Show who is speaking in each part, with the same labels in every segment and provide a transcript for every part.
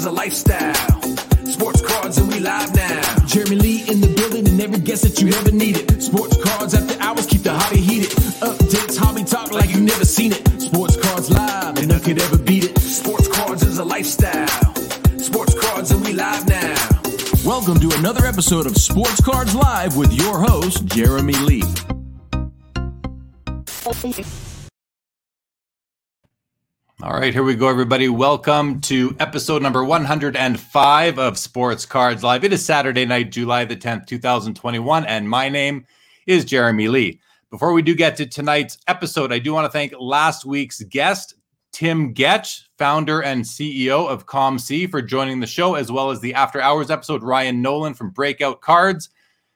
Speaker 1: is a lifestyle. Sports cards and we live now. Jeremy Lee in the building and every guest that you ever needed. Sports cards after hours keep the hobby heated. Updates, hobby talk like you never seen it. Sports cards live and none could ever beat it. Sports cards is a lifestyle. Sports cards and we live now. Welcome to another episode of Sports Cards Live with your host, Jeremy Lee.
Speaker 2: All right, here we go, everybody. Welcome to episode number 105 of Sports Cards Live. It is Saturday night, July the 10th, 2021, and my name is Jeremy Lee. Before we do get to tonight's episode, I do want to thank last week's guest, Tim Getsch, founder and CEO of COMC, for joining the show, as well as the After Hours episode, Ryan Nolan from Breakout Cards.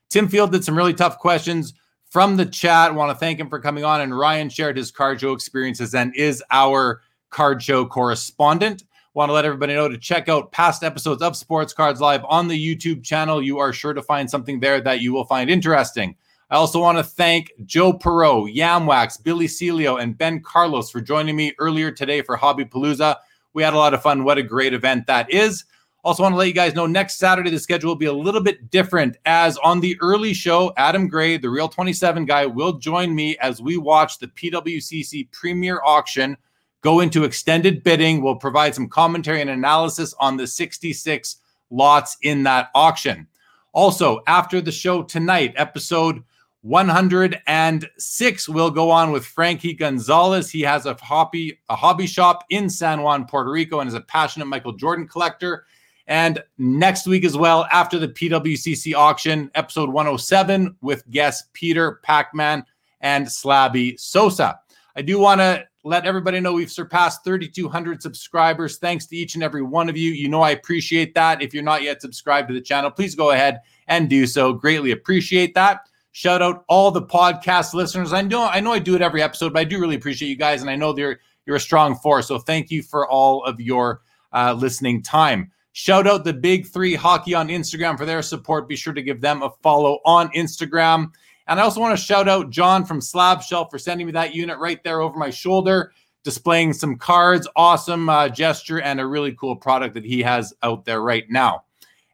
Speaker 2: Tim fielded some really tough questions from the chat. I want to thank him for coming on, and Ryan shared his card show experiences and is our card show correspondent. Want to let everybody know to check out past episodes of Sports Cards Live on the YouTube channel. You are sure to find something there that you will find interesting. I also want to thank Joe Perot, Yamwax, Billy Celio, and Ben Carlos for joining me earlier today for Hobby Palooza. We had a lot of fun. What a great event that is. Also, want to let you guys know next Saturday the schedule will be a little bit different. As on the early show, Adam Gray, the Real 27 guy, will join me as we watch the PWCC Premier Auction go into extended bidding. We'll provide some commentary and analysis on the 66 lots in that auction. Also, after the show tonight, episode 106 will go on with Frankie Gonzalez. He has a hobby a hobby shop in San Juan, Puerto Rico, and is a passionate Michael Jordan collector. And next week as well, after the PWCC auction, episode 107 with guests Peter Pacman and Slabby Sosa. I do want to let everybody know we've surpassed 3,200 subscribers. Thanks to each and every one of you. You know, I appreciate that. If you're not yet subscribed to the channel, please go ahead and do so. Greatly appreciate that. Shout out all the podcast listeners. I know, I know I do it every episode, but I do really appreciate you guys. And I know you're, you're a strong force. So thank you for all of your uh, listening time. Shout out the big three hockey on Instagram for their support. Be sure to give them a follow on Instagram. And I also want to shout out John from Slab Shelf for sending me that unit right there over my shoulder, displaying some cards. Awesome uh, gesture and a really cool product that he has out there right now.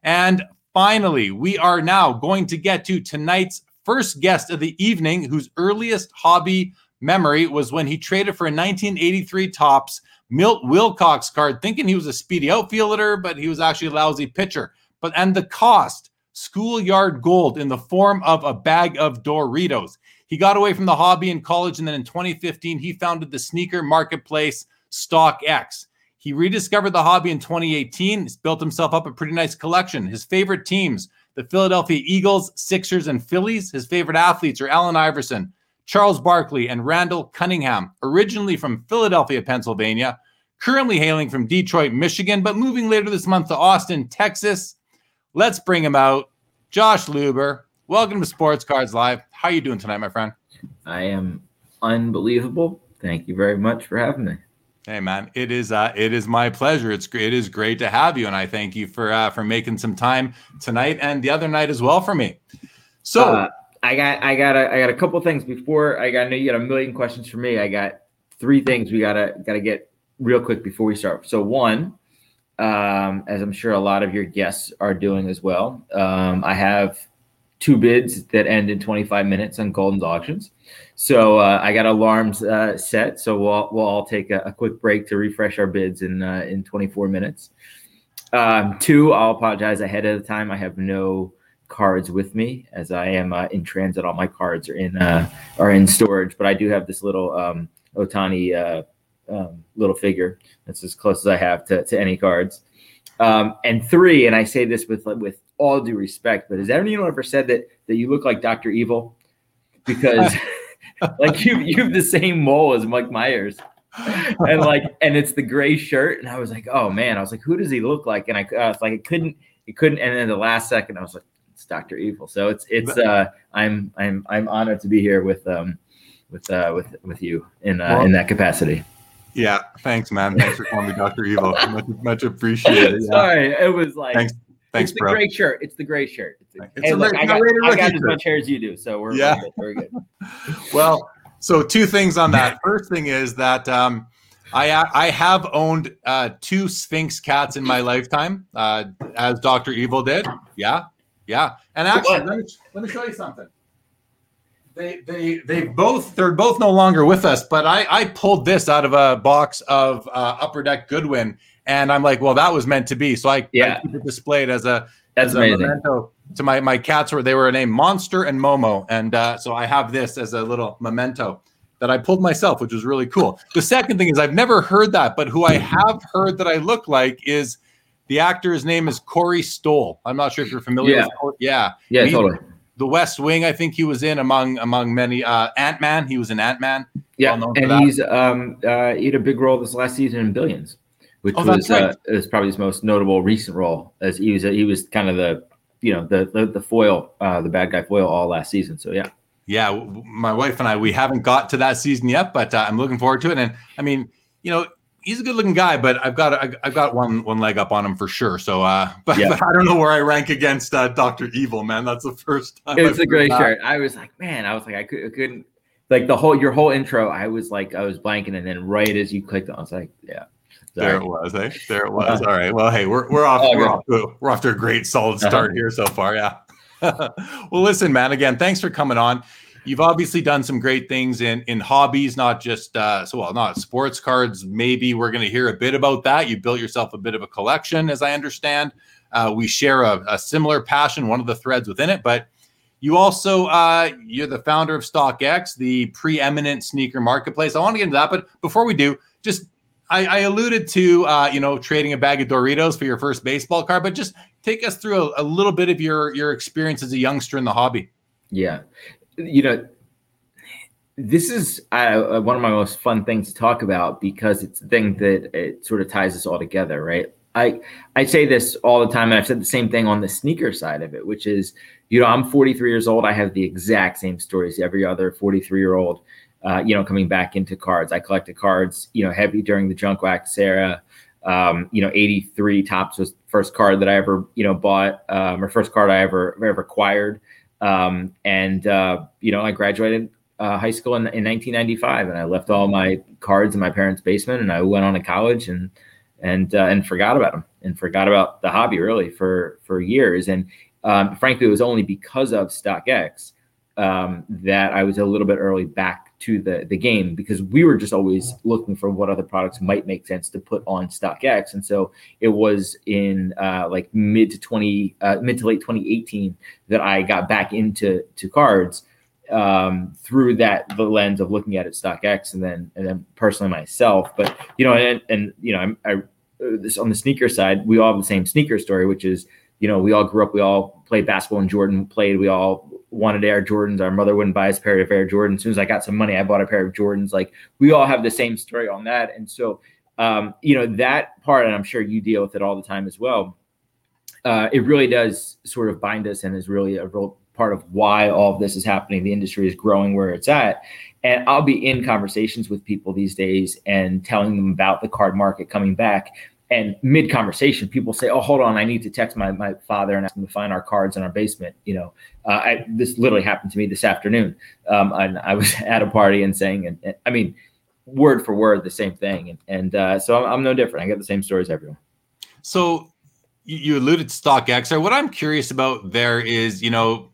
Speaker 2: And finally, we are now going to get to tonight's first guest of the evening, whose earliest hobby memory was when he traded for a 1983 Topps Milt Wilcox card, thinking he was a speedy outfielder, but he was actually a lousy pitcher. But and the cost schoolyard gold in the form of a bag of Doritos. He got away from the hobby in college, and then in 2015, he founded the sneaker marketplace StockX. He rediscovered the hobby in 2018. He's built himself up a pretty nice collection. His favorite teams, the Philadelphia Eagles, Sixers, and Phillies. His favorite athletes are Allen Iverson, Charles Barkley, and Randall Cunningham, originally from Philadelphia, Pennsylvania, currently hailing from Detroit, Michigan, but moving later this month to Austin, Texas. Let's bring him out. Josh Luber, welcome to Sports Cards Live. How are you doing tonight, my friend?
Speaker 3: I am unbelievable. Thank you very much for having me.
Speaker 2: Hey man, it is uh, it is my pleasure. It's great. It is great to have you, and I thank you for uh, for making some time tonight and the other night as well for me. So uh,
Speaker 3: I got I got a, I got a couple things before I got. I know you got a million questions for me. I got three things we gotta gotta get real quick before we start. So one, um, as I'm sure a lot of your guests are doing as well. Um, I have two bids that end in 25 minutes on Goldin's auctions. So uh, I got alarms uh, set. So we'll, we'll all take a, a, quick break to refresh our bids in uh, in 24 minutes. Um, two, I'll apologize ahead of the time. I have no cards with me as I am uh, in transit. All my cards are in uh, are in storage, but I do have this little um, Ohtani uh, um, little figure. That's as close as I have to, to any cards. Um, and three, and I say this with with all due respect, but has anyone ever said that that you look like Doctor Evil? Because like you you have the same mole as Mike Myers. and like and it's the gray shirt and i was like oh man i was like who does he look like and i, I was like it couldn't it couldn't and then the last second i was like it's dr evil so it's it's uh i'm i'm i'm honored to be here with um with uh with with you in uh, well, in that capacity
Speaker 2: yeah, thanks, man. Thanks for calling me Doctor Evil. Much, much appreciated.
Speaker 3: Yeah. Sorry, it was like thanks. Thanks, it's the bro. gray shirt. It's the gray shirt. It's, it's hey, look, I got, I got as much hair as you do, so we're yeah. Very good.
Speaker 2: well, so two things on that. First thing is that um, I I have owned uh, two Sphynx cats in my lifetime, uh, as Doctor Evil did. Yeah, yeah. And actually, let me, let me show you something. They they they both they're both no longer with us, but I I pulled this out of a box of uh, Upper Deck Goodwin, and I'm like, well, that was meant to be. So I,
Speaker 3: yeah.
Speaker 2: I keep it displayed as a
Speaker 3: that's
Speaker 2: as
Speaker 3: amazing.
Speaker 2: A memento to my my cats were they were named Monster and Momo, and uh, so I have this as a little memento that I pulled myself, which was really cool. The second thing is I've never heard that, but who I have heard that I look like is the actor's name is Corey Stoll. I'm not sure if you're familiar
Speaker 3: Yeah.
Speaker 2: with Corey. Yeah.
Speaker 3: Yeah,
Speaker 2: He-
Speaker 3: totally.
Speaker 2: The West Wing, I think he was in among among many uh Ant Man. He was in Ant Man.
Speaker 3: Yeah,
Speaker 2: well
Speaker 3: and he's um uh he had a big role this last season in Billions, which
Speaker 2: Oh,
Speaker 3: was
Speaker 2: right.
Speaker 3: uh, is probably his most notable recent role as he was he was kind of the you know the the, the foil uh the bad guy foil all last season. So yeah.
Speaker 2: Yeah, my wife and I we haven't got to that season yet, but uh, I'm looking forward to it. And I mean, you know, he's a good-looking guy, but I've got I- I've got one one leg up on him for sure. So, uh, but,
Speaker 3: Yeah.
Speaker 2: but I don't know where I rank against uh, Doctor Evil, man. That's the first time.
Speaker 3: It's
Speaker 2: I've
Speaker 3: a great
Speaker 2: that.
Speaker 3: shirt. I was like, man, I was like, I, could, I couldn't like the whole your whole intro. I was like, I was blanking, and then right as you clicked on, I was like, yeah.
Speaker 2: There it was. Hey, there it was. All right. Well, hey, we're we're off.
Speaker 3: Oh,
Speaker 2: we're off, to, we're off to a great solid start here so far. Yeah. well, listen, man. Again, thanks for coming on. You've obviously done some great things in in hobbies, not just uh, so well, not sports cards. Maybe we're going to hear a bit about that. You built yourself a bit of a collection, as I understand. Uh, we share a, a similar passion, one of the threads within it, but you also uh, you're the founder of StockX, the preeminent sneaker marketplace. I want to get into that, but before we do, just I, I alluded to uh, you know trading a bag of Doritos for your first baseball card, but just take us through a, a little bit of your your experience as a youngster in the hobby.
Speaker 3: Yeah, you know, this is uh, one of my most fun things to talk about because it's the thing that it sort of ties us all together, right? I I say this all the time, and I've said the same thing on the sneaker side of it, which is, you know, I'm 43 years old. I have the exact same stories every other 43 year old, uh, you know, coming back into cards. I collected cards, you know, heavy during the junk wax era. Um, you know, 83 Topps was the first card that I ever, you know, bought, um, or first card I ever ever acquired. Um, and uh, you know, I graduated uh, high school in, in 1995, and I left all my cards in my parents' basement, and I went on to college and and uh, and forgot about them and forgot about the hobby really for for years. And um, frankly, it was only because of StockX um, that I was a little bit early back to the the game because we were just always looking for what other products might make sense to put on StockX. And so it was in uh, like mid to 20 uh, mid to late 2018 that I got back into to cards um, through that the lens of looking at it StockX and then and then personally myself. But you know, and and you know, I, I this on the sneaker side, we all have the same sneaker story, which is you know we all grew up, we all played basketball, and Jordan played. We all wanted Air Jordans. Our mother wouldn't buy us a pair of Air Jordans. As soon as I got some money, I bought a pair of Jordans. Like we all have the same story on that, and so um, you know that part, and I'm sure you deal with it all the time as well. Uh, it really does sort of bind us, and is really a real part of why all of this is happening. The industry is growing where it's at. And I'll be in conversations with people these days and telling them about the card market coming back. And mid conversation, people say, "Oh, hold on, I need to text my my father and ask him to find our cards in our basement." You know, uh, I, this literally happened to me this afternoon. Um, and I was at a party and saying, and, and I mean, word for word, the same thing. And, and uh, so I'm, I'm no different. I get the same stories everyone.
Speaker 2: So you, alluded to StockX. What I'm curious about there is, you know,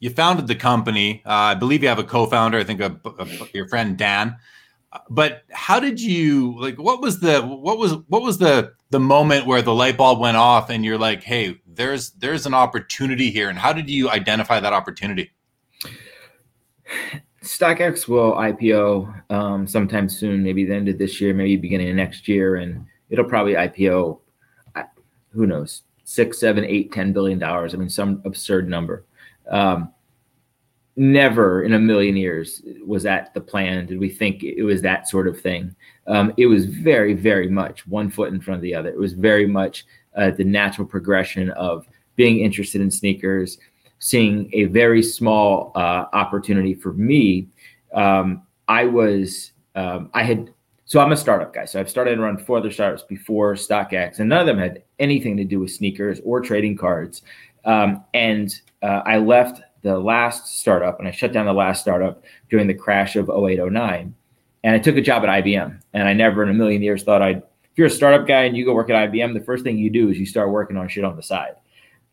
Speaker 2: you founded the company. Uh, I believe you have a co-founder. I think a, a- your friend Dan. But how did you like? What was the what was what was the the moment where the light bulb went off and you're like, hey, there's there's an opportunity here. And how did you identify that opportunity?
Speaker 3: StockX will IPO um, sometime soon, maybe the end of this year, maybe beginning of next year, and it'll probably IPO. Who knows? Six, seven, eight, ten billion dollars. I mean, some absurd number. Um, never in a million years was that the plan. Did we think it was that sort of thing? Um, it was very, very much one foot in front of the other. It was very much uh, the natural progression of being interested in sneakers, seeing a very small uh, opportunity for me. Um, I was, um, I had, so I'm a startup guy. So I've started and run four other startups before StockX, and none of them had anything to do with sneakers or trading cards. Um, and uh, I left the last startup and I shut down the last startup during the crash of 08, 09. and I took a job at IBM. And I never in a million years thought I'd. If you're a startup guy and you go work at IBM, the first thing you do is you start working on shit on the side.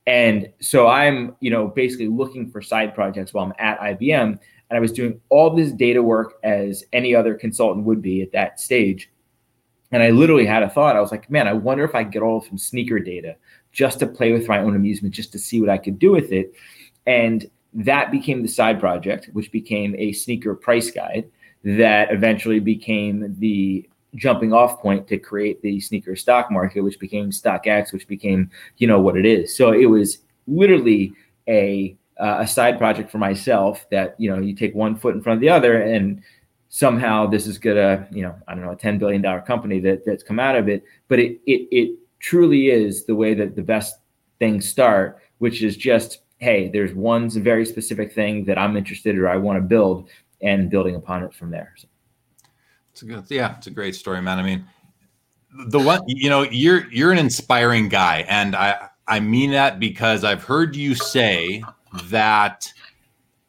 Speaker 3: And so I'm, you know, basically looking for side projects while I'm at IBM. And I was doing all this data work as any other consultant would be at that stage. And I literally had a thought. I was like, man, I wonder if I could get all some sneaker data just to play with my own amusement, just to see what I could do with it. And that became the side project, which became a sneaker price guide that eventually became the jumping off point to create the sneaker stock market, which became StockX, which became, you know, what it is. So it was literally a uh, a side project for myself that, you know, you take one foot in front of the other and somehow this is gonna, you know, I don't know, a $10 billion company that that's come out of it. But it it it truly is the way that the best things start, which is just hey, there's one very specific thing that I'm interested in or I want to build and building upon it from there. So.
Speaker 2: It's a good, yeah, it's a great story, man. I mean, the one, you know, you're you're an inspiring guy, and I I mean that because I've heard you say that,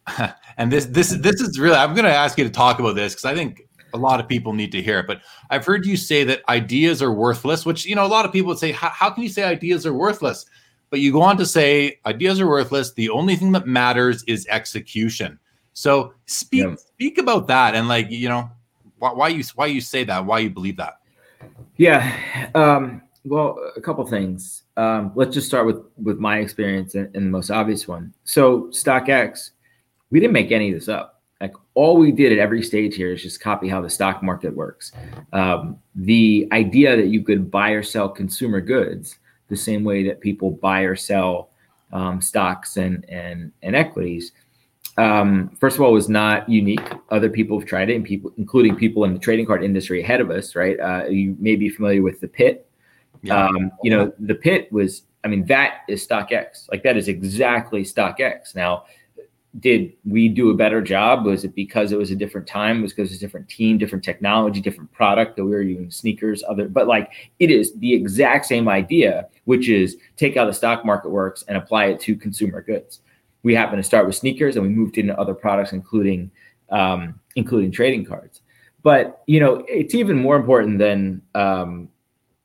Speaker 2: and this this this is really I'm going to ask you to talk about this because I think a lot of people need to hear it. But I've heard you say that ideas are worthless, which you know a lot of people would say, how can you say ideas are worthless? But you go on to say ideas are worthless. The only thing that matters is execution. So speak yeah. speak about that and like you know why, why you why you say that, why you believe that.
Speaker 3: Yeah. Um, well, a couple things. Um, let's just start with with my experience and, and the most obvious one. So StockX, we didn't make any of this up. Like all we did at every stage here is just copy how the stock market works. Um, the idea that you could buy or sell consumer goods the same way that people buy or sell um, stocks and and and equities. Um, first of all, was not unique. Other people have tried it, and people, including people in the trading card industry ahead of us. Right? Uh, you may be familiar with the pit. Yeah. Um, you know, the pit was. I mean, that is StockX. Like that is exactly StockX. Now, did we do a better job? Was it because it was a different time? Was because it's a different team, different technology, different product that we were using sneakers, other, but like it is the exact same idea, which is take how the stock market works and apply it to consumer goods. We happen to start with sneakers and we moved into other products, including um, including trading cards. But you know, it's even more important than um,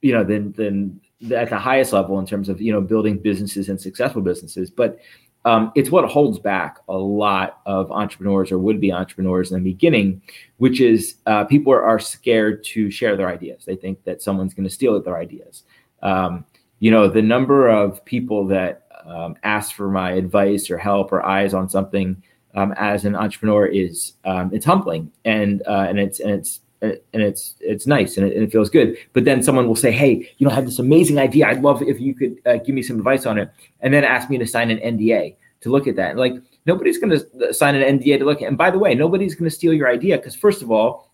Speaker 3: you know than than at the highest level in terms of you know building businesses and successful businesses. But um, it's what holds back a lot of entrepreneurs or would be entrepreneurs in the beginning, which is uh, people are, are, scared to share their ideas. They think that someone's going to steal their ideas. Um, you know, the number of people that um, ask for my advice or help or eyes on something um, as an entrepreneur is um, it's humbling and uh, and it's and it's and it's it's nice and it, and it, feels good. But then someone will say, "Hey, you know, I have this amazing idea. I'd love if you could uh, give me some advice on it," and then ask me to sign an NDA to look at that. And like nobody's going to sign an NDA to look at. And by the way, nobody's going to steal your idea because first of all,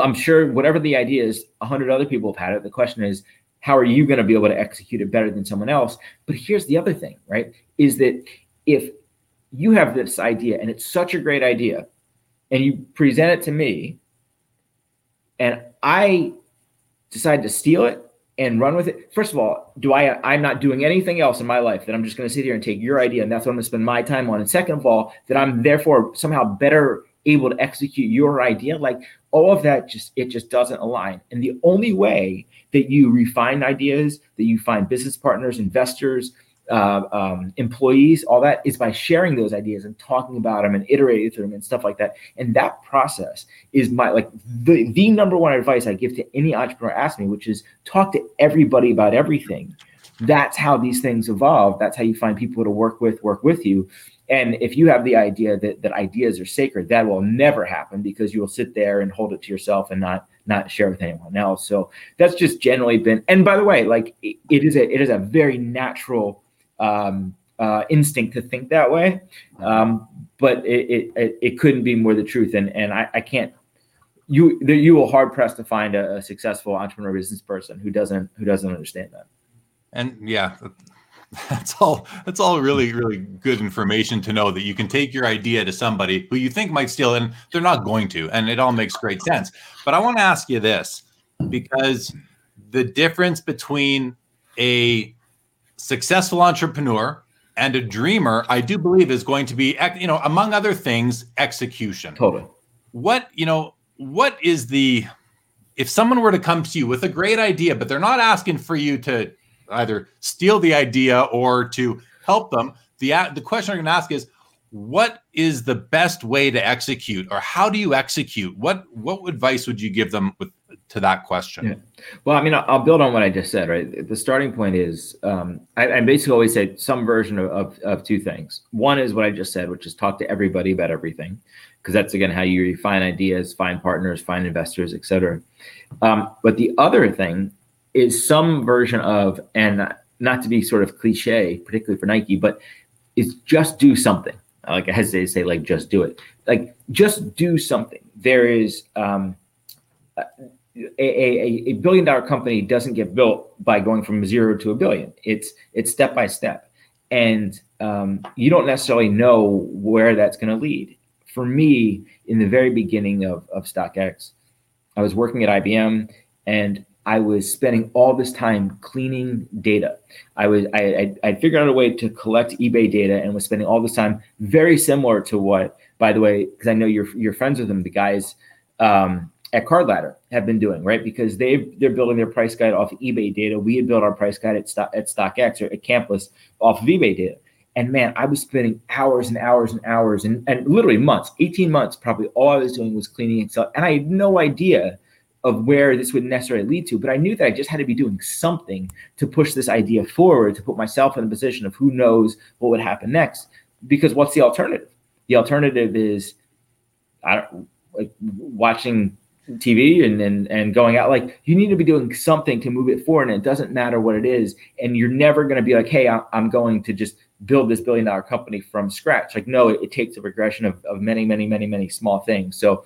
Speaker 3: I'm sure whatever the idea is, a hundred other people have had it. The question is, how are you going to be able to execute it better than someone else? But here's the other thing, right? Is that if you have this idea and it's such a great idea, and you present it to me and I decide to steal it and run with it. First of all, do I I'm not doing anything else in my life that I'm just going to sit here and take your idea and that's what I'm going to spend my time on. And second of all, that I'm therefore somehow better able to execute your idea. Like all of that just it just doesn't align. And the only way that you refine ideas, that you find business partners, investors, uh, um, employees, all that is by sharing those ideas and talking about them and iterating through them and stuff like that. And that process is my like the, the number one advice I give to any entrepreneur ask me, which is talk to everybody about everything. That's how these things evolve. That's how you find people to work with, work with you. And if you have the idea that, that ideas are sacred, that will never happen because you will sit there and hold it to yourself and not not share with anyone else. So that's just generally been. And by the way, like it, it is a it is a very natural um, uh, instinct to think that way. Um, but it, it, it couldn't be more the truth. And, and I, I can't, you, you will hard pressed to find a, a successful entrepreneur business person who doesn't, who doesn't understand that.
Speaker 2: And yeah, that's all that's all really really good information to know that you can take your idea to somebody who you think might steal and they're not going to and it all makes great sense but i want to ask you this because the difference between a successful entrepreneur and a dreamer, I do believe is going to be, you know, among other things, execution.
Speaker 3: Totally.
Speaker 2: What, you know, what is the if someone were to come to you with a great idea, but they're not asking for you to either steal the idea or to help them, the the question I'm going to ask is, what is the best way to execute, or how do you execute? What what advice would you give them with to that question?
Speaker 3: Yeah. Well, I mean, I'll build on what I just said. Right, the starting point is um, I, I, basically always say some version of, of, of two things. One is what I just said, which is talk to everybody about everything because that's again how you find ideas, find partners, find investors, etc. Um, but the other thing is some version of, and not to be sort of cliche, particularly for Nike, but is just do something. Like I hesitate to say, like just do it. Like just do something. There is um, a, a, a billion dollar company doesn't get built by going from zero to a billion. It's it's step by step, and um, you don't necessarily know where that's going to lead for me, in the very beginning of, of StockX, I was working at IBM and I was spending all this time cleaning data. I was I I figured out a way to collect eBay data and was spending all this time very similar to what, by the way, because I know you're you're friends with them, the guys um, at Card Ladder have been doing right because they they're building their price guide off of eBay data. We had built our price guide at Stock, at StockX or at Campless off of eBay data. And man, I was spending hours and hours and hours and, and literally months, 18 months, probably all I was doing was cleaning Excel. And I had no idea of where this would necessarily lead to, but I knew that I just had to be doing something to push this idea forward, to put myself in the position of who knows what would happen next. Because what's the alternative? The alternative is I don't like watching TV and, and and going out. Like you need to be doing something to move it forward, and it doesn't matter what it is. And you're never going to be like, hey, I'm going to just build this billion dollar company from scratch. Like, no, it, it, takes a regression of, of many, many, many, many small things. So,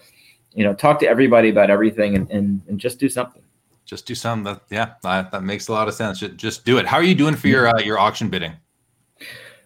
Speaker 3: you know, talk to everybody about everything and, and, and just do something.
Speaker 2: Just do something. That, yeah, that, that makes a lot of sense. Just, just do it. How are you doing for your, uh, your auction bidding?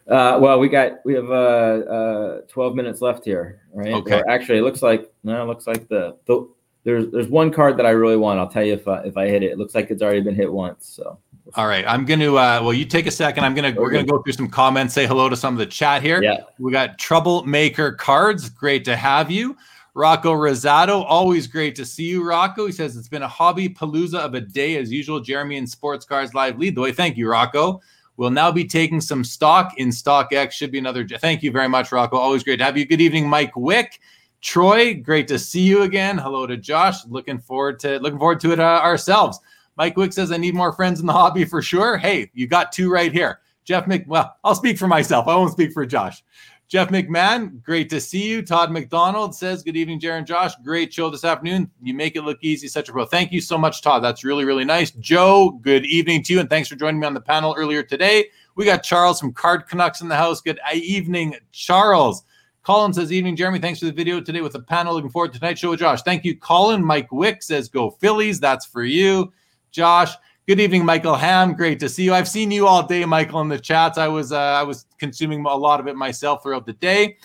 Speaker 3: Uh, well, we got we have uh, uh, 12 minutes left here, right?
Speaker 2: Okay.
Speaker 3: Or actually, it looks like no, it looks like the, the there's there's one card that I really want. I'll tell you if I, if I hit it. It looks like it's already been hit once. So
Speaker 2: all right, I'm going to. Uh, well, you take a second. I'm gonna. Okay. We're gonna go through some comments. Say hello to some of the chat here.
Speaker 3: Yeah.
Speaker 2: We got Troublemaker Cards. Great to have you, Rocco Rosado. Always great to see you, Rocco. He says it's been a hobby palooza of a day as usual. Jeremy and Sports Cards Live lead the way. Thank you, Rocco. We'll now be taking some stock in StockX. Should be another. Thank you very much, Rocco. Always great to have you. Good evening, Mike Wick. Troy, great to see you again. Hello to Josh. Looking forward to looking forward to it uh, ourselves. Mike Wick says, I need more friends in the hobby for sure. Hey, you got two right here. Jeff Mc, well, I'll speak for myself. I won't speak for Josh. Jeff McMahon, great to see you. Todd McDonald says, Good evening, Jaron Josh. Great show this afternoon. You make it look easy, such a pro. Thank you so much, Todd. That's really, really nice. Joe, good evening to you, and thanks for joining me on the panel earlier today. We got Charles from Card Canucks in the house. Good evening, Charles. Colin says, Evening, Jeremy. Thanks for the video today with the panel. Looking forward to tonight's show with Josh. Thank you, Colin. Mike Wick says, Go Phillies. That's for you. Josh. Good evening, Michael Ham. Great to see you. I've seen you all day, Michael, in the chats. I was uh, I was consuming a lot of it myself throughout the day.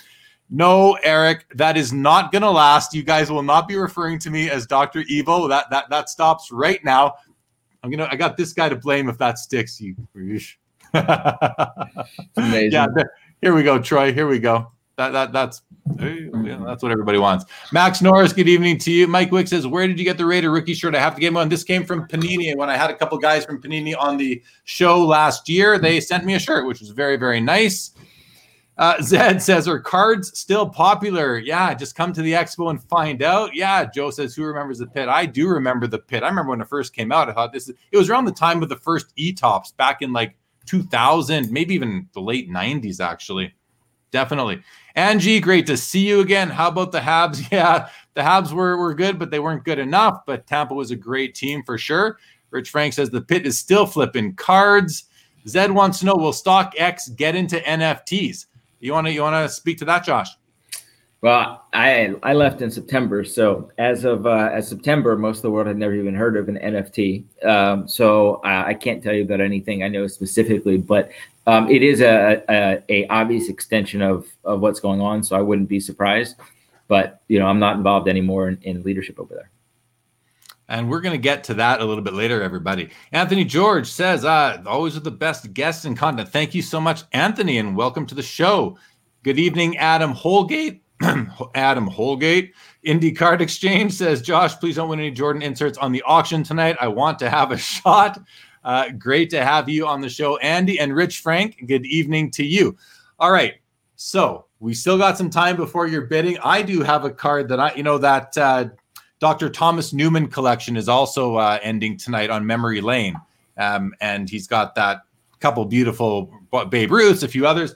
Speaker 2: No, Eric, that is not going to last. You guys will not be referring to me as Dr. Evil. That that that stops right now. I'm gonna. I got this guy to blame if that sticks. You.
Speaker 3: Amazing. Yeah.
Speaker 2: Here we go, Troy. Here we go. That that that's yeah, that's what everybody wants. Max Norris, good evening to you. Mike Wick says, "Where did you get the Raider rookie shirt? I have to get one. This came from Panini, when I had a couple guys from Panini on the show last year, they sent me a shirt, which was very very nice." Uh, Zed says, "Are cards still popular?" Yeah, just come to the expo and find out. Yeah, Joe says, "Who remembers the pit?" I do remember the pit. I remember when it first came out. I thought this. Is, it was around the time of the first E tops back in like 2000, maybe even the late 90s, actually. Definitely. Angie, great to see you again. How about the Habs? Yeah, the Habs were, were good, but they weren't good enough. But Tampa was a great team for sure. Rich Frank says the pit is still flipping cards. Zed wants to know will StockX get into NFTs? You want to you want to speak to that, Josh?
Speaker 3: Well, I I left in September, so as of uh, as September, most of the world had never even heard of an NFT. Um, so I, I can't tell you about anything I know specifically, but um, it is a, a, a obvious extension of of what's going on. So I wouldn't be surprised. But you know, I'm not involved anymore in, in leadership over there.
Speaker 2: And we're going to get to that a little bit later, everybody. Anthony George says, uh, always are the best guests and content. Thank you so much, Anthony, and welcome to the show. Good evening, Adam Holgate. Adam Holgate. Indy Card Exchange says, Josh, please don't win any Jordan inserts on the auction tonight. I want to have a shot. Uh, great to have you on the show, Andy and Rich Frank. Good evening to you. All right. So we still got some time before you're bidding. I do have a card that I, you know, that uh, Dr. Thomas Newman collection is also uh, ending tonight on Memory Lane. Um, and he's got that couple beautiful Babe Ruths, a few others.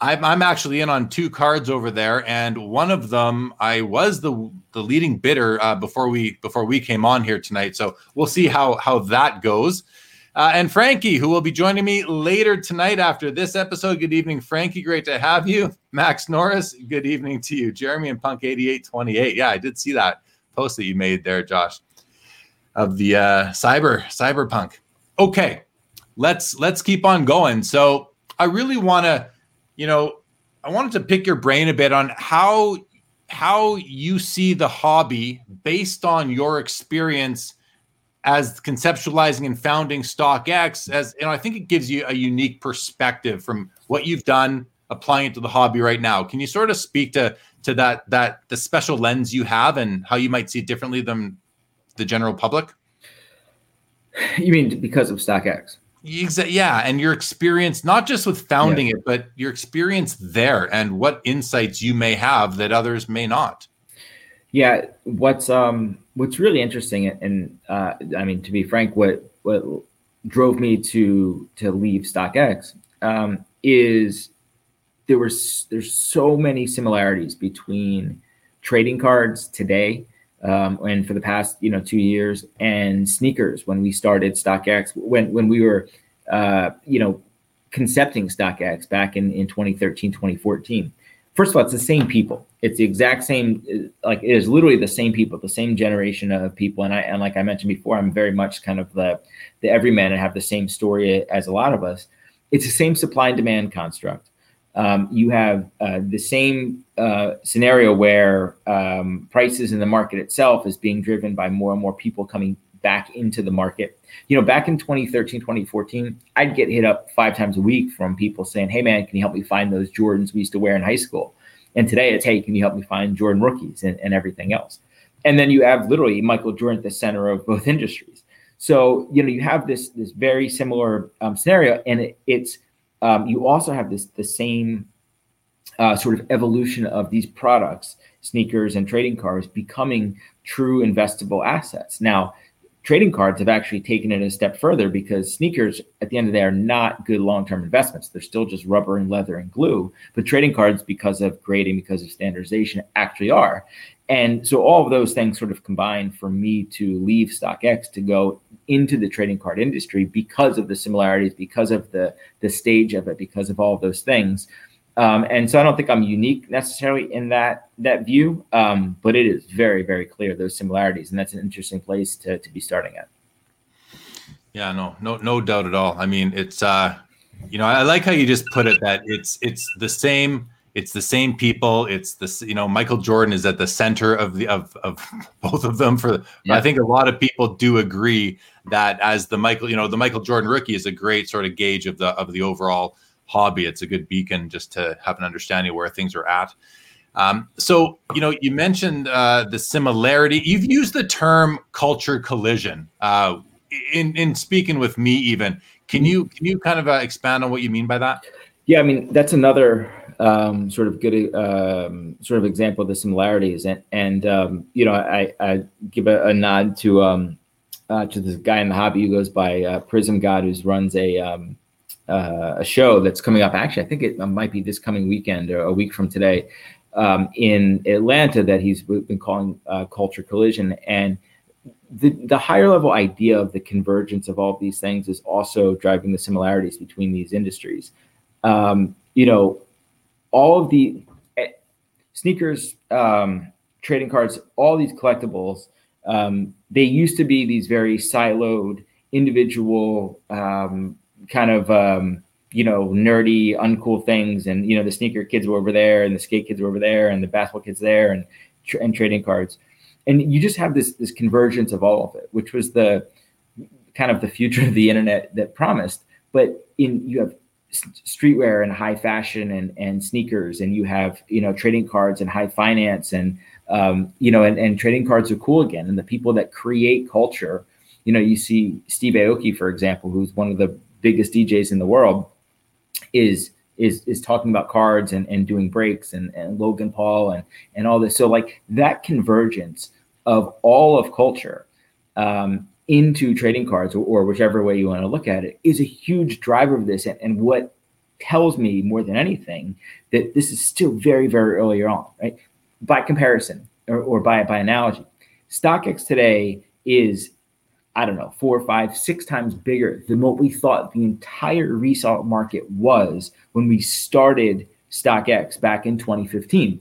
Speaker 2: I'm, I'm actually in on two cards over there, and one of them I was the the leading bidder uh, before we before we came on here tonight. So we'll see how how that goes. Uh, and Frankie, who will be joining me later tonight after this episode. Good evening, Frankie. Great to have you. Max Norris, good evening to you. Jeremy and Punk 8828. Yeah, I did see that post that you made there, Josh, of the uh, cyber cyberpunk. Okay, let's let's keep on going. So I really want to, you know, I wanted to pick your brain a bit on how how you see the hobby based on your experience as conceptualizing and founding StockX. As you know, I think it gives you a unique perspective from what you've done applying it to the hobby right now. Can you sort of speak to to that that the special lens you have and how you might see it differently than the general public?
Speaker 3: You mean because of StockX?
Speaker 2: Yeah, and your experience, not just with founding yeah. it, but your experience there and what insights you may have that others may not.
Speaker 3: Yeah, what's um what's really interesting, and uh, I mean to be frank, what what drove me to to leave StockX um, is there was there's so many similarities between trading cards today um, and for the past you know two years and sneakers when we started StockX when when we were uh, you know concepting StockX back in in 2013 2014. First of all, it's the same people. It's the exact same. Like it is literally the same people, the same generation of people. And I and like I mentioned before, I'm very much kind of the the everyman and have the same story as a lot of us. It's the same supply and demand construct um, you have uh, the same uh, scenario where um, prices in the market itself is being driven by more and more people coming back into the market. You know, back in 2013, 2014, I'd get hit up five times a week from people saying, Hey, man, can you help me find those Jordans we used to wear in high school? And today it's, Hey, can you help me find Jordan rookies and, and everything else? And then you have literally Michael Jordan at the center of both industries. So, you know, you have this, this very similar um, scenario, and it, it's, um, you also have this the same uh, sort of evolution of these products, sneakers and trading cards, becoming true investable assets. Now, trading cards have actually taken it a step further because sneakers, at the end of the day, are not good long-term investments. They're still just rubber and leather and glue. But trading cards, because of grading, because of standardization, actually are. And so all of those things sort of combine for me to leave StockX to go into the trading card industry because of the similarities, because of the the stage of it, because of all of those things. Um, and so I don't think I'm unique necessarily in that that view, um, but it is very very clear those similarities, and that's an interesting place to to be starting at.
Speaker 2: Yeah, no, no, no doubt at all. I mean, it's uh, you know, I like how you just put it that it's it's the same it's the same people. It's the you know Michael Jordan is at the center of the of of both of them. For yeah. I think a lot of people do agree that as the Michael you know the Michael Jordan rookie is a great sort of gauge of the of the overall hobby. It's a good beacon just to have an understanding where things are at. Um, so you know you mentioned uh, the similarity. You've used the term culture collision uh, in in speaking with me. Even can you can you kind of uh, expand on what you mean by that?
Speaker 3: Yeah, I mean that's another um, sort of good um, sort of example of the similarities. And and um, you know, I, I give a, a nod to um, uh, to this guy in the hobby who goes by uh, Prism God, who runs a um, uh, a show that's coming up. Actually, I think it might be this coming weekend or a week from today um, in Atlanta that he's been calling uh, Culture Collision and. The, the higher level idea of the convergence of all these things is also driving the similarities between these industries. Um, you know, all of the eh, sneakers, um, trading cards, all these collectibles, um, they used to be these very siloed, individual, um, kind of, um, you know, nerdy, uncool things. And, you know, the sneaker kids were over there and the skate kids were over there and the basketball kids there and, and trading cards. And you just have this, this convergence of all of it, which was the kind of the future of the internet that promised. But in you have streetwear and high fashion and, and sneakers and you have you know trading cards and high finance and um, you know and, and trading cards are cool again and the people that create culture you know you see steve aoki for example who's one of the biggest djs in the world is is is talking about cards and, and doing breaks and, and logan paul and and all this. So like that convergence of all of culture um, into trading cards or, or, whichever way you want to look at it is a huge driver of this. And, and, what tells me more than anything that this is still very very early on right? By comparison or, or by by analogy stockx today is i don't know four five six times bigger than what we thought the entire resale market was when we started stockx back in 2015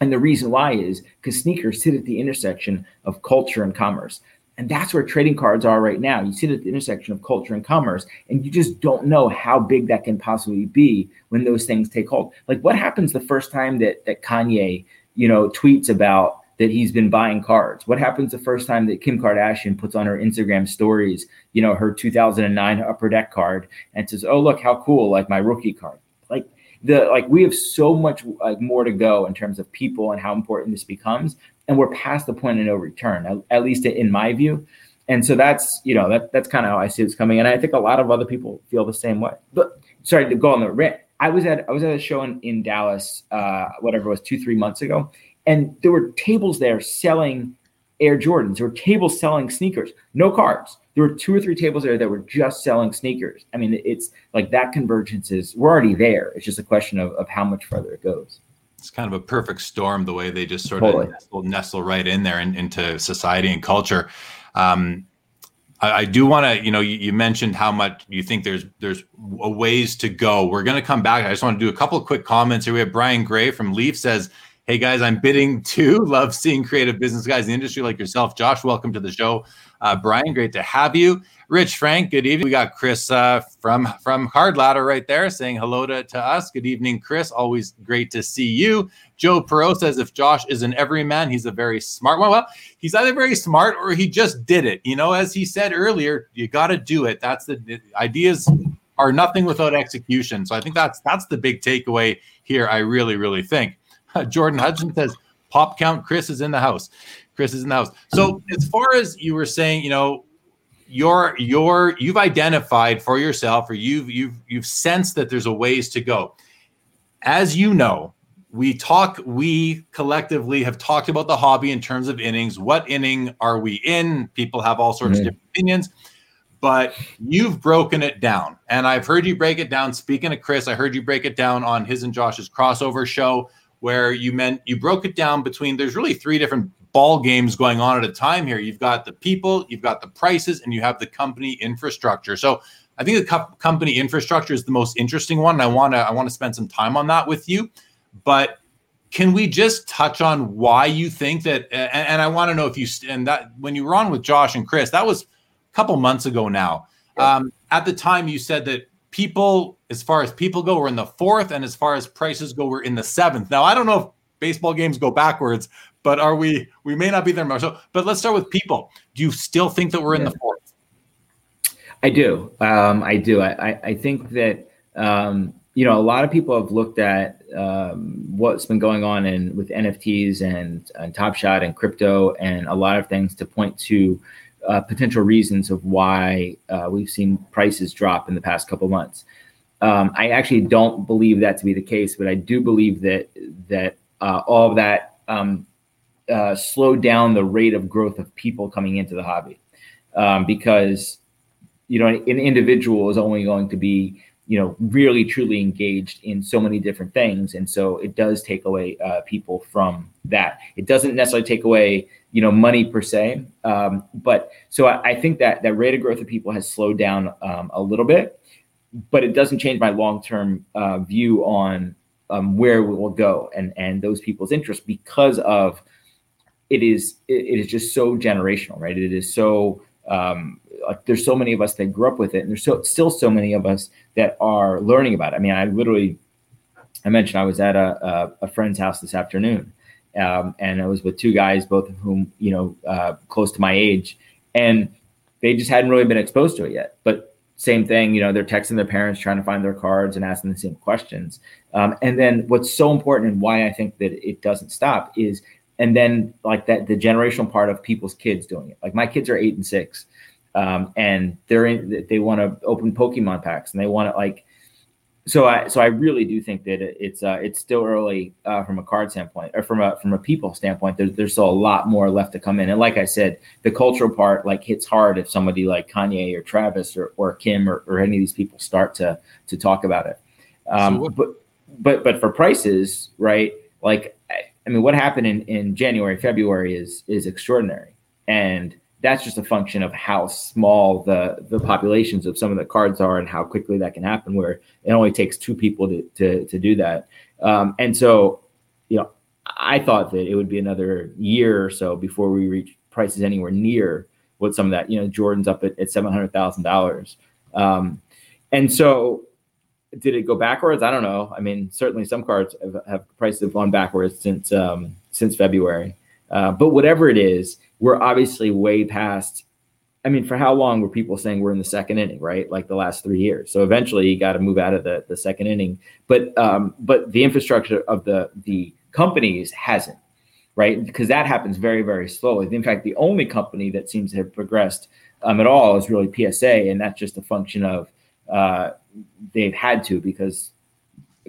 Speaker 3: and the reason why is because sneakers sit at the intersection of culture and commerce and that's where trading cards are right now. You sit at the intersection of culture and commerce, and you just don't know how big that can possibly be when those things take hold. Like what happens the first time that that Kanye, you know, tweets about that he's been buying cards? What happens the first time that Kim Kardashian puts on her Instagram stories, you know, her 2009 upper deck card and says, "Oh, look how cool, like my rookie card." Like the like we have so much like more to go in terms of people and how important this becomes and we're past the point of no return, at, at least in my view. And so that's you know that that's kind of how I see it's coming, and I think a lot of other people feel the same way. But sorry to go on the rant. I was at I was at a show in, in Dallas, uh, whatever it was, two three months ago, and there were tables there selling Air Jordans. There were tables selling sneakers, no cards. There were two or three tables there that were just selling sneakers. I mean, it's like that convergence is we're already there. It's just a question of, of how much further it goes
Speaker 2: it's kind of a perfect storm the way they just sort totally. of nestle, nestle, right in there and into society and culture. Um, I, I, do want to, you know, you, you, mentioned how much you think there's there's a ways to go. We're going to come back. I just want to do a couple of quick comments here. We have Brian Gray from Leaf says, "Hey guys, I'm bidding too. Love seeing creative business guys in the industry like yourself. Josh, welcome to the show. Uh, Brian, great to have you. Rich Frank, good evening. We got Chris uh, from from Card Ladder right there saying hello to, to us. Good evening, Chris. Always great to see you. Joe Perot says if Josh is an everyman, he's a very smart one. Well, he's either very smart or he just did it. You know, as he said earlier, you got to do it. That's the, the ideas are nothing without execution. So I think that's that's the big takeaway here. I really, really think. Jordan Hudson says pop count. Chris is in the house. Chris is in the house. So as far as you were saying, you know, your your you've identified for yourself or you've you've you've sensed that there's a ways to go as you know we talk we collectively have talked about the hobby in terms of innings what inning are we in people have all sorts mm-hmm. of different opinions but you've broken it down and i've heard you break it down speaking to chris i heard you break it down on his and josh's crossover show where you meant you broke it down between there's really three different ball games going on at a time here. You've got the people, you've got the prices, and you have the company infrastructure. So I think the co- company infrastructure is the most interesting one. And I want to I want to spend some time on that with you. But can we just touch on why you think that? And, and I want to know if you and that when you were on with Josh and Chris, that was a couple months ago now. Um, at the time, you said that people, as far as people go, we're in the fourth, and as far as prices go, we're in the seventh. Now I don't know if baseball games go backwards, but are we? We may not be there much. So, but let's start with people. Do you still think that we're in the fourth?
Speaker 3: I do. Um, I do. I, I, I think that um, you know a lot of people have looked at um, what's been going on in with NFTs and, and Top Shot and crypto and a lot of things to point to uh, potential reasons of why uh, we've seen prices drop in the past couple months. Um, I actually don't believe that to be the case, but I do believe that that uh, all of that um, uh, slow down the rate of growth of people coming into the hobby. Um, because you know an individual is only going to be you know really truly engaged in so many different things and so it does take away uh, people from that. It doesn't necessarily take away you know money per se um, but so I, I, think that that rate of growth of people has slowed down um, a little bit but it doesn't change my long-term uh, view on um, where we will go and and those people's interest because of it is it is just so generational, right? It is so um, like there's so many of us that grew up with it, and there's so still so many of us that are learning about it. I mean, I literally, I mentioned I was at a a, a friend's house this afternoon, um, and I was with two guys, both of whom you know uh, close to my age, and they just hadn't really been exposed to it yet. But same thing. You know, they're texting their parents trying to find their cards and asking the same questions. Um, and then what's so important and why I think that it doesn't stop is, and then like that the generational part of people's kids doing it. Like my kids are eight and six, um, and they're in. They want to open Pokemon packs and they want to like so I so I really do think that it's uh, it's still early uh, from a card standpoint or from a from a people standpoint. There's there's still a lot more left to come in. And like I said, the cultural part like hits hard if somebody like Kanye or Travis or, or Kim or, or any of these people start to to talk about it. Um, so but but but for prices, right? Like I mean, what happened in in January February is is extraordinary and that's just a function of how small the the populations of some of the cards are and how quickly that can happen where it only takes two people to to, to do that. Um, and so you know i thought that it would be another year or so before we reach prices anywhere near what some of that you know jordan's up at, at $700000 um, and so did it go backwards? I don't know. I mean certainly some cards have, have prices have gone backwards since um, since february. Uh, but whatever it is we're obviously way past. I mean, for how long were people saying we're in the second inning, right? Like the last three years. So eventually, you got to move out of the the second inning. But um, but the infrastructure of the the companies hasn't, right? Because that happens very very slowly. In fact, the only company that seems to have progressed um, at all is really PSA, and that's just a function of uh, they've had to because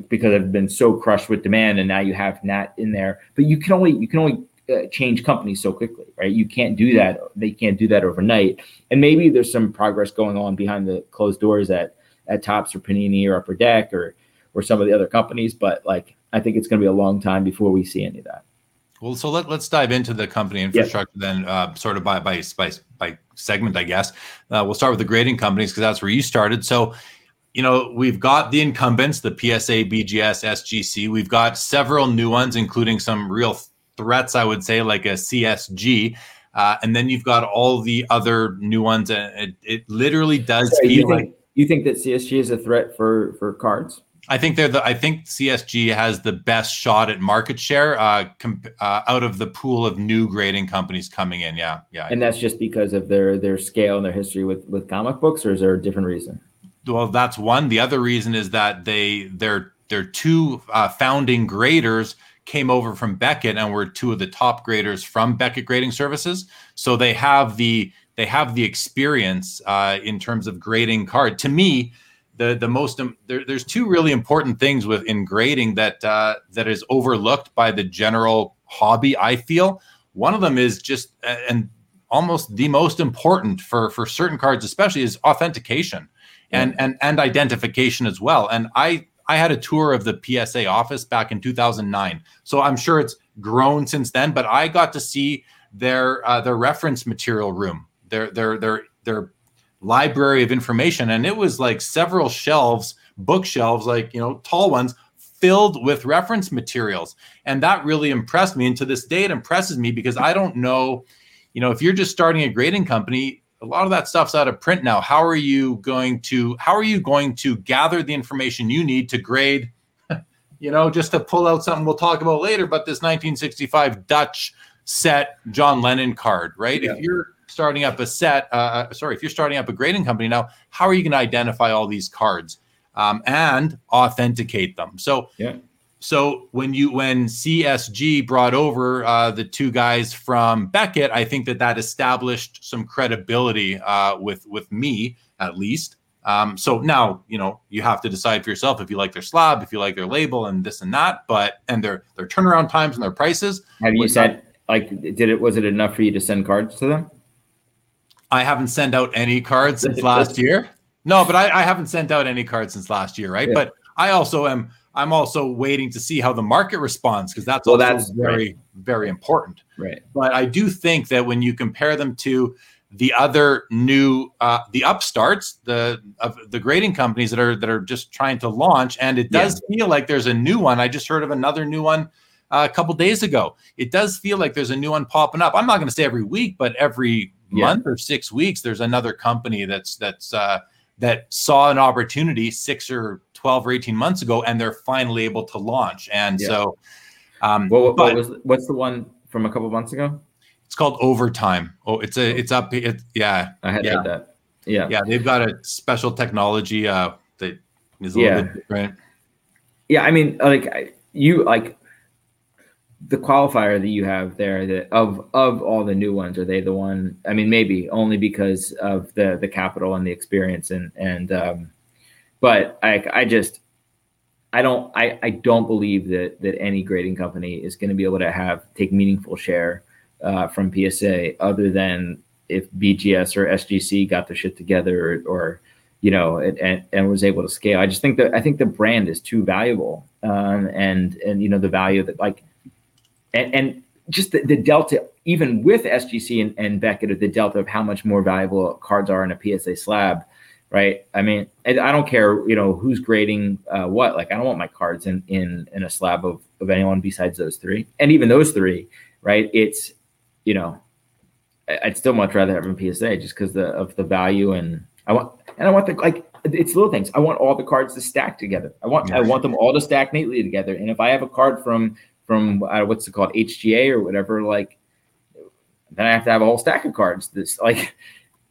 Speaker 3: because they've been so crushed with demand, and now you have Nat in there. But you can only you can only change companies so quickly, right? You can't do that. They can't do that overnight. And maybe there's some progress going on behind the closed doors at at Topps or Panini or Upper Deck or or some of the other companies. But like, I think it's going to be a long time before we see any of that.
Speaker 2: Well, so let, let's dive into the company infrastructure yep. then, uh, sort of by, by by by segment, I guess. Uh, we'll start with the grading companies because that's where you started. So, you know, we've got the incumbents, the PSA, BGS, SGC. We've got several new ones, including some real threats, I would say, like a CSG. Uh, and then you've got all the other new ones. And it, it literally does Sorry, feel
Speaker 3: you think,
Speaker 2: like
Speaker 3: you think that CSG is a threat for for cards.
Speaker 2: I think they're the. I think CSG has the best shot at market share uh, comp, uh, out of the pool of new grading companies coming in. Yeah, yeah.
Speaker 3: And that's just because of their their scale and their history with with comic books, or is there a different reason?
Speaker 2: Well, that's one. The other reason is that they they're they're two uh, founding graders came over from Beckett and were two of the top graders from Beckett Grading Services. So they have the they have the experience uh, in terms of grading card. To me, the the most um, there, there's two really important things with in grading that uh, that is overlooked by the general hobby. I feel one of them is just and almost the most important for for certain cards, especially, is authentication and and and identification as well. And I I had a tour of the PSA office back in 2009. So I'm sure it's grown since then, but I got to see their uh, their reference material room, their their their their library of information, and it was like several shelves, bookshelves, like you know, tall ones, filled with reference materials, and that really impressed me. And to this day, it impresses me because I don't know, you know, if you're just starting a grading company, a lot of that stuff's out of print now. How are you going to how are you going to gather the information you need to grade? you know, just to pull out something we'll talk about later, but this 1965 Dutch set John Lennon card, right? Yeah. If you're starting up a set, uh, uh, sorry, if you're starting up a grading company now, how are you going to identify all these cards um, and authenticate them? So,
Speaker 3: yeah.
Speaker 2: So when you when CSG brought over uh, the two guys from Beckett, I think that that established some credibility uh, with with me at least. Um, so now you know you have to decide for yourself if you like their slab, if you like their label, and this and that. But and their their turnaround times and their prices.
Speaker 3: Have you said like did it was it enough for you to send cards to them?
Speaker 2: I haven't sent out any cards since last year. No, but I, I, haven't sent out any cards since last year, right? Yeah. But I also am I'm also waiting to see how the market responds because that's well, that's very, right. very important.
Speaker 3: Right.
Speaker 2: But I do think that when you compare them to the other new uh, the upstarts, the of the grading companies that are that are just trying to launch, and it does yeah. feel like there's a new one. I just heard of another new one uh, a couple days ago. It does feel like there's a new one popping up. I'm not going to say every week, but every yeah. month or six weeks, there's another company that's that's uh, that saw an opportunity six or 12 or 18 months ago and they're finally able to launch and yeah. so
Speaker 3: um what, what, but, was what's the one from a couple months ago
Speaker 2: it's called overtime oh it's a it's up it, yeah
Speaker 3: i had
Speaker 2: yeah.
Speaker 3: that Yeah.
Speaker 2: Yeah, they've got a special technology uh, that is a
Speaker 3: Yeah.
Speaker 2: little bit different.
Speaker 3: Yeah, I mean, like you like the qualifier that you have there that of of all the new ones, are they the one? I mean, maybe only because of the the capital and the experience and and um, but I I just I don't I I don't believe that that any grading company is going to be able to have take meaningful share uh, from PSA other than if BGS or SGC got their shit together or, or you know, and, and, and was able to scale. I just think that I think the brand is too valuable, um, and and you know the value that like, and, and just the, the delta, even with SGC and, and Beckett, the delta of how much more valuable cards are in a PSA slab, right? I mean, I, don't care, you know, who's grading uh, what. Like, I don't want my cards in in in a slab of of anyone besides those three, and even those three, right? It's, you know, I'd still much rather have them PSA just because the of the value and I want and I want the like it's little things. I want all the cards to stack together. I want I want them all to stack neatly together. And if I have a card from from uh, what's it called HGA or whatever, like then I have to have a whole stack of cards. This like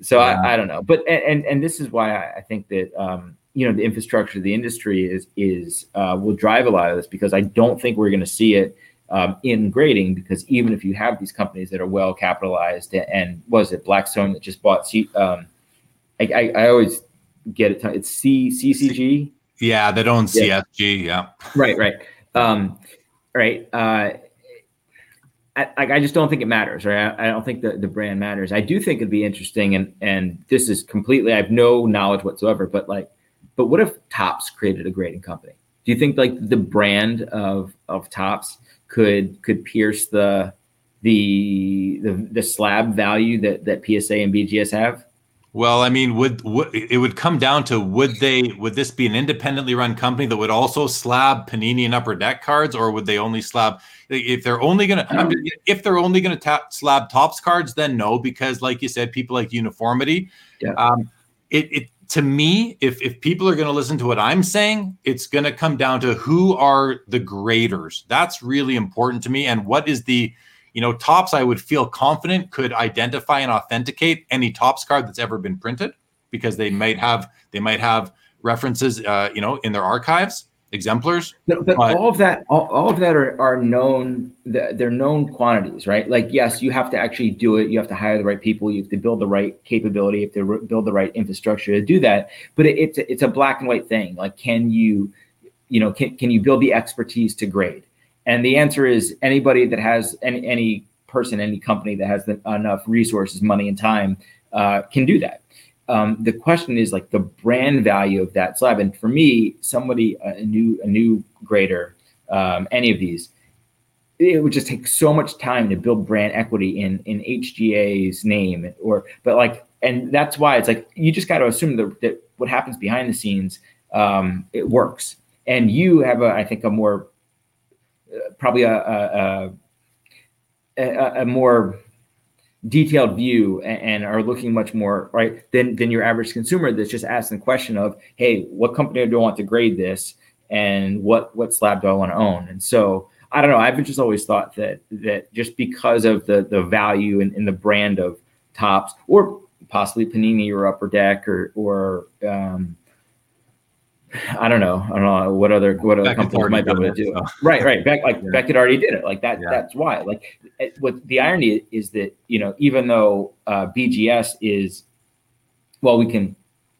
Speaker 3: so
Speaker 2: Yeah.
Speaker 3: I, I don't know. But and and, and this is why I, think that um you know the infrastructure of the industry is is uh, will drive a lot of this because I don't think we're going to see it um, in grading because even if you have these companies that are well capitalized and was it Blackstone that just bought C, um, I, I, I always get it it's C CCG
Speaker 2: Yeah, that owns
Speaker 3: Yeah.
Speaker 2: CSG. Yeah.
Speaker 3: right right um, right uh, I, I just don't think it matters right? I, I don't think the, the brand matters. I do think it'd be interesting and and this is completely I have no knowledge whatsoever but like but what if Topps created a grading company? Do you think like the brand of of Topps could could pierce the the the, the slab value that that PSA and BGS have
Speaker 2: Well, I mean, would, would it would come down to would they would this be an independently run company that would also slab Panini and Upper Deck cards, or would they only slab if they're only gonna just- if they're only gonna tap slab Topps cards? Then no, because like you said, people like uniformity.
Speaker 3: Yeah.
Speaker 2: Um, it it to me, if if people are gonna listen to what I'm saying, it's gonna come down to who are the graders. That's really important to me, and what is the you know, Topps I would feel confident could identify and authenticate any Topps card that's ever been printed because they might have they might have references uh, you know in their archives exemplars
Speaker 3: But, but
Speaker 2: But-
Speaker 3: all of that, all, all of that are, are known. They're known quantities, right? Like, yes, you have to actually do it. You have to hire the right people. You have to build the right capability. You have to build the right infrastructure to do that. But it, it's a, it's a black and white thing. Like, can you, you know, can can you build the expertise to grade? And the answer is anybody that has any any person, any company that has the, enough resources, money, and time uh, can do that. Um, the question is like the brand value of that slab. And for me, somebody a new a new grader, um, any of these, it would just take so much time to build brand equity in in HGA's name or but like and that's why it's like you just got to assume that, that what happens behind the scenes um, it works. And you have a I think a more probably a a, a, a, more detailed view and, are looking much more right than than your average consumer that's just asking the question of hey what company do i want to grade this and what what slab do i want to own? And so i don't know i've just always thought that that just because of the the value and, and the brand of Topps or possibly panini or upper deck or or um I don't know. I don't know what other what other companies might be able to do.
Speaker 2: it,
Speaker 3: Right, right. Beck, like
Speaker 2: Yeah.
Speaker 3: Beckett already did it. Like that.
Speaker 2: Yeah.
Speaker 3: That's why. Like what the irony is that you know even though uh, BGS is well, we can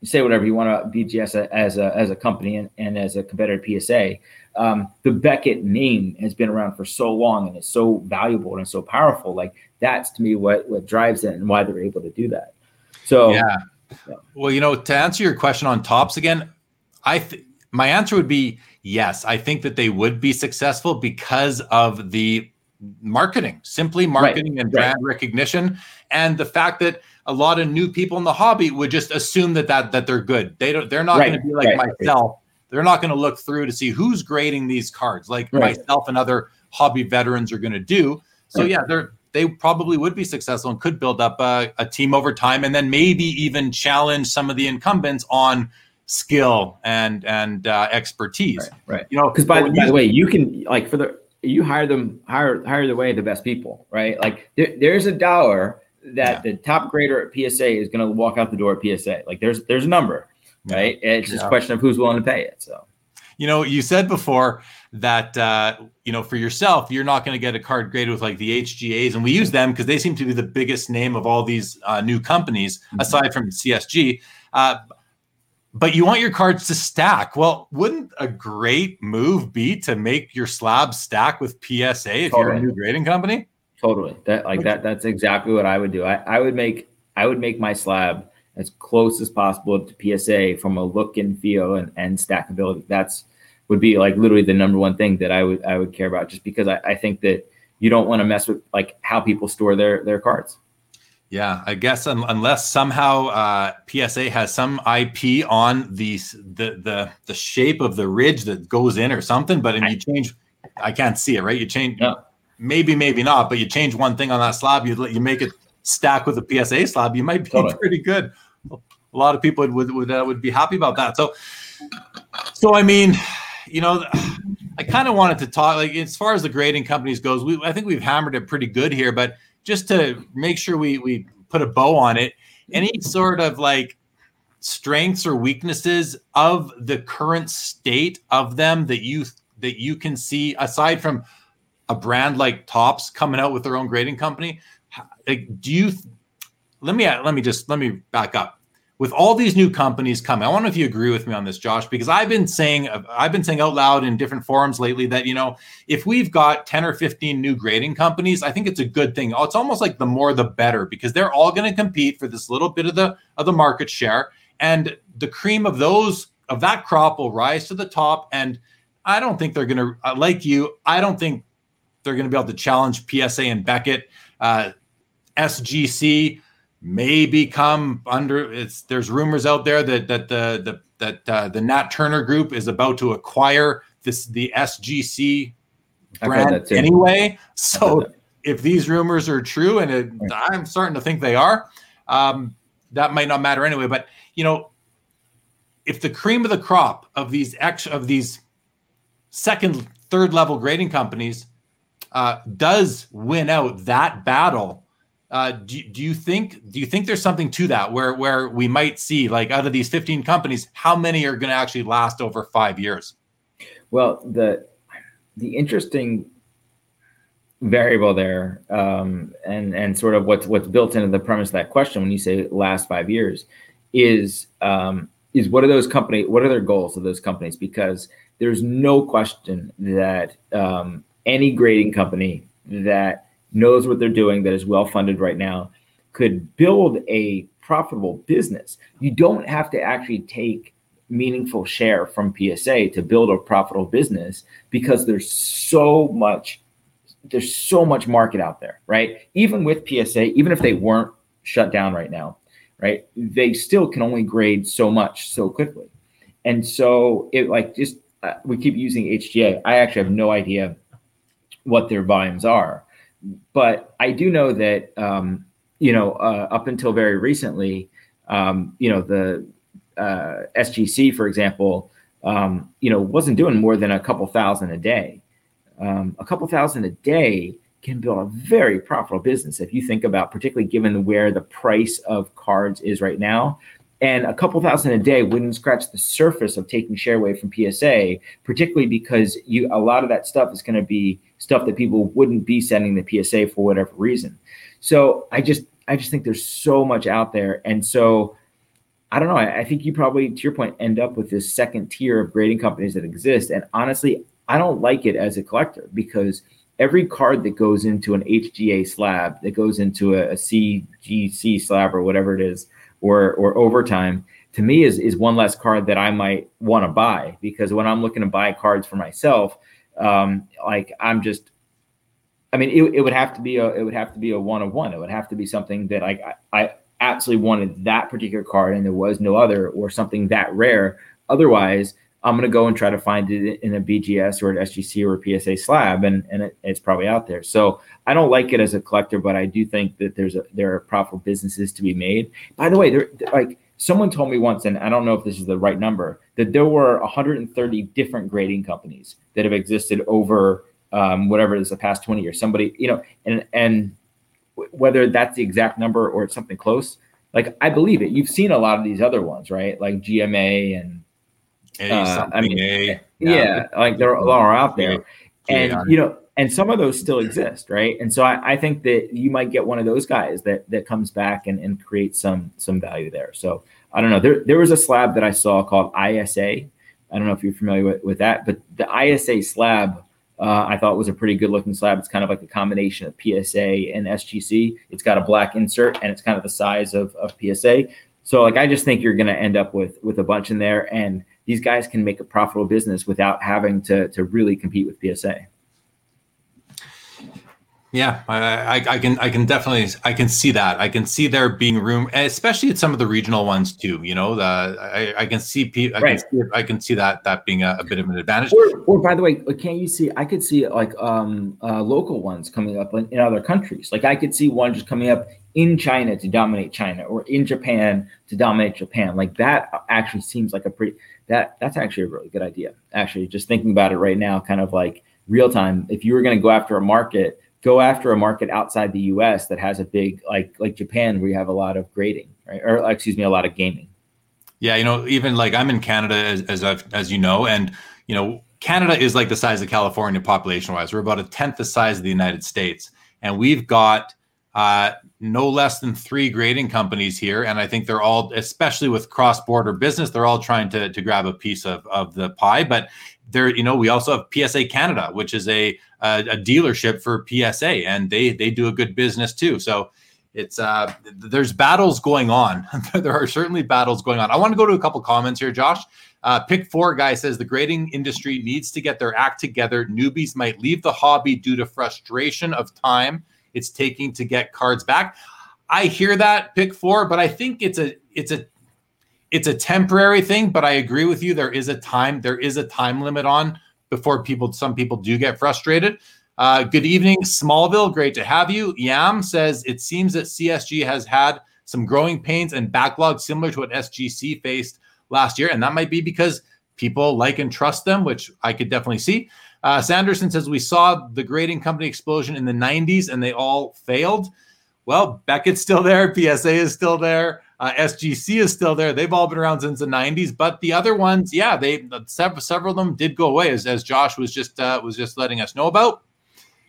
Speaker 3: say whatever you want about BGS as a as a company and, and as a competitor PSA. Um, the Beckett name has been around for so long and it's so valuable and so powerful. Like that's to me what what drives it and why they're able to do that. So
Speaker 2: yeah
Speaker 3: Yeah.
Speaker 2: well you know to answer your question on Topps again i th- my answer would be yes i think that they would be successful because of the marketing simply marketing and
Speaker 3: right.
Speaker 2: brand recognition and the fact that a lot of new people in the hobby would just assume that that that they're good they don't they're not
Speaker 3: Right,
Speaker 2: going to be like
Speaker 3: right, right.
Speaker 2: myself they're not going to look through to see who's grading these cards like
Speaker 3: Right.
Speaker 2: myself and other hobby veterans are going to do so
Speaker 3: Right.
Speaker 2: yeah they're they probably would be successful and could build up a, a team over time and then maybe even challenge some of the incumbents on skill and and uh, expertise
Speaker 3: right, right.
Speaker 2: you know
Speaker 3: Because by, by
Speaker 2: you-
Speaker 3: the way, you can like for the you hire them hire hire the way the best people, right? Like there, there's a dollar that yeah. the top grader at PSA is going to walk out the door at PSA. Like there's there's a number, right? It's just yeah. a question of who's willing to pay it. So,
Speaker 2: you know, you said before that uh, you know for yourself you're not going to get a card graded with like the HGAs, and we use them because they seem to be the biggest name of all these uh, new companies mm-hmm. aside from CSG. Uh, but you want your cards to stack. Well, wouldn't a great move be to make your slab stack with PSA if totally. you're a new grading company?
Speaker 3: Totally. That like that that's exactly what I would do. I, I would make I would make my slab as close as possible to PSA from a look and feel and, and stackability. That's would be like literally the number one thing that I would I would care about just because I, I think that you don't want to mess with like how people store their their cards.
Speaker 2: Yeah, I guess un- unless somehow uh, PSA has some IP on the, the the the shape of the ridge that goes in or something, but and you change, I can't see it, right? You change, maybe maybe not, but you change one thing on that slab, you you make it stack with a PSA slab, you might be totally. pretty good. A lot of people would would would, uh, would be happy about that. So, so I mean, you know, I kind of wanted to talk like as far as the grading companies goes. We I think we've hammered it pretty good here, but just to make sure we we put a bow on it, any sort of like strengths or weaknesses of the current state of them that you that you can see aside from a brand like Topps coming out with their own grading company? Like, do you? Let me let me just let me back up with all these new companies coming, I wonder if you agree with me on this, Josh, because I've been saying I've been saying out loud in different forums lately that you know if we've got ten or fifteen new grading companies, I think it's a good thing. It's almost like the more the better because they're all going to compete for this little bit of the of the market share, and the cream of those of that crop will rise to the top. And I don't think they're going to uh, like you. I don't think they're going to be able to challenge PSA and Beckett, uh, SGC may become under it's there's rumors out there that that the the that uh, the Nat Turner group is about to acquire this the SGC brand anyway. So if these rumors are true, and it, I'm starting to think they are, um, that might not matter anyway. But you know, if the cream of the crop of these ex of these second, third level grading companies uh, does win out that battle uh, do, do you think do you think there's something to that where where we might see like out of these 15 companies how many are going to actually last over five years?
Speaker 3: Well the the interesting variable there um, and and sort of what's what's built into the premise of that question when you say last five years is um, is what are those company what are their goals of those companies? Because there's no question that um, any grading company that knows what they're doing, that is well funded right now, could build a profitable business. You don't have to actually take meaningful share from PSA to build a profitable business because there's so much there's so much market out there, right? Even with PSA, even if they weren't shut down right now, right? They still can only grade so much so quickly. And so it like just uh, we keep using HGA. I actually have no idea what their volumes are but I do know that um, you know uh, up until very recently, um, you know the uh, SGC, for example, um, you know wasn't doing more than a couple thousand a day. Um, a couple thousand a day can build a very profitable business if you think about, particularly given where the price of cards is right now. And a couple thousand a day wouldn't scratch the surface of taking share away from PSA, particularly because you a lot of that stuff is going to be stuff that people wouldn't be sending the PSA for whatever reason. So I just I just think there's so much out there, and so I don't know. I, I think you probably, to your point, end up with this second tier of grading companies that exist. And honestly, I don't like it as a collector because every card that goes into an HGA slab, that goes into a, a CGC slab or whatever it is, or or overtime, to me is is one less card that I might want to buy because when I'm looking to buy cards for myself, um, like I'm just, I mean, it, it would have to be a, it would have to be a one of one. It would have to be something that I, I absolutely wanted that particular card and there was no other or something that rare. Otherwise, I'm to go and try to find it in a BGS or an SGC or a PSA slab, and and it, it's probably out there. So I don't like it as a collector, but I do think that there's a there are profitable businesses to be made. By the way, there like someone told me once, and I don't know if this is the right number, that there were 130 different grading companies that have existed over um, whatever it is the past 20 years. Somebody, you know, and and whether that's the exact number or it's something close, like I believe it. You've seen a lot of these other ones, right? Like GMA and
Speaker 2: uh, I mean,
Speaker 3: A, yeah, yeah, like they're all out there, and you know, and some of those still exist, right? And so I, I, think that you might get one of those guys that that comes back and, and creates some some value there. So I don't know. There there was a slab that I saw called ISA. I don't know if you're familiar with, with that, but the ISA slab uh, I thought was a pretty good looking slab. It's kind of like a combination of PSA and SGC. It's got a black insert and it's kind of the size of, of PSA. So like I just think you're going to end up with with a bunch in there, and these guys can make a profitable business without having to to really compete with PSA.
Speaker 2: Yeah, I, I, I, can I can definitely I can see that. I can see there being room, especially at some of the regional ones too. You know, the I, I can see people. I, right. can see, I can see that that being a, a bit of an advantage.
Speaker 3: Or, or, by the way, can you see? I could see like um uh, local ones coming up in, in other countries. Like I could see one just coming up in China to dominate China, or in Japan to dominate Japan. Like that actually seems like a pretty that that's actually a really good idea. Actually, just thinking about it right now, kind of like real time. If you were going to go after a market go after a market outside the US that has a big like like Japan where you have a lot of grading, right? Or excuse me, a lot of gaming.
Speaker 2: Yeah, you know, even like I'm in Canada as as I've, as you know, and you know, Canada is like the size of California population wise. We're about a tenth the size of the United States, and we've got uh, no less than three grading companies here, and I think they're all, especially with cross border business, they're all trying to to grab a piece of of the pie. But there, you know, we also have PSA Canada, which is a a, a dealership for PSA, and they they do a good business too. So it's uh there's battles going on. there are certainly battles going on. I want to go to a couple comments here, Josh. Uh, pick four guy says the grading industry needs to get their act together. Newbies might leave the hobby due to frustration of time it's taking to get cards back. I hear that pick four, but I think it's a it's a it's a temporary thing. But I agree with you. There is a time there is a time limit on before people, some people do get frustrated. Uh, good evening, Smallville. Great to have you. Yam says it seems that CSG has had some growing pains and backlog similar to what SGC faced last year. And that might be because people like and trust them, which I could definitely see. Uh, Sanderson says we saw the grading company explosion in the 90s and they all failed. Well, Beckett's still there, PSA is still there. Uh, SGC is still there. They've all been around since the 90s, but the other ones, yeah, they several, of them did go away, as, as Josh was just uh, was just letting us know about.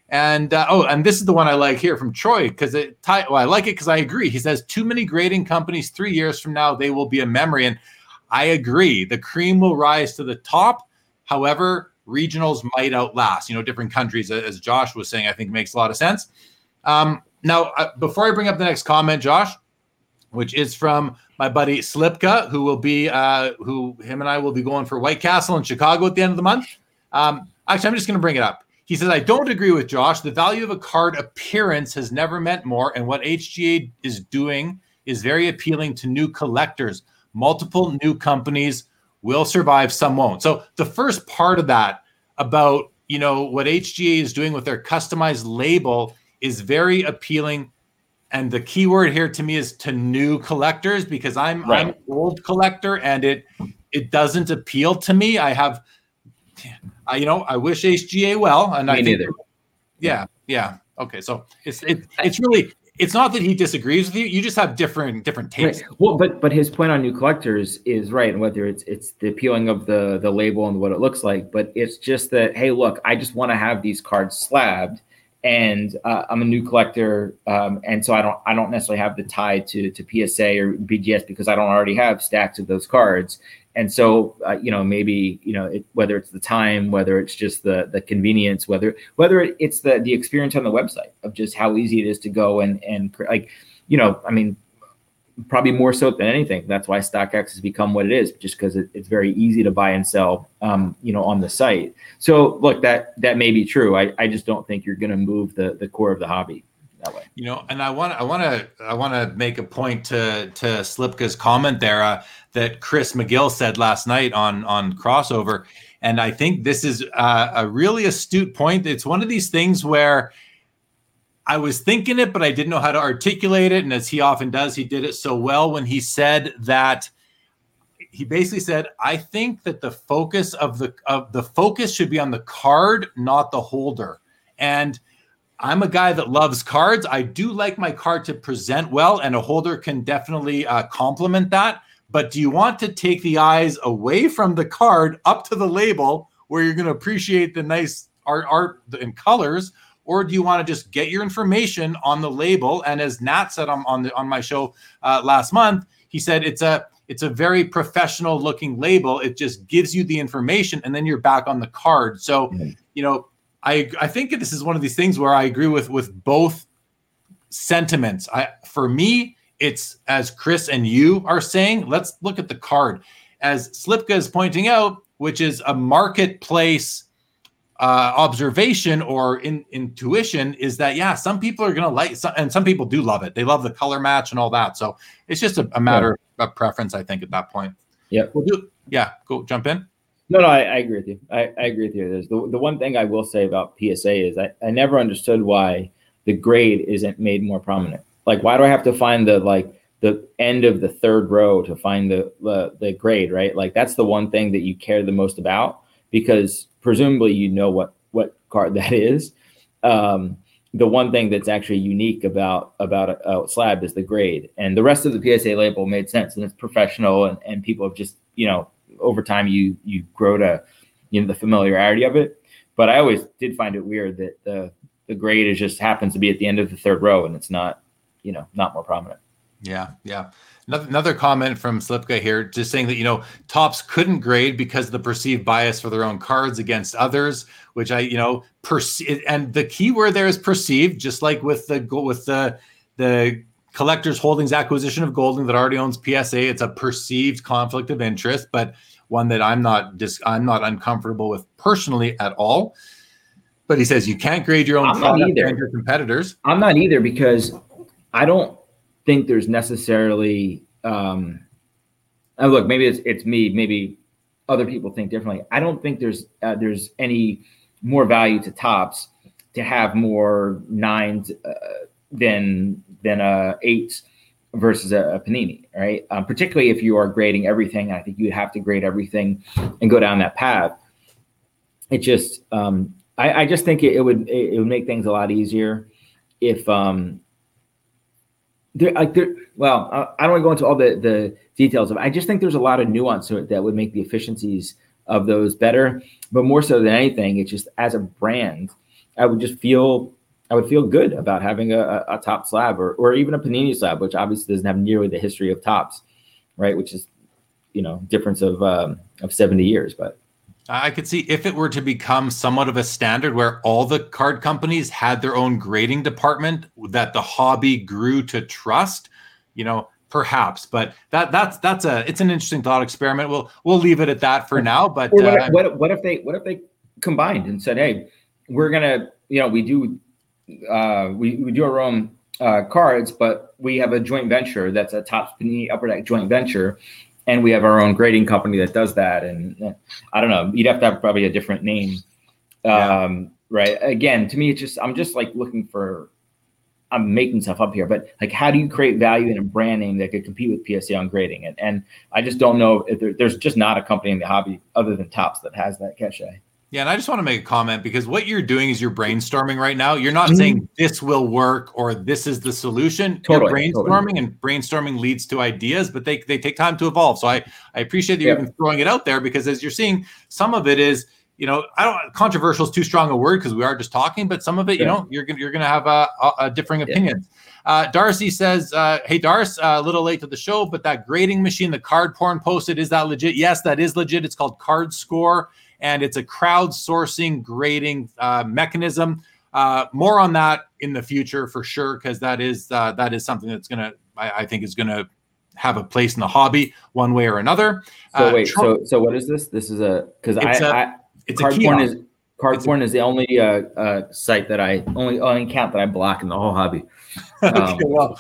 Speaker 2: And uh, oh, and this is the one I like here from Troy because it. Well, I like it because I agree. He says too many grading companies. Three years from now, they will be a memory, and I agree. The cream will rise to the top. However, regionals might outlast. You know, different countries, as Josh was saying, I think makes a lot of sense. Um, now, uh, before I bring up the next comment, Josh, which is from my buddy Slipka, who will be uh, who him and I will be going for White Castle in Chicago at the end of the month. Um, actually, I'm just going to bring it up. He says, I don't agree with Josh. The value of a card appearance has never meant more, and what HGA is doing is very appealing to new collectors. Multiple new companies will survive, some won't. So the first part of that about you know what HGA is doing with their customized label is very appealing and the key word here to me is to new collectors because I'm right. I'm an old collector and it it doesn't appeal to me. I have I you know I wish HGA well and me I think neither. yeah yeah okay so it's it, it's really it's not that he disagrees with you you just have different different tastes
Speaker 3: right. well but but his point on new collectors is right and whether it's it's the appealing of the the label and what it looks like but it's just that hey look i just want to have these cards slabbed and uh, I'm a new collector, um, and so I don't I don't necessarily have the tie to to PSA or BGS because I don't already have stacks of those cards. And so uh, you know maybe you know it, whether it's the time, whether it's just the the convenience, whether whether it's the the experience on the website of just how easy it is to go and and like you know I mean probably more so than anything. That's why StockX has become what it is, just because it, it's very easy to buy and sell, um, you know, on the site. So look, that that may be true. I, I just don't think you're going to move the the core of the hobby that way.
Speaker 2: You know, and I want I want to I want to make a point to to Slipka's comment there uh, that Chris McGill said last night on on crossover, and I think this is uh, a really astute point. It's one of these things where I was thinking it, but I didn't know how to articulate it. And as he often does, he did it so well when he said that he basically said, I think that the focus of the of the focus should be on the card, not the holder. And I'm a guy that loves cards. I do like my card to present well, and a holder can definitely uh, complement that. But do you want to take the eyes away from the card up to the label where you're going to appreciate the nice art, art and colors? Or do you want to just get your information on the label? And as Nat said on, on, the, on my show uh, last month, he said it's a it's a very professional looking label. It just gives you the information and then you're back on the card. So, mm-hmm. you know, I I think this is one of these things where I agree with with both sentiments. I for me, it's as Chris and you are saying, let's look at the card. As Slipka is pointing out, which is a marketplace uh, observation or in, intuition is that yeah, some people are gonna like, some, and some people do love it. They love the color match and all that. So it's just a, a matter yeah. of preference, I think, at that point.
Speaker 3: Yeah.
Speaker 2: We'll do. Yeah. Go jump in.
Speaker 3: No, no, I, I agree with you. I, I, agree with you. There's the the one thing I will say about PSA is I, I never understood why the grade isn't made more prominent. Like, why do I have to find the like the end of the third row to find the the, the grade? Right. Like that's the one thing that you care the most about because presumably you know what what card that is. Um, the one thing that's actually unique about about a, a, slab is the grade, and the rest of the PSA label made sense, and it's professional, and, and people have just you know over time you you grow to you know the familiarity of it. But I always did find it weird that the the grade is just happens to be at the end of the third row, and it's not you know not more prominent.
Speaker 2: Yeah, yeah. Another, comment from Slipka here, just saying that you know Topps couldn't grade because of the perceived bias for their own cards against others, which I you know perceive. And the key word there is perceived, just like with the with the the collectors holdings acquisition of Goldin that already owns PSA. It's a perceived conflict of interest, but one that I'm not just I'm not uncomfortable with personally at all. But he says you can't grade your own
Speaker 3: I'm not either.
Speaker 2: and your competitors.
Speaker 3: I'm not either because I don't think there's necessarily um look maybe it's it's me maybe other people think differently. I don't think there's uh, there's any more value to Topps to have more nines uh, than than uh eights versus a, a panini right? Um, particularly if you are grading everything i think you have to grade everything and go down that path. It just um i, I just think it, it would it, it would make things a lot easier if um there, like there, well, I don't want to go into all the the details of. It. I just think there's a lot of nuance to it that would make the efficiencies of those better. But more so than anything, it's just as a brand, I would just feel I would feel good about having a, a, top slab or or even a panini slab, which obviously doesn't have nearly the history of Topps, right? Which is you know difference of um, of seventy years, but
Speaker 2: I could see if it were to become somewhat of a standard where all the card companies had their own grading department that the hobby grew to trust, you know, perhaps. But that that's that's a it's an interesting thought experiment. We'll we'll leave it at that for now. But
Speaker 3: what, uh, what, what if they what if they combined and said, hey, we're gonna you know we do uh, we we do our own uh, cards, but we have a joint venture that's a top penny upper deck joint venture and we have our own grading company that does that. And I don't know, you'd have to have probably a different name, yeah. um, right? Again, to me, it's just I'm just like looking for. I'm making stuff up here, but like, how do you create value in a brand name that could compete with PSA on grading? And, and I just don't know if there, there's just not a company in the hobby other than Topps that has that cachet.
Speaker 2: Yeah, and I just want to make a comment because what you're doing is you're brainstorming right now. You're not mm-hmm. saying this will work or this is the solution. Totally, you're brainstorming, totally. and brainstorming leads to ideas, but they they take time to evolve. So I I appreciate that you're even throwing it out there because as you're seeing, some of it is you know I don't controversial is too strong a word because we are just talking, but some of it yeah. you know you're gonna you're gonna have a, a, a differing opinions. Yeah. Uh, Darcy says, uh, "Hey, Darce, uh, a little late to the show, but that grading machine, the card porn posted, is that legit? Yes, that is legit. It's called Card Score." And it's a crowdsourcing grading uh, mechanism. Uh, more on that in the future for sure, because that is uh, that is something that's gonna I, I think is gonna have a place in the hobby one way or another.
Speaker 3: So uh, wait, so so what is this? This is a because I, a, I it's Cardporn is Cardporn is the only uh, uh, site that I only only account that I block in the whole hobby.
Speaker 2: Um, okay, well,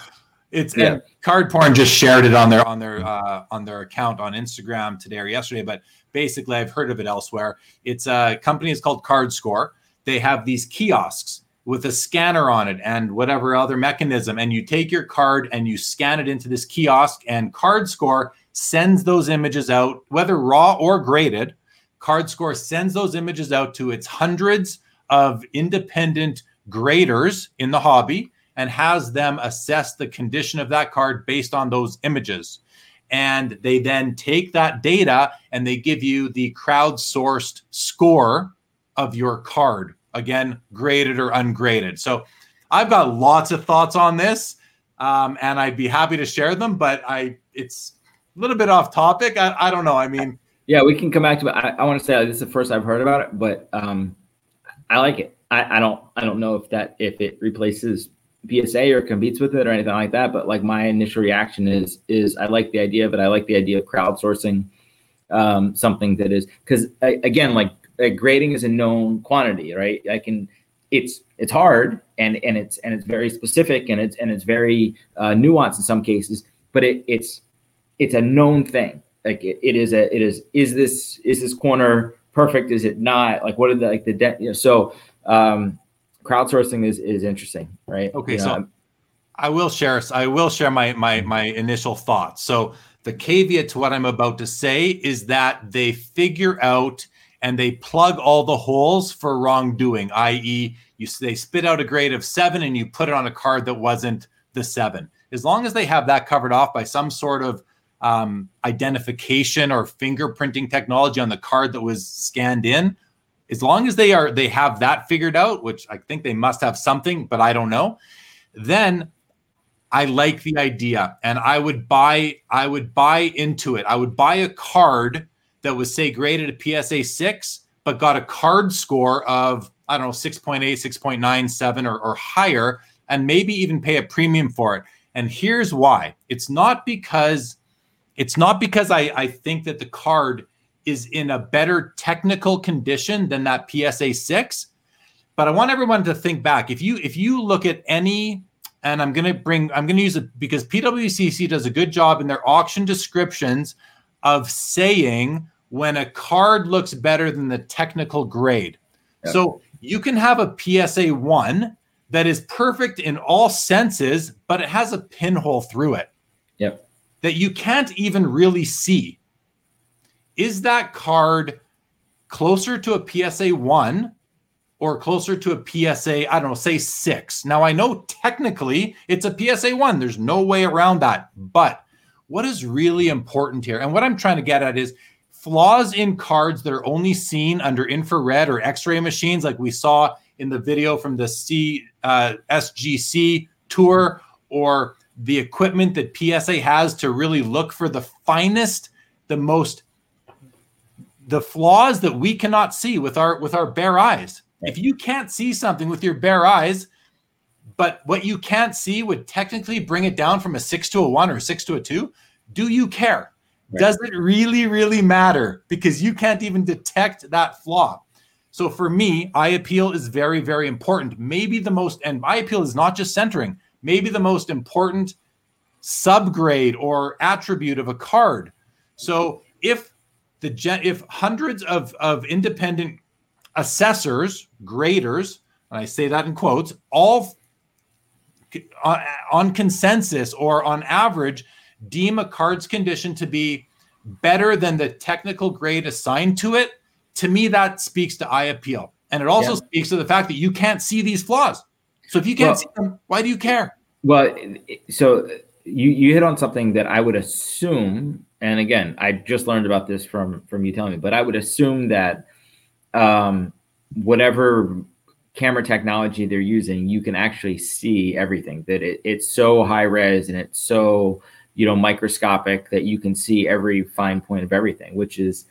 Speaker 2: it's yeah. card porn just shared it on their on their uh, on their account on Instagram today or yesterday, but basically I've heard of it elsewhere. It's a company is called Card Score. They have these kiosks with a scanner on it and whatever other mechanism, and you take your card and you scan it into this kiosk, and Card Score sends those images out, whether raw or graded. Card Score sends those images out to its hundreds of independent graders in the hobby and has them assess the condition of that card based on those images. And they then take that data and they give you the crowdsourced score of your card. Again, graded or ungraded. So I've got lots of thoughts on this, um, and I'd be happy to share them. But I, it's a little bit off topic. I, I don't know. I mean,
Speaker 3: yeah, we can come back to it. I, I want to say this is the first I've heard about it, but um, I like it. I, I don't I don't know if that if it replaces PSA or competes with it or anything like that. But like my initial reaction is is I like the idea of it. I like the idea of crowdsourcing um, something that is because again, like, like grading is a known quantity, right? I can it's it's hard and and it's and it's very specific and it's and it's very uh, nuanced in some cases, but it, it's it's a known thing. Like it, it is a it is is this is this corner perfect? Is it not? Like what are the like the de- you know, so um crowdsourcing is is interesting, right?
Speaker 2: Okay,
Speaker 3: you
Speaker 2: so know, I will share I will share my my my initial thoughts. So the caveat to what I'm about to say is that they figure out and they plug all the holes for wrongdoing, i.e., you they spit out a grade of seven and you put it on a card that wasn't the seven. As long as they have that covered off by some sort of um, identification or fingerprinting technology on the card that was scanned in, as long as they are they have that figured out which i think they must have something but i don't know then i like the idea. And i would buy i would buy into it. I would buy a card that was say graded a psa 6 but got a card score of i don't know 6.8 6.97 or, or higher and maybe even pay a premium for it. And here's why. It's not because it's not because i i think that the card is in a better technical condition than that PSA 6. But I want everyone to think back. If you if you look at any and I'm going to bring I'm going to use it because PWCC does a good job in their auction descriptions of saying when a card looks better than the technical grade. Yep. So you can have a PSA 1 that is perfect in all senses, but it has a pinhole through it.
Speaker 3: Yep.
Speaker 2: That you can't even really see is that card closer to a PSA 1 or closer to a PSA, I don't know, say 6? Now, I know technically it's a PSA 1. There's no way around that. But what is really important here, and what I'm trying to get at is flaws in cards that are only seen under infrared or x ray machines, like we saw in the video from the C, uh, SGC tour, or the equipment that PSA has to really look for the finest, the most the flaws that we cannot see with our with our bare eyes. If you can't see something with your bare eyes, but what you can't see would technically bring it down from a six to a one or six to a two, do you care? Right. Does it really, really matter? Because you can't even detect that flaw. So for me, eye appeal is very, very important. Maybe the most, and eye appeal is not just centering, maybe the most important subgrade or attribute of a card. So if the gen- if hundreds of, of independent assessors, graders, and I say that in quotes, all uh, on consensus or on average deem a card's condition to be better than the technical grade assigned to it, to me that speaks to eye appeal. And it also yeah. speaks to the fact that you can't see these flaws. So if you can't well, see them, why do you care?
Speaker 3: Well, so you you hit on something that I would assume and again, I just learned about this from from you telling me, but I would assume that um, whatever camera technology they're using, you can actually see everything. That it, it's so high res and it's so you know microscopic that you can see every fine point of everything, which is.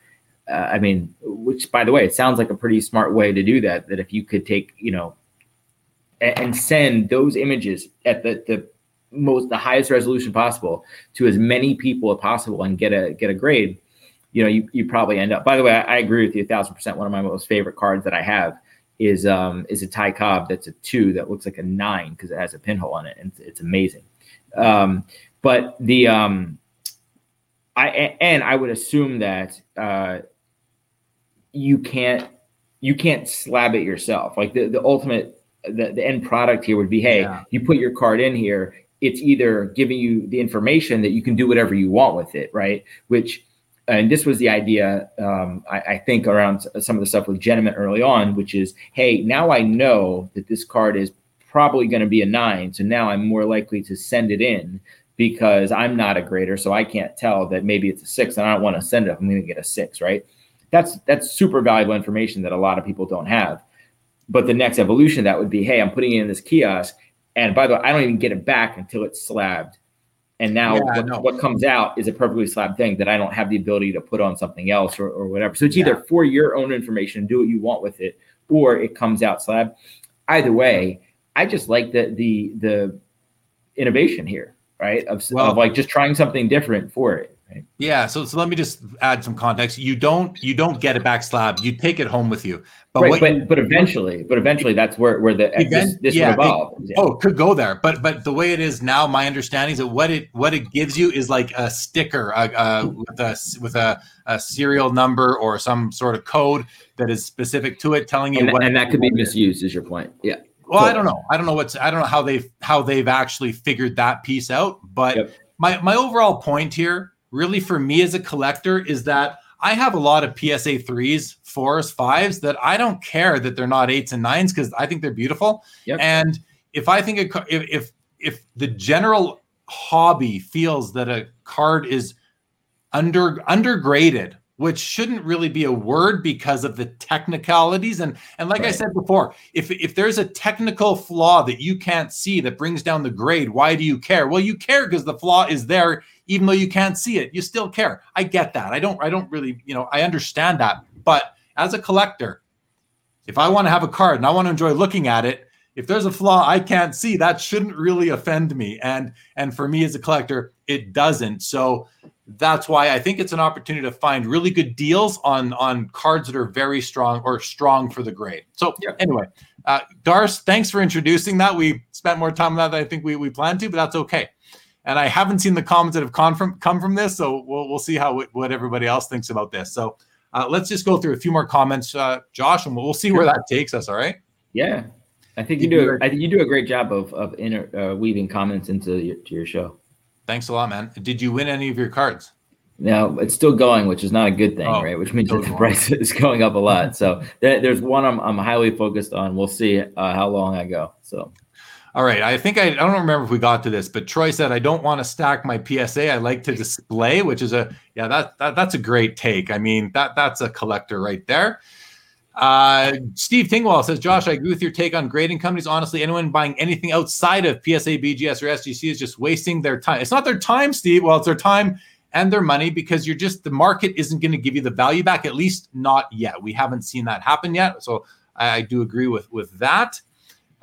Speaker 3: Uh, I mean, which by the way, it sounds like a pretty smart way to do that. That if you could take, you know, and, send those images at the, the most the highest resolution possible to as many people as possible and get a get a grade, you know, you, you probably end up. By the way, I, I agree with you a thousand percent. One of my most favorite cards that I have is um is a Ty Cobb that's a two that looks like a nine because it has a pinhole on it and it's, it's amazing. Um, but the um I and I would assume that uh you can't you can't slab it yourself. Like the, the ultimate the, the end product here would be hey, yeah. you put your card in here it's either giving you the information that you can do whatever you want with it, right? Which and this was the idea um, I, I, think around some of the stuff with Genamint early on, which is, hey, now I know that this card is probably going to be a nine, so now I'm more likely to send it in because I'm not a grader, so I can't tell that maybe it's a six, and I don't want to send it. I'm going to get a six, right? That's that's super valuable information that a lot of people don't have. But the next evolution that would be, hey, I'm putting it in this kiosk, and by the way, I don't even get it back until it's slabbed and now yeah, what, what, comes out is a perfectly slabbed thing that I don't have the ability to put on something else or, or whatever. So it's either for your own information, do what you want with it, or it comes out slab. Either way, I just like the the the innovation here, right? Of, well, of like just trying something different for it. Right?
Speaker 2: Yeah. So, so let me just add some context. You don't you don't get it back slab. You take it home with you.
Speaker 3: But right, but, you, but eventually, but eventually, that's where where the event, this, this yeah, evolve.
Speaker 2: It, yeah. Oh, could go there. But but the way it is now, my understanding is that what it what it gives you is like a sticker uh, uh, with a with a, a serial number or some sort of code that is specific to it, telling you
Speaker 3: and,
Speaker 2: what.
Speaker 3: And that could be misused. Is your point? Yeah.
Speaker 2: Well, I don't know. I don't know what's. I don't know how they've how they've actually figured that piece out. But yep. my my overall point here, really, for me as a collector, is that I have a lot of PSA threes, fours, fives that I don't care that they're not eights and nines because I think they're beautiful. Yep. And if I think a, if, if if the general hobby feels that a card is under undergraded, which shouldn't really be a word because of the technicalities and and like right. I said before, if if there's a technical flaw that you can't see that brings down the grade, why do you care? Well, you care because the flaw is there even though you can't see it. You still care. I get that. I don't I don't really, you know, I understand that. But as a collector, if I want to have a card and I want to enjoy looking at it, if there's a flaw I can't see, that shouldn't really offend me. And and for me as a collector, it doesn't. So that's why I think it's an opportunity to find really good deals on on cards that are very strong or strong for the grade. So yeah. anyway, uh, Darce, thanks for introducing that. We spent more time on that than I think we, we planned to, but that's okay and I haven't seen the comments that have come from come from this. So we'll we'll see how what everybody else thinks about this. So uh, let's just go through a few more comments, uh, Josh, and we'll, we'll see where that takes us. All right.
Speaker 3: Yeah, I think you do. I think you do a great job of of inter, uh, weaving comments into your, to your show.
Speaker 2: Thanks a lot, man. Did you win any of your cards?
Speaker 3: No, it's still going, which is not a good thing, oh, right? Which means that the price is going up a lot. So there, there's one I'm, I'm highly focused on. We'll see uh, how long I go. So
Speaker 2: all right. I think I, I don't remember if we got to this, but Troy said I don't want to stack my PSA. I like to display, which is a yeah, that, that that's a great take. I mean, that that's a collector right there. Uh, Steve Tingwall says, Josh, I agree with your take on grading companies. Honestly, anyone buying anything outside of PSA, BGS, or SGC is just wasting their time. It's not their time, Steve. Well, it's their time and their money because you're just the market isn't going to give you the value back, at least not yet. We haven't seen that happen yet. So I, I do agree with with that.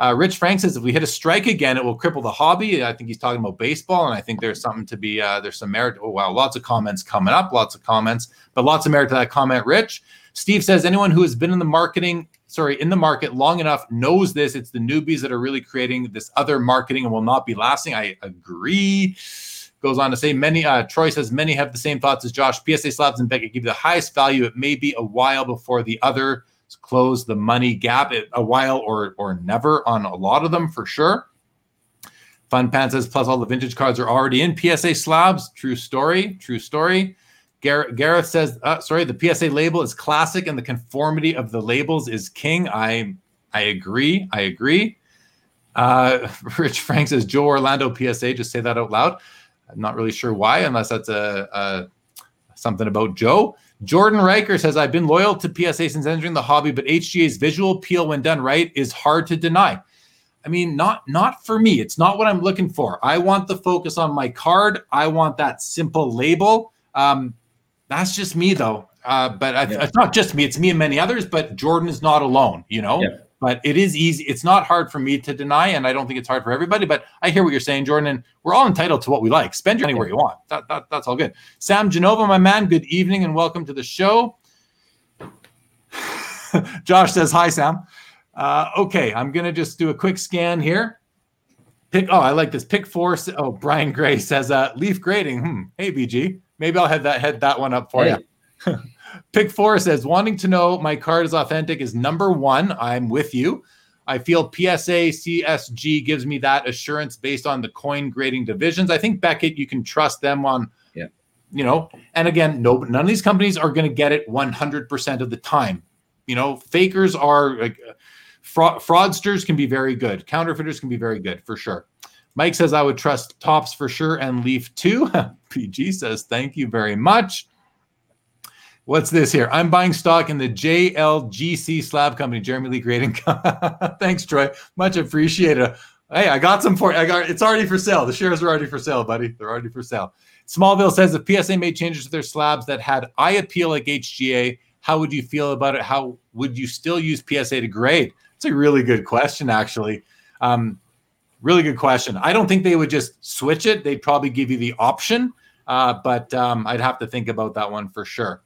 Speaker 2: Uh, Rich Frank says if we hit a strike again, it will cripple the hobby. I think he's talking about baseball, and I think there's something to be uh, there's some merit. Oh wow, lots of comments coming up, lots of comments, but lots of merit to that comment. Rich, Steve says anyone who has been in the marketing, sorry, in the market long enough knows this. It's the newbies that are really creating this other marketing and will not be lasting. I agree. Goes on to say many. Uh, Troy says many have the same thoughts as Josh. PSA slabs and Beckett give you the highest value. It may be a while before the other close the money gap a while or or never on a lot of them for sure. Fun Pan says, plus all the vintage cards are already in PSA slabs. True story. True story. Gareth, says, uh, sorry, the PSA label is classic and the conformity of the labels is king. I I agree. I agree. Uh, Rich Frank says, Joe Orlando PSA. Just say that out loud. I'm not really sure why, unless that's a, a something about Joe. Jordan Riker says, I've been loyal to PSA since entering the hobby, but HGA's visual appeal when done right is hard to deny. I mean, not not for me. It's not what I'm looking for. I want the focus on my card. I want that simple label. Um, that's just me, though. Uh, but I, yeah. it's not just me. It's me and many others. But Jordan is not alone. You know. Yeah but it is easy. It's not hard for me to deny, and I don't think it's hard for everybody. But I hear what you're saying, Jordan, and we're all entitled to what we like. Spend your money where you want. That, that, that's all good. Sam Genova, my man, good evening and welcome to the show. Josh says hi, Sam. Uh, okay, I'm gonna just do a quick scan here. Pick. Oh, I like this. Pick four. Oh, Brian Gray says uh, leaf grading. Hmm. Hey, BG. Maybe I'll head that head that one up for hey. you. Pick four says, wanting to know my card is authentic is number one. I'm with you. I feel PSA CSG gives me that assurance based on the coin grading divisions. I think Beckett, you can trust them on
Speaker 3: yeah.
Speaker 2: you know, and again, no, none of these companies are going to get it 100% of the time. You know, fakers are like fraud, fraudsters can be very good. Counterfeiters can be very good for sure. Mike says I would trust Topps for sure and Leaf too. PG says thank you very much. What's this here? I'm buying stock in the JLGC Slab Company, Jeremy Lee Grading. Thanks, Troy. Much appreciated. Hey, I got some for I got it's already for sale. The shares are already for sale, buddy. They're already for sale. Smallville says if PSA made changes to their slabs that had eye appeal like HGA, how would you feel about it? How would you still use PSA to grade? It's a really good question, actually. Um, really good question. I don't think they would just switch it. They'd probably give you the option, uh, but um, I'd have to think about that one for sure.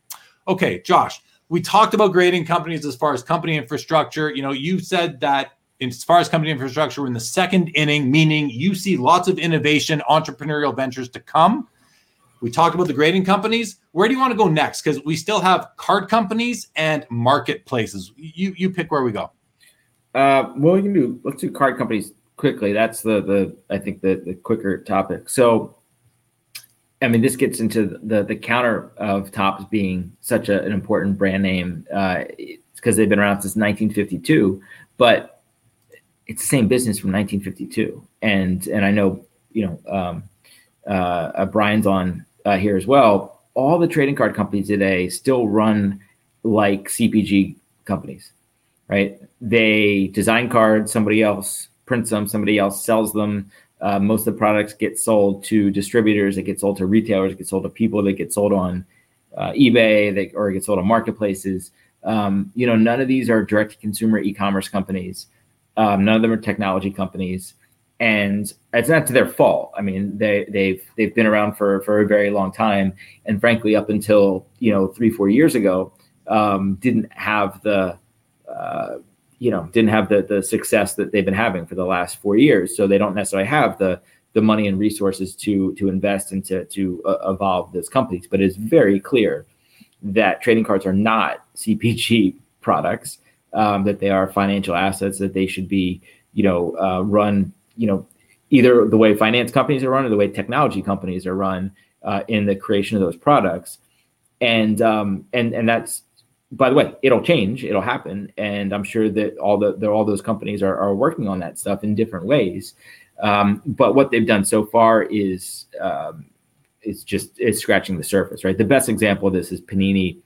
Speaker 2: Okay, Josh, we talked about grading companies as far as company infrastructure. You know, you said that as far as company infrastructure, we're in the second inning, meaning you see lots of innovation, entrepreneurial ventures to come. We talked about the grading companies. Where do you want to go next? Because we still have card companies and marketplaces. You you pick where we go.
Speaker 3: Uh, well, we can do. Let's do card companies quickly. That's the the I think the the quicker topic. So, I mean, this gets into the the counter of Topps being such a, an important brand name uh, because they've been around since 1952, but it's the same business from 1952. And and I know you know um, uh, uh, Brian's on uh, here as well, all the trading card companies today still run like CPG companies, right? They design cards, somebody else prints them, somebody else sells them. Uh, most of the products get sold to distributors, it gets sold to retailers, it gets sold to people, they get sold on uh, eBay, they, or it gets sold on marketplaces. Um, you know, none of these are direct to consumer e-commerce companies. Um, none of them are technology companies and it's not to their fault. I mean, they they've they've been around for for a very long time, and frankly, up until you know three four years ago, um, didn't have the uh, you know didn't have the the success that they've been having for the last four years. So they don't necessarily have the the money and resources to to invest and to to uh, evolve those companies. But it's very clear that trading cards are not CPG products. Um, that they are financial assets that they should be you know uh, run you know, either the way finance companies are run or the way technology companies are run uh, in the creation of those products. And um, and and that's by the way, it'll change, it'll happen, and I'm sure that all the, the all those companies are, are working on that stuff in different ways. Um, but what they've done so far is um, it's just it's scratching the surface, right? The best example of this is Panini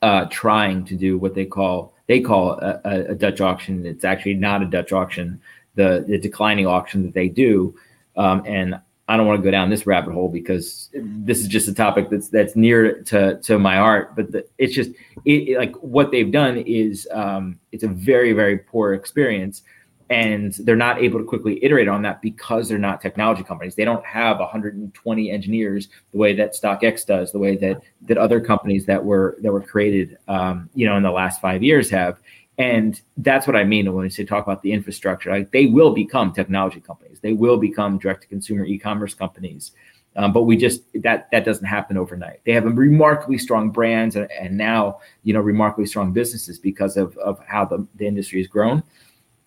Speaker 3: uh, trying to do what they call they call a, a, Dutch auction. It's actually not a Dutch auction the the declining auction that they do. Um, and I don't want to go down this rabbit hole because this is just a topic that's that's near to to my heart. But the, it's just it, it, like what they've done is um, it's a very very poor experience, and they're not able to quickly iterate on that because they're not technology companies. They don't have 120 engineers the way that StockX does, the way that that other companies that were that were created, um, you know, in the last five years have. And that's what I mean when we say talk about the infrastructure. Like they will become technology companies. They will become direct to consumer e-commerce companies. Um, but we just that that doesn't happen overnight. They have remarkably strong brands and, and now you know remarkably strong businesses because of of how the, the industry has grown.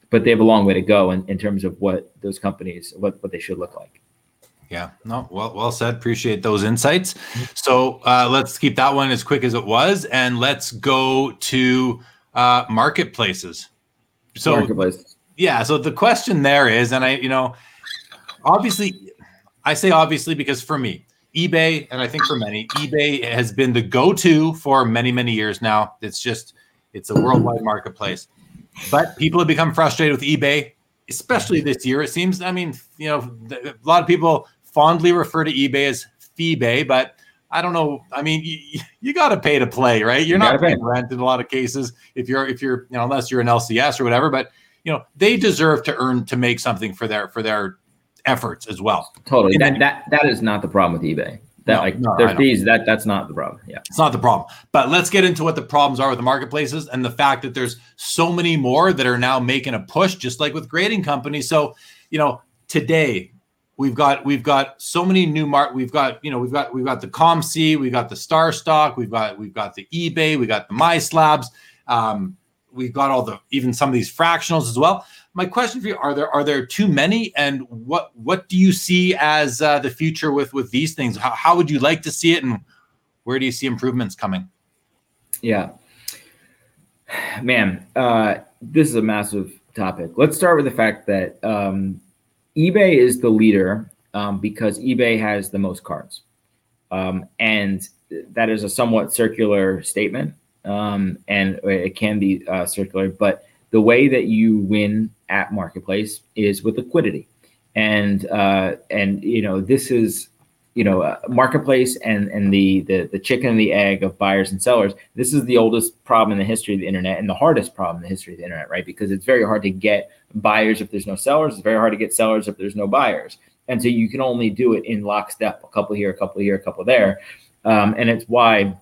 Speaker 3: But they have a long way to go in, in terms of what those companies what what they should look like.
Speaker 2: Yeah, no, well, well said. Appreciate those insights. So uh, let's keep that one as quick as it was, and let's go to uh, marketplaces. So yeah, so the question there is, and I, you know, obviously, I say obviously because for me, eBay, and I think for many, eBay has been the go-to for many, many years now. It's just, it's a worldwide marketplace. But people have become frustrated with eBay, especially this year. It seems. I mean, you know, a lot of people fondly refer to eBay as FeeBay, but I don't know. I mean, you, you got to pay to play, right? You're you not paying pay. rent in a lot of cases if you're if you're you know unless you're an LCS or whatever. But you know they deserve to earn to make something for their for their efforts as well.
Speaker 3: Totally. that, that that is not the problem with eBay. That no, like no, their fees. That that's not the problem. Yeah,
Speaker 2: it's not the problem. But let's get into what the problems are with the marketplaces and the fact that there's so many more that are now making a push, just like with grading companies. So you know today We've got we've got so many new mark. We've got you know we've got we've got the COMC, we've got the StarStock, we've got we've got the eBay, we got the MySlabs, um, we've got all the even some of these fractionals as well. my question for you: Are there are there too many, and what what do you see as uh, the future with with these things? How, how would you like to see it, and where do you see improvements coming?
Speaker 3: Yeah, man, uh, this is a massive topic. Let's start with the fact that um, eBay is the leader um, because eBay has the most cards, um, and that is a somewhat circular statement, um, and it can be uh, circular, but the way that you win at marketplace is with liquidity. And uh, and you know this is you know uh, marketplace and and the, the the chicken and the egg of buyers and sellers this is the oldest problem in the history of the internet and the hardest problem in the history of the internet right? Because it's very hard to get buyers if there's no sellers. It's very hard to get sellers if there's no buyers. And so you can only do it in lockstep a couple here a couple here a couple there. Um, and it's why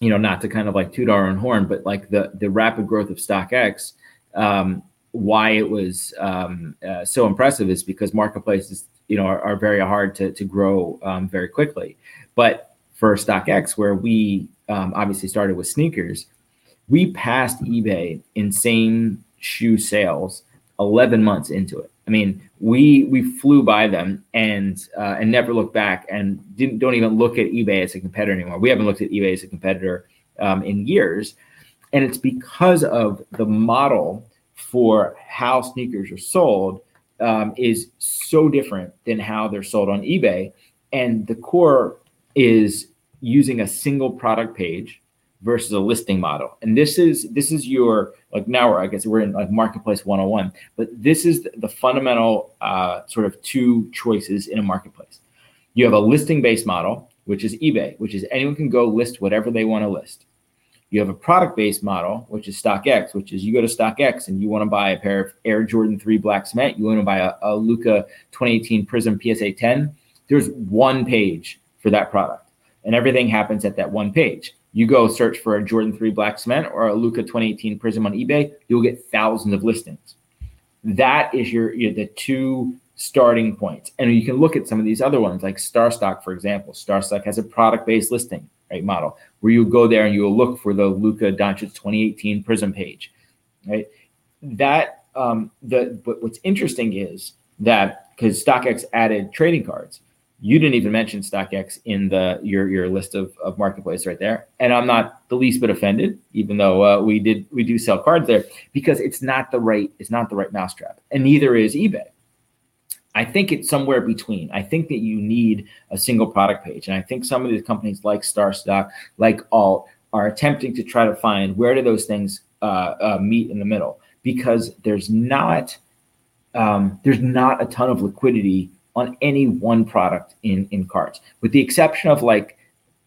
Speaker 3: you know not to kind of like toot our own horn but like the the rapid growth of stockx um, why it was um, uh, so impressive is because marketplaces, you know, are, are very hard to, to grow um, very quickly. But for StockX, where we um, obviously started with sneakers, we passed eBay in same shoe sales 11 months into it. I mean, we we flew by them and uh, and never looked back and didn't don't even look at eBay as a competitor anymore. We haven't looked at eBay as a competitor um, in years and it's because of the model for how sneakers are sold um, is so different than how they're sold on eBay. And the core is using a single product page versus a listing model. And this is this is your like now we're I guess we're in like marketplace 101, but this is the, fundamental uh, sort of two choices in a marketplace. You have a listing based model, which is eBay, which is anyone can go list whatever they want to list. You have a product based model, which is StockX, which is you go to StockX and you want to buy a pair of Air Jordan 3 Black Cement, you want to buy a, a Luka 2018 Prism PSA 10. There's one page for that product, and everything happens at that one page. You go search for a Jordan 3 Black Cement or a Luka 2018 Prism on eBay, you'll get thousands of listings. That is your, your the two starting points. And you can look at some of these other ones, like StarStock, for example. StarStock has a product based listing right model where you go there and you will look for the Luka Doncic 2018 Prism page, right? That um, the but what's interesting is that because StockX added trading cards, you didn't even mention StockX in the your your list of, of marketplace right there, and I'm not the least bit offended, even though uh, we did we do sell cards there because it's not the right it's not the right mousetrap, and neither is eBay. I think it's somewhere between. I think that you need a single product page. And I think some of these companies like StarStock, like Alt, are attempting to try to find where do those things uh, uh, meet in the middle because there's not um, there's not a ton of liquidity on any one product in in cards, with the exception of like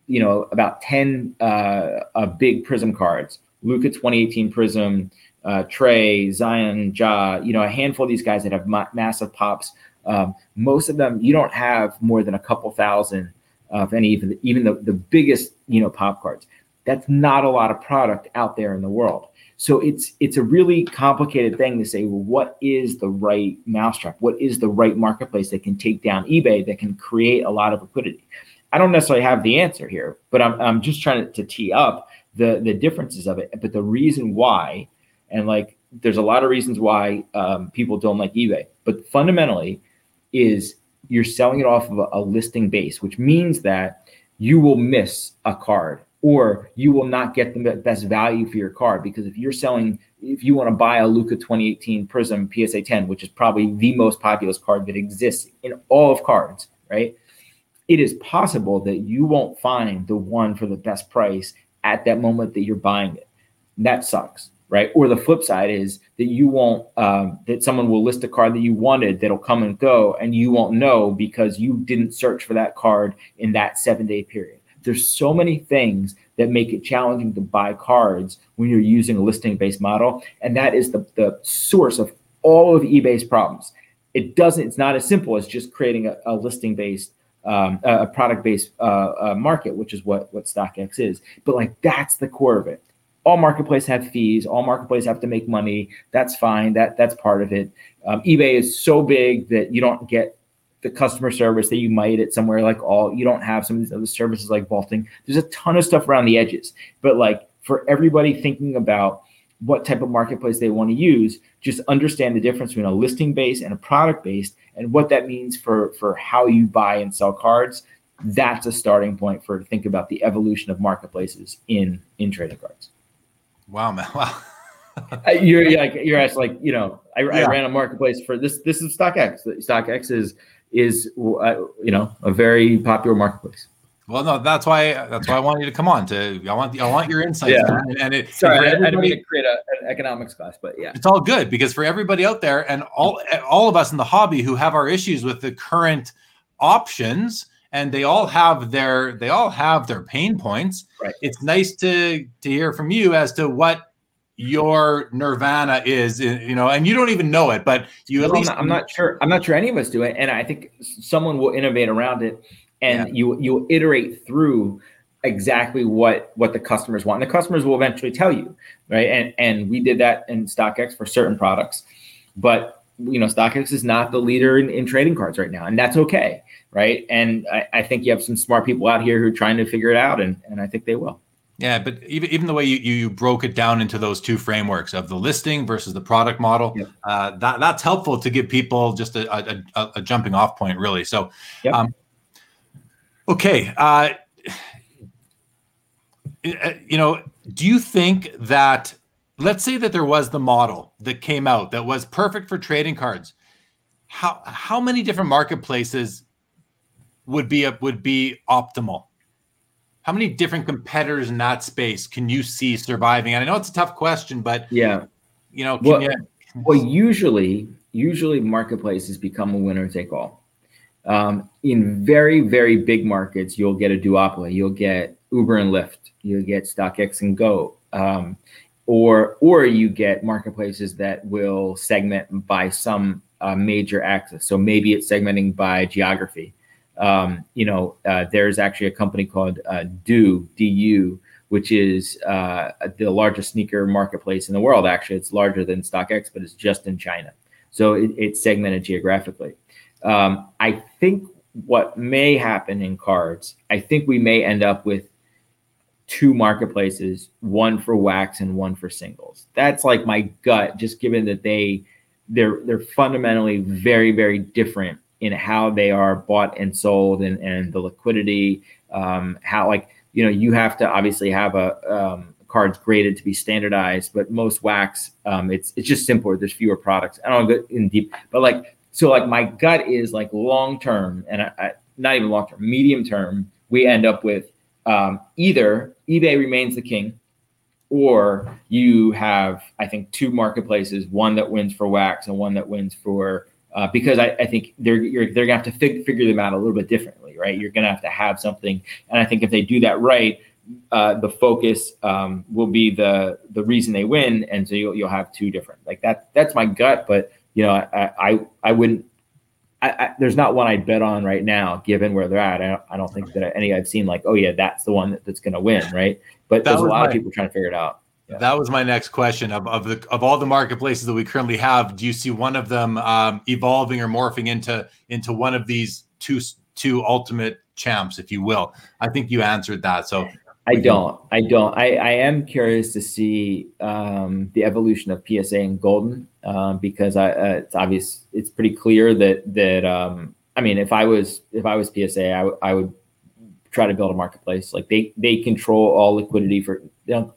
Speaker 3: you know about 10 uh, uh big prism cards luka 2018 prism uh, Trae, Zion, Ja, you know, a handful of these guys that have ma- massive pops um, most of them, you don't have more than a couple thousand of any, even, even the, the biggest, you know, pop cards. That's not a lot of product out there in the world. So it's it's a really complicated thing to say, well, what is the right mousetrap? What is the right marketplace that can take down eBay that can create a lot of liquidity? I don't necessarily have the answer here, but I'm, I'm just trying to, to tee up the the differences of it. But the reason why, and like there's a lot of reasons why um, people don't like eBay, but fundamentally, is you're selling it off of a, a listing base, which means that you will miss a card or you will not get the best value for your card because if you're selling if you want to buy a Luka 2018 Prism PSA 10 which is probably the most populous card that exists in all of cards right it is possible that you won't find the one for the best price at that moment that you're buying it and that sucks right? Or the flip side is that you won't, um, that someone will list a card that you wanted that'll come and go, and you won't know because you didn't search for that card in that seven day period. There's so many things that make it challenging to buy cards when you're using a listing based model. And that is the, the source of all of eBay's problems. It doesn't, it's not as simple as just creating a, a listing based um, a product based uh, uh, market, which is what what StockX is. But like that's the core of it all marketplace have fees all marketplace have to make money that's fine that that's part of it um, ebay is so big that you don't get the customer service that you might at somewhere like Alt you don't have some of these other services like vaulting there's a ton of stuff around the edges but like for everybody thinking about what type of marketplace they want to use. Just understand the difference between a listing based and a product based, and what that means for for how you buy and sell cards. That's a starting point for to think about the evolution of marketplaces in in trading cards.
Speaker 2: Wow, man! Wow.
Speaker 3: Uh, you're, you're like you're asked like you know I, yeah. I, ran a marketplace for this. This is StockX. StockX is is uh, you know a very popular marketplace.
Speaker 2: Well, no, that's why that's why I want you to come on. To I want I want your insights.
Speaker 3: Yeah. And, and it, sorry, I, I didn't mean to create a, an economics class, but yeah,
Speaker 2: it's all good because for everybody out there and all all of us in the hobby who have our issues with the current options, and they all have their they all have their pain points.
Speaker 3: Right.
Speaker 2: It's nice to to hear from you as to what your nirvana is you know and you don't even know it but you
Speaker 3: well,
Speaker 2: at least
Speaker 3: I'm not, I'm not, sure i'm not sure any of us do it and i think someone will innovate around it and yeah. you you iterate through exactly what what the customers want and the customers will eventually tell you right and and we did that in stockx for certain products but you know stockx is not the leader in, in trading cards right now and that's okay right and I, I think you have some smart people out here who are trying to figure it out and and i think they will
Speaker 2: yeah, but even even the way you, you broke it down into those two frameworks of the listing versus the product model, uh, that that's helpful to give people just a, a, a jumping off point, really. So, yep. um, Okay. Uh, you know, do you think that, let's say that there was the model that came out that was perfect for trading cards, how how many different marketplaces would be a, would be optimal? How many different competitors in that space can you see surviving? And I know it's a tough question, but
Speaker 3: yeah,
Speaker 2: you know,
Speaker 3: well,
Speaker 2: you,
Speaker 3: well, usually usually marketplaces become a winner take all. Um, in very, very big markets, you'll get a duopoly. You'll get Uber and Lyft. You'll get StockX and GOAT. Um, or, or you get marketplaces that will segment by some uh, major axis. So maybe it's segmenting by geography. Um, you know, uh, there's actually a company called uh, Dewu, which is uh, the largest sneaker marketplace in the world. Actually, it's larger than StockX, but it's just in China. So it, it's segmented geographically. Um, I think what may happen in cards, I think we may end up with two marketplaces, one for wax and one for singles. That's like my gut, just given that they they're they're fundamentally very very different in how they are bought and sold and and the liquidity, um, how like you know you have to obviously have a um, cards graded to be standardized, but most wax um, it's it's just simpler. There's fewer products. I don't go in deep, but like so like my gut is like long term, and I, I, not even long term, medium term, we end up with um, either eBay remains the king, or you have I think two marketplaces, one that wins for wax and one that wins for uh, because I, I, think they're they're gonna have to fig- figure them out a little bit differently, right? You're gonna have to have something, and I think if they do that right, uh, the focus um, will be the the reason they win, and so you'll you'll have two different like that. That's my gut, but you know, I I, I wouldn't. I, I, there's not one I'd bet on right now, given where they're at. I don't, I don't think that any I've seen like, oh yeah, that's the one that, that's going to win, right? But that there's a lot my, of people trying to figure it out.
Speaker 2: That was my next question of, of the of all the marketplaces that we currently have. Do you see one of them um, evolving or morphing into into one of these two two ultimate champs, if you will? I think you answered that. So
Speaker 3: I don't. I don't. I, I am curious to see um, the evolution of PSA and Goldin um, because I, uh, it's obvious. It's pretty clear that that um, I mean, if I was if I was PSA, I, w- I would try to build a marketplace. Like they they control all liquidity for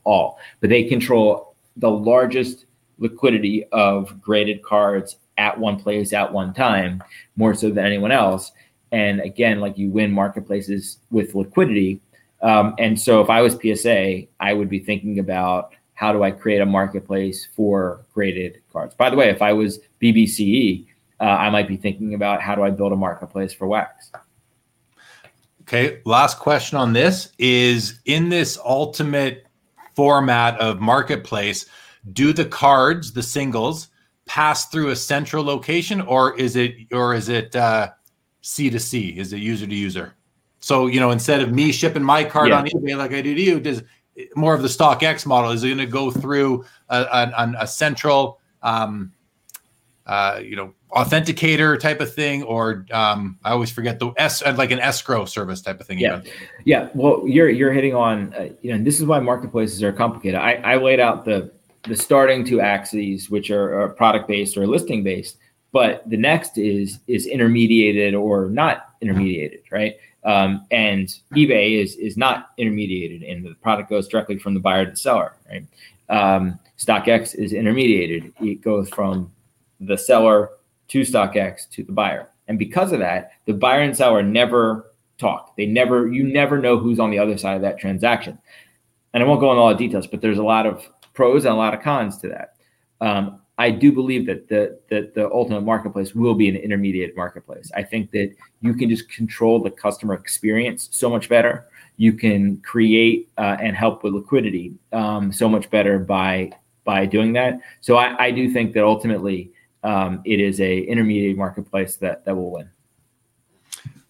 Speaker 3: all, but they control the largest liquidity of graded cards at one place at one time, more so than anyone else. And again, like you win marketplaces with liquidity um, and so if I was PSA, I would be thinking about how do I create a marketplace for graded cards. By the way, if I was BBCE, uh, I might be thinking about how do I build a marketplace for wax.
Speaker 2: Okay, last question on this is in this ultimate format of marketplace, do the cards, the singles, pass through a central location or is it or is it uh, C to C? Is it user to user? So, you know, instead of me shipping my card yeah. on eBay like I do to you, does more of the StockX model is it going to go through a, a, a central, um, uh, you know, authenticator type of thing, or um, I always forget the S uh, like an escrow service type of thing.
Speaker 3: Yeah, yeah. Well, you're you're hitting on, uh, you know, this is why marketplaces are complicated. I, I laid out the the starting two axes, which are, are product based or listing based, but the next is is intermediated or not intermediated, right? Um, and eBay is is not intermediated, and the product goes directly from the buyer to the seller, right? Um, StockX is intermediated; it goes from the seller to StockX to the buyer, and because of that, the buyer and seller never talk. They never, you never know who's on the other side of that transaction. And I won't go into all the details, but there's a lot of pros and a lot of cons to that. Um, I do believe that the that the ultimate marketplace will be an intermediate marketplace. I think that you can just control the customer experience so much better. You can create uh, and help with liquidity um, so much better by by doing that. So I, I do think that ultimately um, it is a intermediate marketplace that that will win.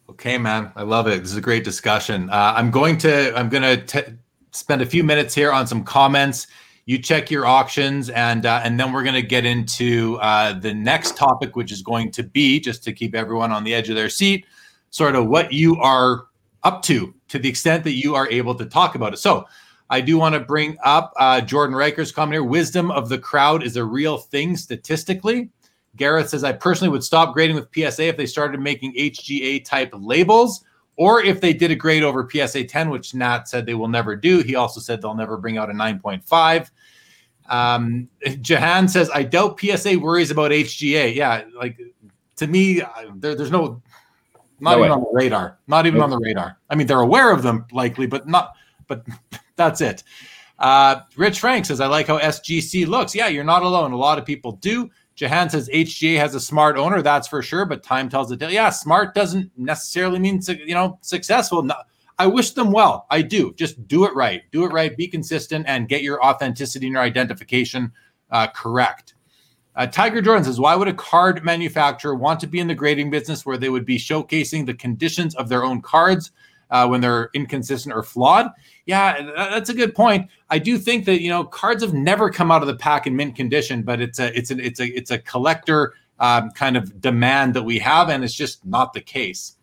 Speaker 2: Okay, man, I love it. This is a great discussion. Uh, I'm going to I'm going to spend a few minutes here on some comments you check your auctions and uh, and then we're going to get into uh, the next topic which is going to be just to keep everyone on the edge of their seat sort of what you are up to to the extent that you are able to talk about it so i do want to bring up uh, jordan Riker's comment here wisdom of the crowd is a real thing statistically gareth says i personally would stop grading with psa if they started making hga type labels or if they did a grade over PSA 10, which Nat said they will never do. He also said they'll never bring out a 9.5. Um, Jahan says, I doubt PSA worries about HGA. Yeah, like to me, there, there's no, not no even way. on the radar. Not even on the radar. I mean, they're aware of them likely, but not, but that's it. Uh, Rich Frank says, I like how SGC looks. Yeah, you're not alone. A lot of people do. Jahan says HGA has a smart owner, that's for sure, but time tells the tale. Yeah, smart doesn't necessarily mean you know successful. I wish them well. I do. Just do it right. Do it right. Be consistent and get your authenticity and your identification uh, correct. Uh, Tiger Jordan says, Why would a card manufacturer want to be in the grading business where they would be showcasing the conditions of their own cards uh, when they're inconsistent or flawed? Yeah, that's a good point. I do think that you know cards have never come out of the pack in mint condition, but it's a it's a it's a it's a collector um, kind of demand that we have, and it's just not the case.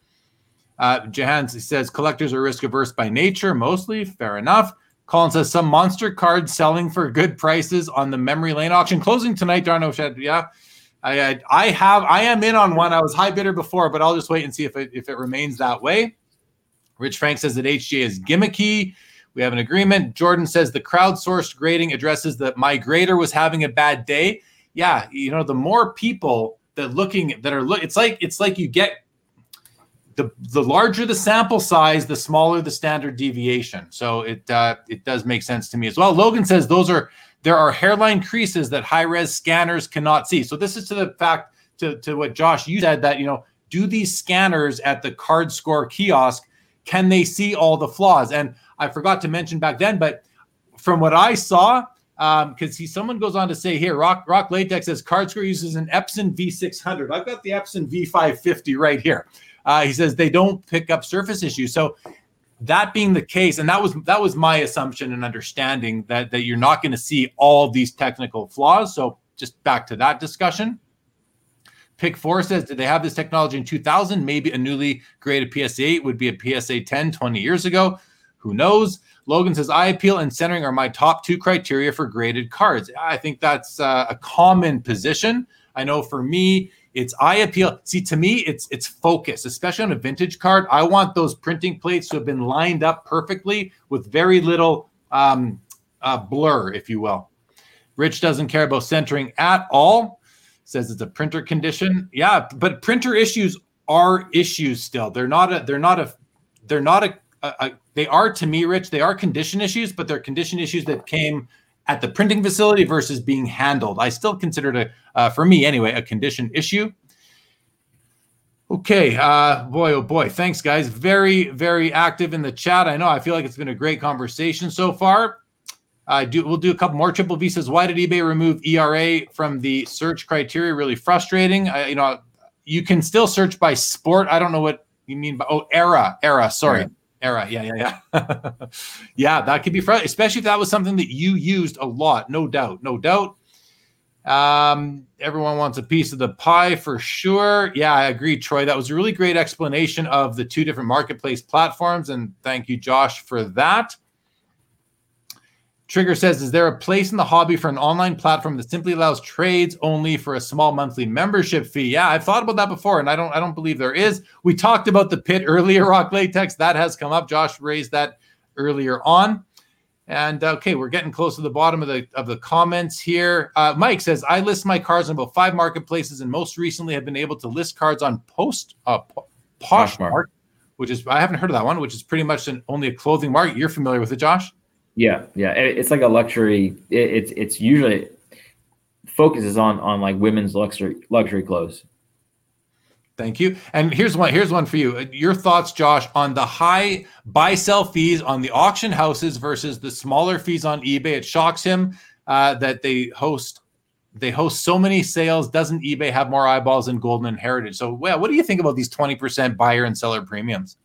Speaker 2: Uh, Jahan says collectors are risk averse by nature, mostly. Fair enough. Colin says some monster cards selling for good prices on the memory lane auction closing tonight. Darno said, yeah. I, I have I am in on one. I was high bidder before, but I'll just wait and see if it if it remains that way. Rich Frank says that HGA is gimmicky. We have an agreement. Jordan says the crowdsourced grading addresses that my grader was having a bad day. Yeah, you know, the more people that looking that are look, it's like it's like you get the the larger the sample size, the smaller the standard deviation. So it uh, it does make sense to me as well. Logan says those are there are hairline creases that high res scanners cannot see. So this is to the fact to to what Josh you said that you know do these scanners at the card score kiosk can they see all the flaws and I forgot to mention back then, but from what I saw, because um, he someone goes on to say here, Rock Rock Latex says card score uses an Epson V600. I've got the Epson V550 right here. Uh, he says they don't pick up surface issues. So that being the case, and that was that was my assumption and understanding that that you're not going to see all these technical flaws. So just back to that discussion. Pick four says, did they have this technology in 2000? Maybe a newly graded PSA 8 would be a PSA 10 20 years ago. Who knows? Logan says, eye appeal and centering are my top two criteria for graded cards. I think that's uh, a common position. I know for me, it's eye appeal. See, to me, it's it's focus, especially on a vintage card. I want those printing plates to have been lined up perfectly with very little um, uh, blur, if you will. Rich doesn't care about centering at all. Says it's a printer condition. Yeah, but printer issues are issues still. They're not a. They're not a. They're not a they are to me, Rich. They are condition issues, but they're condition issues that came at the printing facility versus being handled. I still consider it, a, uh, for me anyway, a condition issue. Okay, uh, boy, oh boy, thanks, guys. Very, very active in the chat. I know. I feel like it's been a great conversation so far. I do. We'll do a couple more. Triple visas. "Why did eBay remove ERA from the search criteria? Really frustrating. I, you know, you can still search by sport. I don't know what you mean by oh era era. Sorry, era. Yeah, yeah, yeah. yeah, that could be frustrating, especially if that was something that you used a lot. No doubt, no doubt. Um, everyone wants a piece of the pie for sure. Yeah, I agree, Troy. That was a really great explanation of the two different marketplace platforms, and thank you, Josh, for that. Trigger says, is there a place in the hobby for an online platform that simply allows trades only for a small monthly membership fee? Yeah, I've thought about that before, and I don't I don't believe there is. We talked about the pit earlier, Rock Latex. That has come up. Josh raised that earlier on. And okay, we're getting close to the bottom of the of the comments here. Uh, Mike says, I list my cards on about five marketplaces, and most recently have been able to list cards on Post uh, Poshmark, which is I haven't heard of that one, which is pretty much an, only a clothing market. You're familiar with it, Josh?
Speaker 3: Yeah, yeah, it's like a luxury. it's it's usually focuses on on like women's luxury luxury clothes.
Speaker 2: Thank you. And here's one. Here's one for you. Your thoughts, Josh, on the high buy sell fees on the auction houses versus the smaller fees on eBay. It shocks him uh, that they host they host so many sales. Doesn't eBay have more eyeballs than Goldin and Heritage? So, well, what do you think about these twenty percent buyer and seller premiums?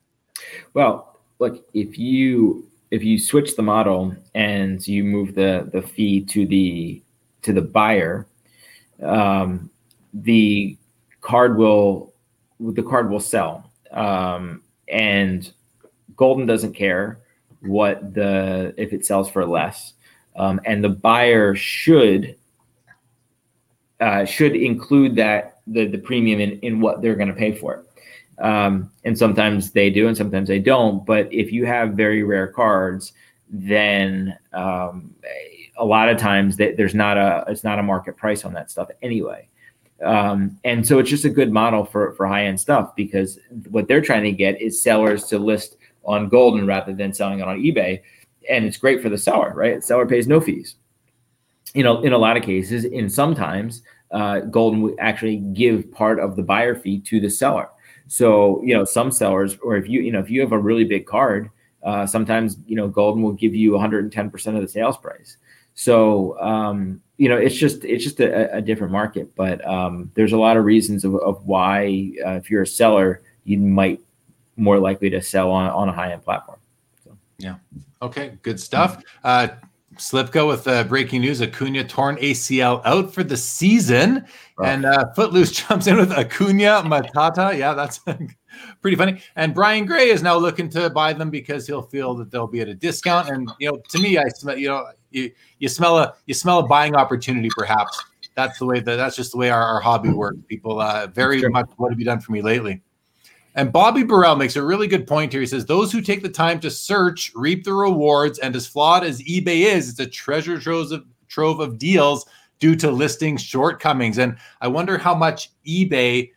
Speaker 3: Well, look, if you if you switch the model and you move the the fee to the to the buyer, um, the card will the card will sell, um, and Goldin doesn't care what the if it sells for less, um, and the buyer should uh, should include that the the premium in in what they're going to pay for it. Um, and sometimes they do, and sometimes they don't. But if you have very rare cards, then um, a lot of times they, there's not a it's not a market price on that stuff anyway. Um, and so it's just a good model for for high end stuff because what they're trying to get is sellers to list on Goldin rather than selling it on eBay, and it's great for the seller, right? The seller pays no fees. You know, in a lot of cases, in sometimes, uh, Goldin would actually give part of the buyer fee to the seller. So, you know, some sellers, or if you, you know, if you have a really big card, uh, sometimes, you know, Goldin will give you 110% of the sales price. So, um, you know, it's just, it's just a, a different market, but um, there's a lot of reasons of, of why, uh, if you're a seller, you might more likely to sell on, on a high end platform.
Speaker 2: So. Yeah. Okay. Good stuff. Uh, Slipka with uh, breaking news: Acuna torn ACL out for the season, oh. and uh, Footloose jumps in with Acuna Matata. Yeah, that's pretty funny. And Brian Gray is now looking to buy them because he'll feel that they'll be at a discount. And you know, to me, I smell you know you, you smell a you smell a buying opportunity, perhaps. That's the way that that's just the way our, our hobby works. People uh, very much what have you done for me lately? And Bobby Burrell makes a really good point here. He says, Those who take the time to search reap the rewards. And as flawed as eBay is, it's a treasure trove of, trove of deals due to listing shortcomings. And I wonder how much eBay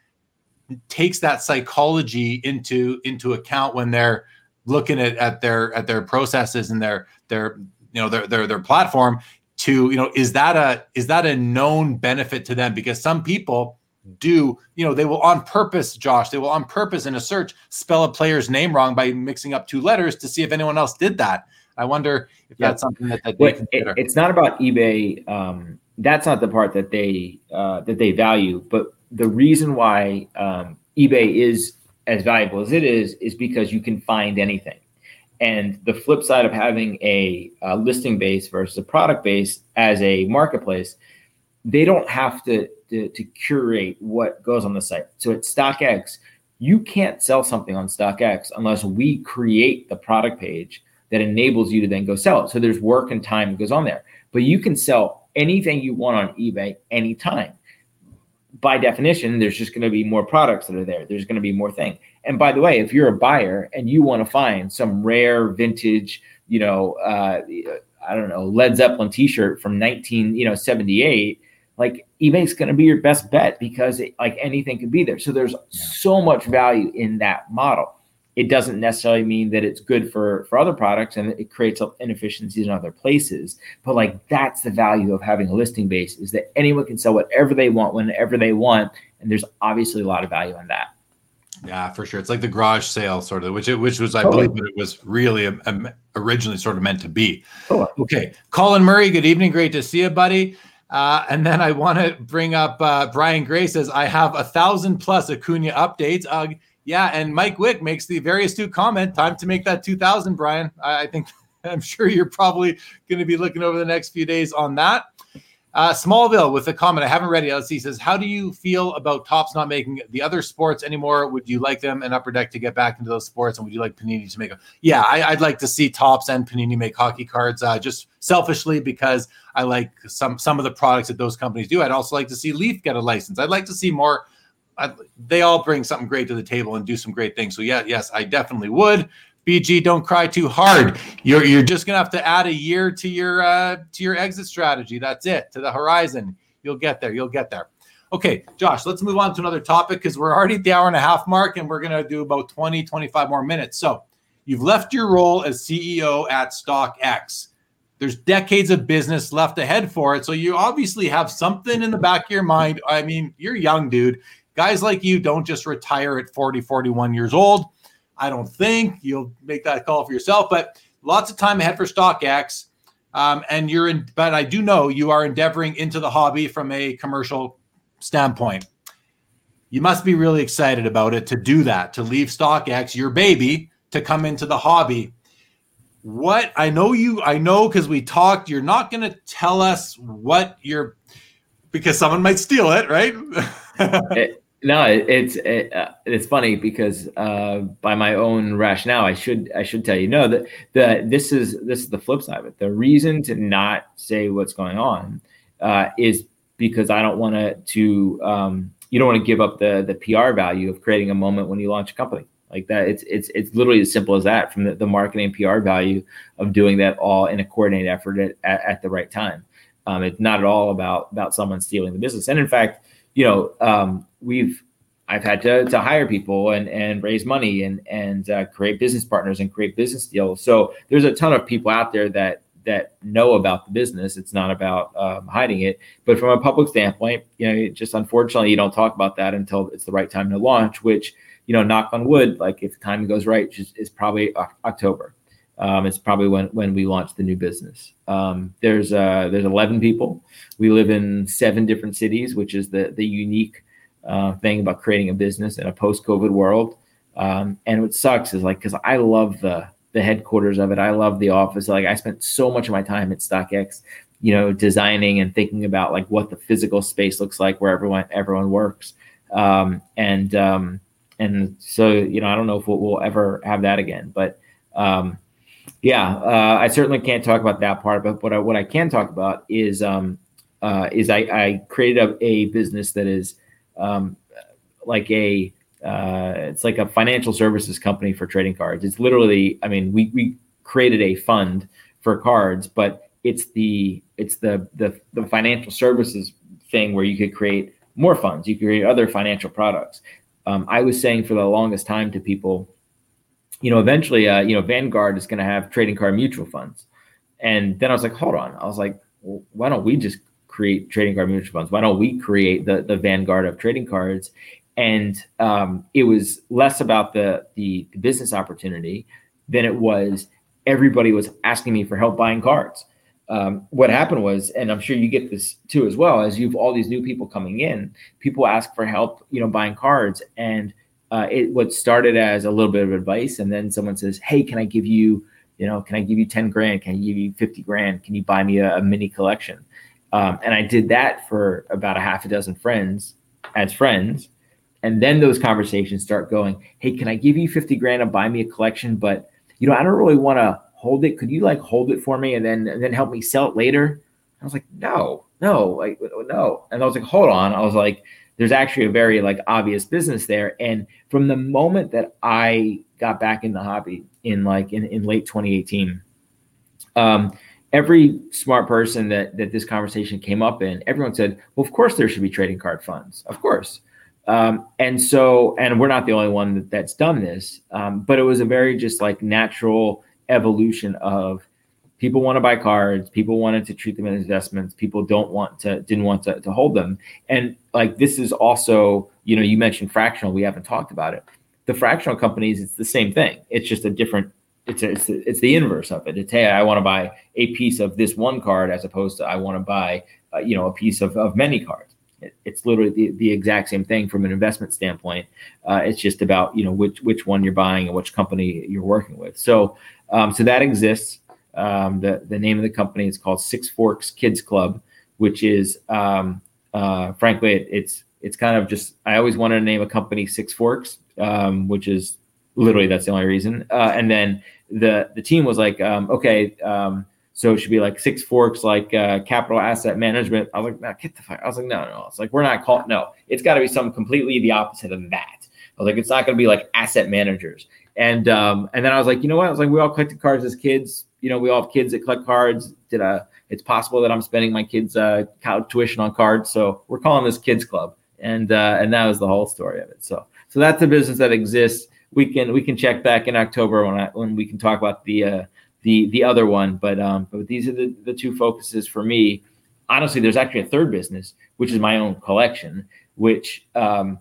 Speaker 2: takes that psychology into into account when they're looking at, at their at their processes and their their you know their their their platform to you know is that a is that a known benefit to them because some people do, you know, they will on purpose, Josh, they will on purpose in a search spell a player's name wrong by mixing up two letters to see if anyone else did that. I wonder if yeah. that's something that, that
Speaker 3: they it, it's not about eBay. Um, that's not the part that they uh, that they value. But the reason why um, eBay is as valuable as it is is because you can find anything. And the flip side of having a, a listing base versus a product base as a marketplace, they don't have to to, to curate what goes on the site. So at StockX, you can't sell something on StockX unless we create the product page that enables you to then go sell it. So there's work and time that goes on there. But you can sell anything you want on eBay anytime. By definition, there's just going to be more products that are there. There's going to be more thing. And by the way, if you're a buyer and you want to find some rare vintage, you know, uh, I don't know, Led Zeppelin T-shirt from 19, you know, 78, like eBay's going to be your best bet because it, like anything can be there. So there's yeah. so much value in that model. It doesn't necessarily mean that it's good for for other products and it creates inefficiencies in other places. But like that's the value of having a listing base is that anyone can sell whatever they want whenever they want, and there's obviously a lot of value in that.
Speaker 2: Yeah, for sure. It's like the garage sale sort of, which it, which was I totally. believe it was really a, a, originally sort of meant to be. Oh. Okay, Colin Murray. Good evening. Great to see you, buddy. Uh, and then I want to bring up uh, Brian Gray says, I have a thousand plus Acuna updates. Uh, yeah, and Mike Wick makes the very astute comment. Time to make that 2000, Brian. I, I think I'm sure you're probably going to be looking over the next few days on that. Uh, Smallville with a comment. I haven't read it. Let's see. Says, how do you feel about Topps not making the other sports anymore? Would you like them and Upper Deck to get back into those sports? And would you like Panini to make them? Yeah, I, would like to see Topps and Panini make hockey cards. Uh, just selfishly because I like some some of the products that those companies do. I'd also like to see Leaf get a license. I'd like to see more. I, they all bring something great to the table and do some great things. So yeah, yes, I definitely would. BG, don't cry too hard. You're you're just gonna have to add a year to your uh, to your exit strategy. That's it to the horizon. You'll get there. You'll get there. Okay, Josh, let's move on to another topic because we're already at the hour and a half mark and we're gonna do about 20, 25 more minutes. So you've left your role as CEO at StockX. There's decades of business left ahead for it. So you obviously have something in the back of your mind. I mean, you're young, dude. Guys like you don't just retire at 40, 41 years old I don't think you'll make that call for yourself, but lots of time ahead for StockX. Um, and you're in, but I do know you are endeavoring into the hobby from a commercial standpoint. You must be really excited about it to do that, to leave StockX, your baby, to come into the hobby. What I know you, I know because we talked, you're not going to tell us what you're, because someone might steal it, right?
Speaker 3: no, it's it, uh, it's funny because uh, by my own rationale, I should I should tell you no that the this is this is the flip side of it. The reason to not say what's going on uh, is because I don't want to to um, you don't want to give up the the PR value of creating a moment when you launch a company like that. It's it's it's literally as simple as that. From the, the marketing PR value of doing that all in a coordinated effort at, at, at the right time. Um, it's not at all about about someone stealing the business. And in fact you know, um, we've I've had to, to hire people and, and raise money and and uh, create business partners and create business deals. So there's a ton of people out there that that know about the business. It's not about um, hiding it. But from a public standpoint, you know, just unfortunately, you don't talk about that until it's the right time to launch. Which you know, knock on wood, like if the timing goes right, just is probably October. Um, it's probably when when we launch the new business. Um, there's uh, there's 11 people. We live in seven different cities, which is the the unique uh, thing about creating a business in a post-COVID world. Um, and what sucks is like because I love the the headquarters of it. I love the office. Like I spent so much of my time at StockX, you know, designing and thinking about like what the physical space looks like where everyone everyone works. Um, and um, and so you know, I don't know if we'll, we'll ever have that again, but um, yeah, uh, I certainly can't talk about that part. But what I, what I can talk about is um, uh, is I, I created a, a, business that is um, like a uh, it's like a financial services company for trading cards. It's literally, I mean, we we created a fund for cards, but it's the it's the the, the financial services thing where you could create more funds. You could create other financial products. Um, I was saying for the longest time to people you know, eventually, uh, you know, Vanguard is going to have trading card mutual funds. And then I was like, hold on. I was like, well, why don't we just create trading card mutual funds? Why don't we create the the Vanguard of trading cards? And um, it was less about the, the the business opportunity than it was everybody was asking me for help buying cards. Um, what happened was, and I'm sure you get this too as well, as you've all these new people coming in, people ask for help, you know, buying cards, and uh, it what started as a little bit of advice, and then someone says, "Hey, can I give you, you know, can I give you ten grand? Can I give you fifty grand? Can you buy me a, a mini collection?" Um, and I did that for about a half a dozen friends as friends, and then those conversations start going. Hey, can I give you fifty grand and buy me a collection? But you know, I don't really want to hold it. Could you like hold it for me and then and then help me sell it later? I was like, no, no, like no. And I was like, hold on. I was like there's actually a very like obvious business there. And from the moment that I got back in the hobby in like in, in late 2018, um, every smart person that that this conversation came up in, everyone said, "Well, of course there should be trading card funds, of course." Um, and so, and we're not the only one that, that's done this, um, but it was a very just like natural evolution of people want to buy cards people wanted to treat them as investments people don't want to didn't want to, to hold them. And like this is also you know you mentioned fractional we haven't talked about it. The fractional companies it's the same thing. It's just a different it's a, it's, it's the inverse of it it's hey i want to buy a piece of this one card as opposed to i want to buy uh, you know a piece of, of many cards it, it's literally the, the exact same thing from an investment standpoint uh, it's just about you know which which one you're buying and which company you're working with so um, so that exists um, the the name of the company is called Six Forks Kids Club. which is um, uh, frankly it, it's it's kind of just I always wanted to name a company Six Forks, um, which is literally that's the only reason. Uh, and then the the team was like, um, okay, um, so it should be like Six Forks, like uh, Capital Asset Management. I was like, nah, get the fuck. I was like, no, no. It's like we're not called. No, it's got to be something completely the opposite of that. I was like, it's not going to be like asset managers. And um, and then I was like, you know what? I was like, we all collected cards as kids. You know, we all have kids that collect cards. Did a? It's possible that I'm spending my kids' uh, tuition on cards, so we're calling this Kids Club. And uh, and that was the whole story of it. So so that's a business that exists. We can we can check back in October when I when we can talk about the uh, the the other one. But um, but these are the, the two focuses for me. Honestly, there's actually a third business, which is my own collection, which um,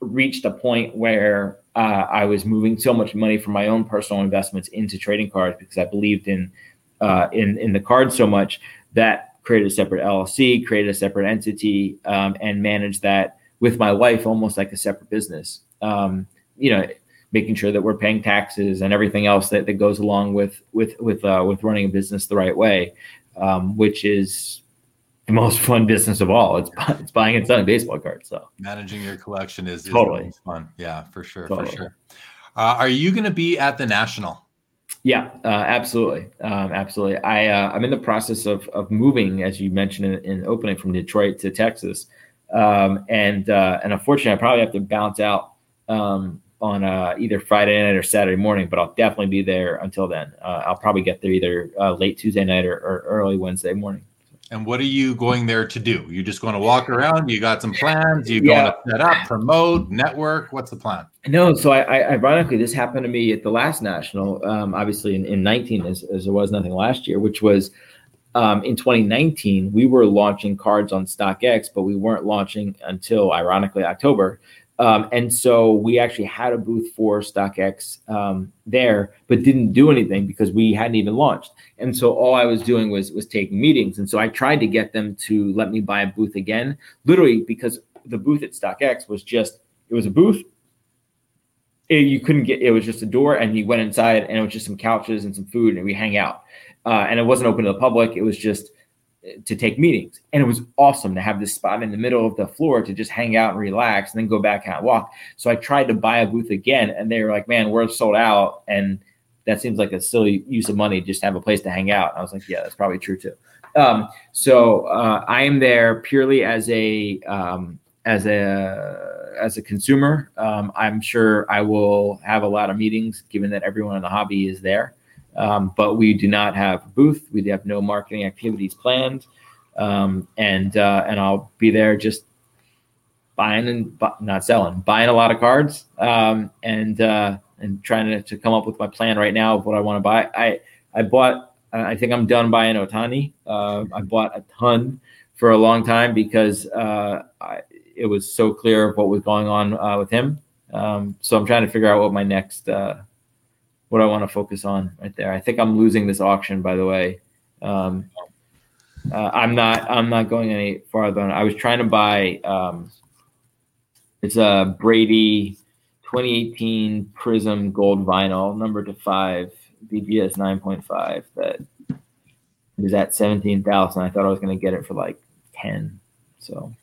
Speaker 3: reached a point where uh, I was moving so much money from my own personal investments into trading cards because I believed in uh, in in the cards so much that created a separate LLC, created a separate entity, um, and managed that with my wife almost like a separate business. Um, you know, making sure that we're paying taxes and everything else that, that goes along with with with uh, with running a business the right way, um, which is the most fun business of all. It's it's buying and selling baseball cards. So
Speaker 2: managing your collection is,
Speaker 3: totally
Speaker 2: is fun. Yeah, for sure, totally. for sure. Uh, are you going to be at the national?
Speaker 3: Yeah, uh, absolutely, um, absolutely. I uh, I'm in the process of of moving, as you mentioned in, in opening from Detroit to Texas, um, and uh, and unfortunately, I probably have to bounce out um, on uh, either Friday night or Saturday morning, but I'll definitely be there until then. Uh, I'll probably get there either late Tuesday night or, or early Wednesday morning.
Speaker 2: And what are you going there to do? You're just going to walk around? You got some plans? You yeah. going to set up, promote, network? What's the plan?
Speaker 3: No, so I, I ironically this happened to me at the last national, um, obviously in, in 19 as, as there was nothing last year, which was um, in 2019 we were launching cards on StockX, but we weren't launching until ironically October. Um, and so we actually had a booth for StockX um, there, but didn't do anything because we hadn't even launched. And so all I was doing was was taking meetings. And so I tried to get them to let me buy a booth again, literally because the booth at StockX was just it was a booth. It, you couldn't get it was just a door, and you went inside, and it was just some couches and some food, and we hang out. Uh, and it wasn't open to the public. It was just to take meetings. And it was awesome to have this spot in the middle of the floor to just hang out and relax and then go back and walk. So I tried to buy a booth again and they were like, man, we're sold out. And that seems like a silly use of money just to have a place to hang out. I was like, yeah, that's probably true too. Um, so uh, I am there purely as a um, as a as a consumer. Um, I'm sure I will have a lot of meetings given that everyone in the hobby is there. Um, but we do not have a booth. We have no marketing activities planned, um, and uh, and I'll be there just buying and bu- not selling, buying a lot of cards, um, and uh, and trying to, to come up with my plan right now of what I want to buy. I I bought. I think I'm done buying Ohtani. Uh, I bought a ton for a long time because uh, I, it was so clear what was going on uh, with him. Um, so I'm trying to figure out what my next uh, what I want to focus on right there. I think I'm losing this auction, by the way. Um, uh, I'm not. I'm not going any farther. On. I was trying to buy. Um, it's a Brady 2018 Prizm Gold Vinyl, number to five, BGS 9.5. That is at 17,000. I thought I was going to get it for like 10. So.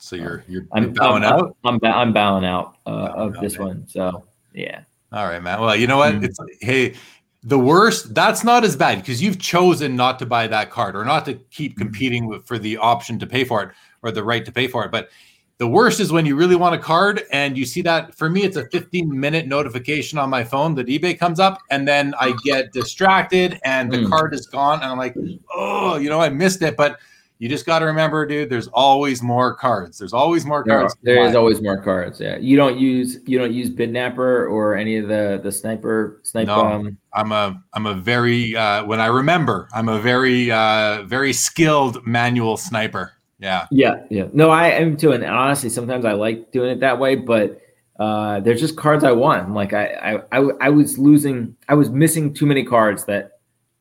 Speaker 2: So you're you're,
Speaker 3: I'm,
Speaker 2: bowing
Speaker 3: I'm,
Speaker 2: out.
Speaker 3: I'm, I'm bowing out uh, of this one. So yeah.
Speaker 2: All right, man. Well, you know what? Mm-hmm. It's hey, the worst. That's not as bad because you've chosen not to buy that card or not to keep mm-hmm. competing with, for the option to pay for it or the right to pay for it. But the worst is when you really want a card and you see that. For me, it's a 15 minute notification on my phone that eBay comes up, and then I get distracted and the mm. card is gone, and I'm like, oh, you know, I missed it, but you just got to remember, dude. There's always more cards. There's always more cards.
Speaker 3: There, there is always more cards. Yeah, you don't use you don't use Bidnapper or any of the the sniper sniper. No,
Speaker 2: um, I'm a I'm a very uh, when I remember I'm a very uh, very skilled manual sniper. Yeah.
Speaker 3: Yeah, yeah. No, I am too. And honestly, sometimes I like doing it that way, but uh, there's just cards I want. Like I, I, I, I was losing, I was missing too many cards that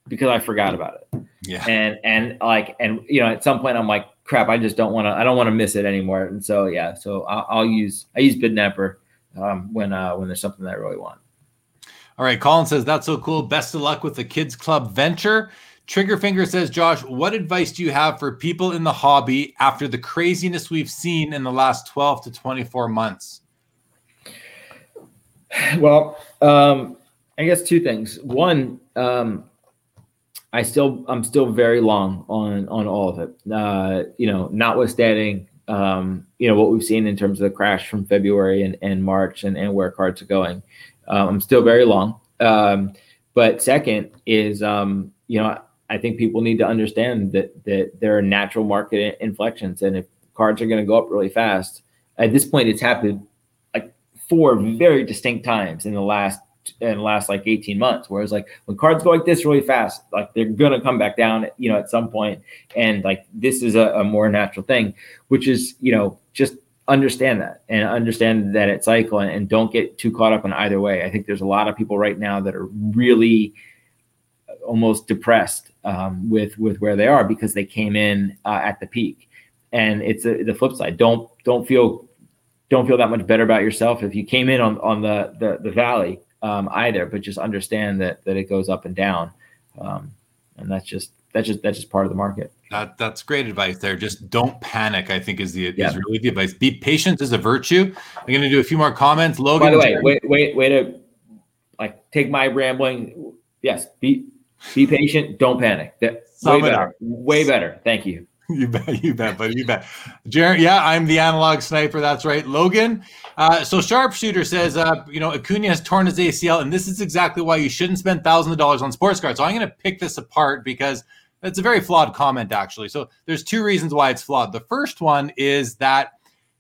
Speaker 3: because I forgot about it.
Speaker 2: Yeah.
Speaker 3: And and like and you know at some point I'm like crap I just don't want to I don't want to miss it anymore. And so yeah so I'll, I'll use I use Bidnapper um, when uh, when there's something that I really want.
Speaker 2: All right, Colin says that's so cool. Best of luck with the kids club venture. Triggerfinger says, Josh, what advice do you have for people in the hobby after the craziness we've seen in the last 12 to 24 months?
Speaker 3: Well, um, I guess two things. One, um, I still I'm still very long on on all of it. Uh, you know, notwithstanding um, you know what we've seen in terms of the crash from February and, and March and, and where cards are going. Um, I'm still very long. Um, but second is um, you know I think people need to understand that that there are natural market inflections, and if cards are going to go up really fast, at this point, it's happened like four very distinct times in the last the last like 18 months. Whereas like when cards go like this really fast, like they're gonna come back down, you know, at some point. And like this is a, a more natural thing, which is, you know, just understand that and understand that it's cycle and, and, don't get too caught up in either way. I think there's a lot of people right now that are really almost depressed um, with with where they are because they came in uh, at the peak. And it's a, the flip side. Don't don't feel don't feel that much better about yourself if you came in on on the the, the valley um, either, but just understand that that it goes up and down, um, and that's just that's just that's just part of the market.
Speaker 2: That that's great advice there. Just don't panic. I think is the yeah. is really the advice. Be patient is a virtue. I'm going to do a few more comments. Logan.
Speaker 3: By the way, wait wait wait to like take my rambling. Yes, be be patient. Don't panic. That, way better. Way better. Thank you.
Speaker 2: You bet, you bet, buddy, you bet. Jared, yeah, I'm the analog sniper. That's right, Logan. Uh, so sharpshooter says, uh, you know, Acuna has torn his ACL, and this is exactly why you shouldn't spend thousands of dollars on sports cards. So I'm going to pick this apart because it's a very flawed comment, actually. So there's two reasons why it's flawed. The first one is that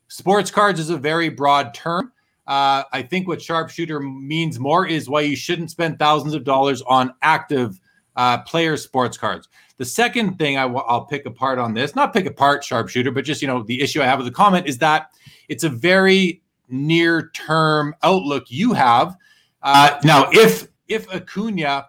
Speaker 2: sports cards is a very broad term. Uh, I think what sharpshooter means more is why you shouldn't spend thousands of dollars on active uh, player sports cards. The second thing i w- I'll pick apart on this, not pick apart sharpshooter, but just you know the issue I have with the comment is that it's a very near term outlook you have. Uh, now, if if Acuna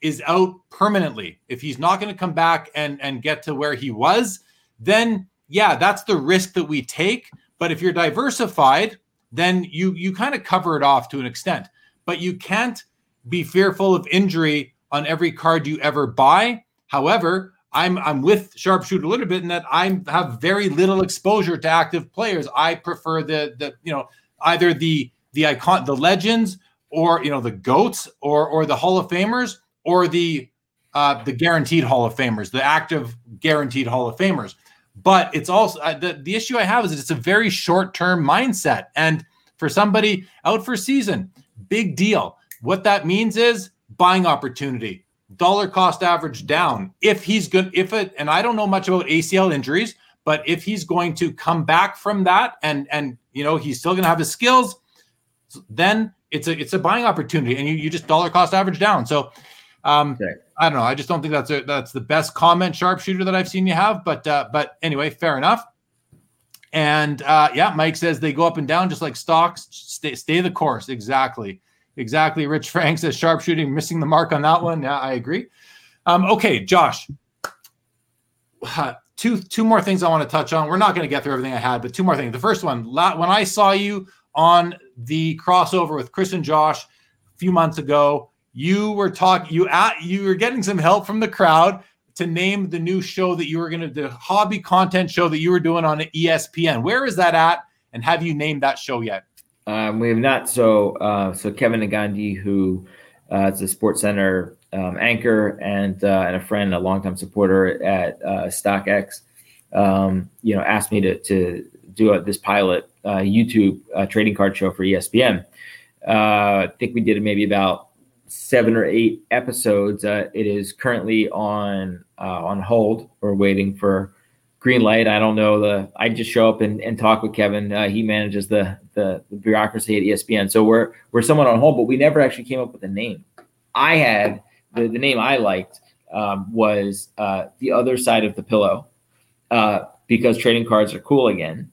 Speaker 2: is out permanently, if he's not going to come back and and get to where he was, then yeah, that's the risk that we take. But if you're diversified, then you you kind of cover it off to an extent. But you can't be fearful of injury on every card you ever buy However, I'm I'm with sharpshooter a little bit in that I have very little exposure to active players. I prefer the the you know either the the icon the legends or you know the goats or or the Hall of Famers or the uh, the guaranteed Hall of Famers, the active guaranteed Hall of Famers. But it's also uh, the the issue I have is it's a very short term mindset, and for somebody out for season, big deal. What that means is buying opportunity dollar cost average down. If he's good, if it, and I don't know much about ACL injuries, but if he's going to come back from that and and you know he's still going to have his skills, then it's a it's a buying opportunity, and you you just dollar cost average down. So. Um, okay. I don't know. I just don't think that's a, that's the best comment sharpshooter that I've seen you have. But uh, but anyway, fair enough. And uh, yeah, Mike says they go up and down just like stocks. Stay stay the course. Exactly. Exactly. Rich Frank says sharpshooting, missing the mark on that one. Yeah, I agree. Um, okay, Josh. Uh, two two more things I want to touch on. We're not going to get through everything I had, but two more things. The first one, when I saw you on the crossover with Chris and Josh a few months ago, you were talking you at you were getting some help from the crowd to name the new show that you were going to the hobby content show that you were doing on ESPN. Where is that at? And have you named that show yet?
Speaker 3: Um, we have not. So, uh, so Kevin Negandhi, who uh, is a Sports Center um, anchor and uh, and a friend, a longtime supporter at uh, StockX, um, you know, asked me to to do a, this pilot uh, YouTube uh, trading card show for ESPN. I think we did maybe about seven or eight episodes. it is currently on on hold. We're waiting for green light. I don't know the. I just show up and, and talk with Kevin. Uh, he manages the, the, the bureaucracy at ESPN. So we're we're somewhat on hold, but we never actually came up with a name. I had the the name I liked um, was uh, the other side of the pillow uh, because trading cards are cool again,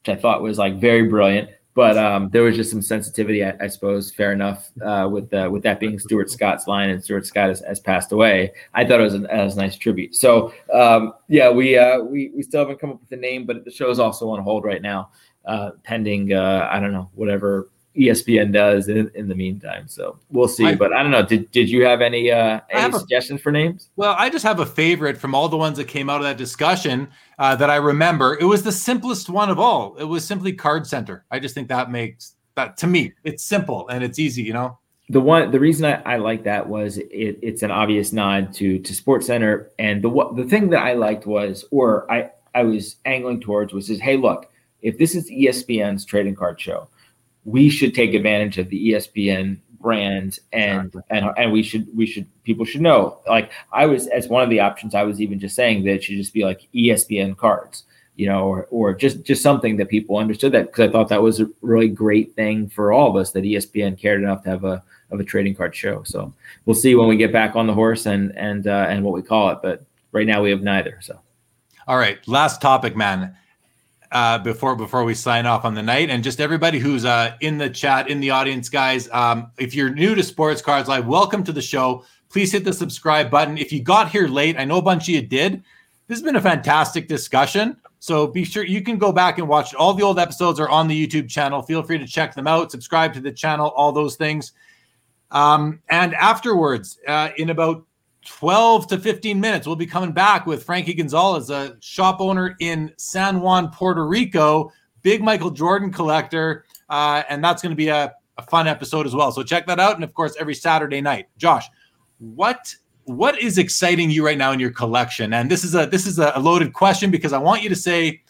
Speaker 3: which I thought was like very brilliant but um, there was just some sensitivity, I, I suppose. Fair enough uh, with uh, with that being Stuart Scott's line, and Stuart Scott has, has passed away. I thought it was, an, it was a nice tribute. So um, yeah, we uh, we we still haven't come up with a name, but the show is also on hold right now, uh, pending uh, I don't know whatever ESPN does in, in the meantime. So we'll see. I, but I don't know. Did did you have any uh any suggestions a, for names?
Speaker 2: Well, I just have a favorite from all the ones that came out of that discussion uh, that I remember. It was the simplest one of all. It was simply Card Center. I just think that makes that to me, it's simple and it's easy, you know.
Speaker 3: The one, the reason I, I like that was it, it's an obvious nod to to Sports Center, and the the thing that I liked was, or I I was angling towards was, is hey, look, if this is ESPN's trading card show, we should take advantage of the ESPN brand and exactly. and and we should we should people should know. Like i was as one of the options i was even just saying that it should just be like espn cards you know or, or just just something that people understood that because i thought that was a really great thing for all of us that espn cared enough to have a of a trading card show. So we'll see when we get back on the horse and and uh, and what we call it but right now we have neither so.
Speaker 2: All right last topic man uh, before before we sign off on the night, and just everybody who's uh, in the chat, in the audience, guys. Um, if you're new to Sports Cards Live, welcome to the show. Please hit the subscribe button. If you got here late, I know a bunch of you did. This has been a fantastic discussion. So be sure you can go back and watch all the old episodes are on the YouTube channel. Feel free to check them out, subscribe to the channel, all those things. Um, and afterwards, uh, in about 12 to 15 minutes, we'll be coming back with Frankie Gonzalez, a shop owner in San Juan, Puerto Rico, big Michael Jordan collector. Uh, and that's going to be a, a fun episode as well. So check that out. And of course, every Saturday night. Josh, what what is exciting you right now in your collection? And this is a this is a loaded question because I want you to say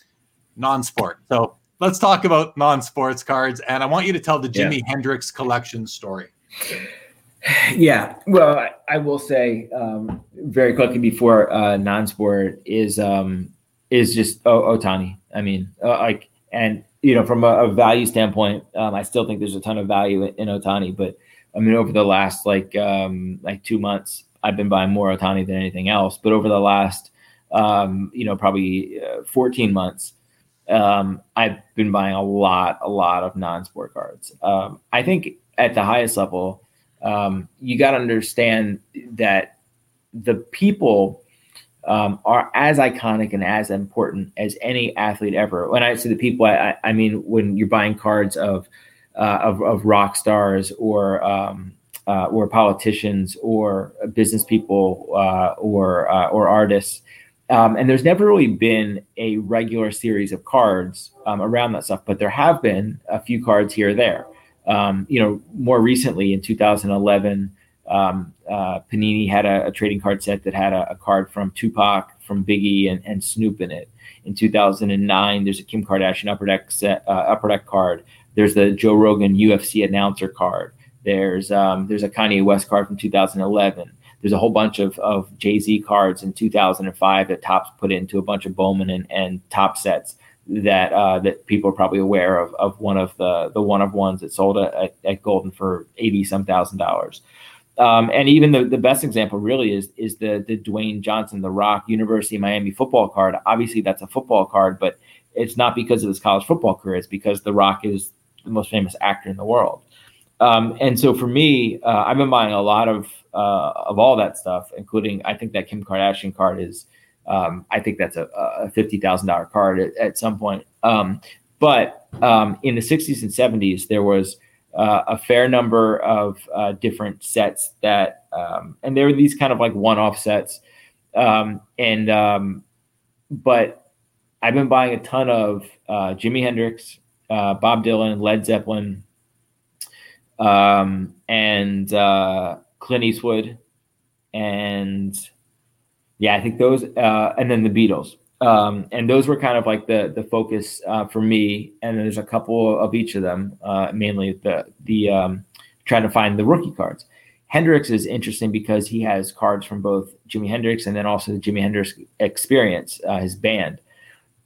Speaker 2: non-sport. So let's talk about non-sports cards, and I want you to tell the Jimi yeah. Hendrix collection story.
Speaker 3: Yeah, well, I, will say um, very quickly before uh, non-sport is um, is just oh, Ohtani. I mean, uh, like, and you know, from a, a value standpoint, um, I still think there's a ton of value in, in Ohtani. But I mean, over the last like um, like two months, I've been buying more Ohtani than anything else. But over the last um, you know probably uh, 14 months, um, I've been buying a lot, a lot of non-sport cards. I think at the highest level um, you got to understand that the people um, are as iconic and as important as any athlete ever. When I say the people, I, I mean when you're buying cards of uh, of, of, rock stars or um, uh, or politicians or business people uh, or uh, or artists. Um, and there's never really been a regular series of cards um, around that stuff, but there have been a few cards here or there. Um, you know, more recently in 2011, um, uh, Panini had a, a, trading card set that had a, a, card from Tupac, from Biggie, and, and, Snoop in it. In 2009, there's a Kim Kardashian upper deck set, uh, upper deck card. There's the Joe Rogan UFC announcer card. There's um, there's a Kanye West card from 2011. There's a whole bunch of, of Jay Z cards in 2005 that Topps put into a bunch of Bowman and, and Topps sets that uh, that people are probably aware of of one of the the one of ones that sold at, at Goldin for eighty some thousand dollars. Um, and even the, the best example really is is the the Dwayne Johnson, the Rock University of Miami football card. Obviously, that's a football card, but it's not because of his college football career. It's because the Rock is the most famous actor in the world. Um, and so for me, uh, I've been buying a lot of uh, of all that stuff, including I think that Kim Kardashian card is um, I think that's a, a fifty thousand dollar card at, at, some point. Um, but um, in the '60s and '70s, there was uh, a fair number of uh, different sets that, um, and there were these kind of like one-off sets. Um, and um, but I've been buying a ton of uh, Jimi Hendrix, uh, Bob Dylan, Led Zeppelin, and uh, Clint Eastwood, and yeah, I think those, uh, and then the Beatles, um, and those were kind of like the the focus uh, for me. And there's a couple of each of them, uh, mainly the the um, trying to find the rookie cards. Hendrix is interesting because he has cards from both Jimi Hendrix and then also the Jimi Hendrix Experience, uh, his band.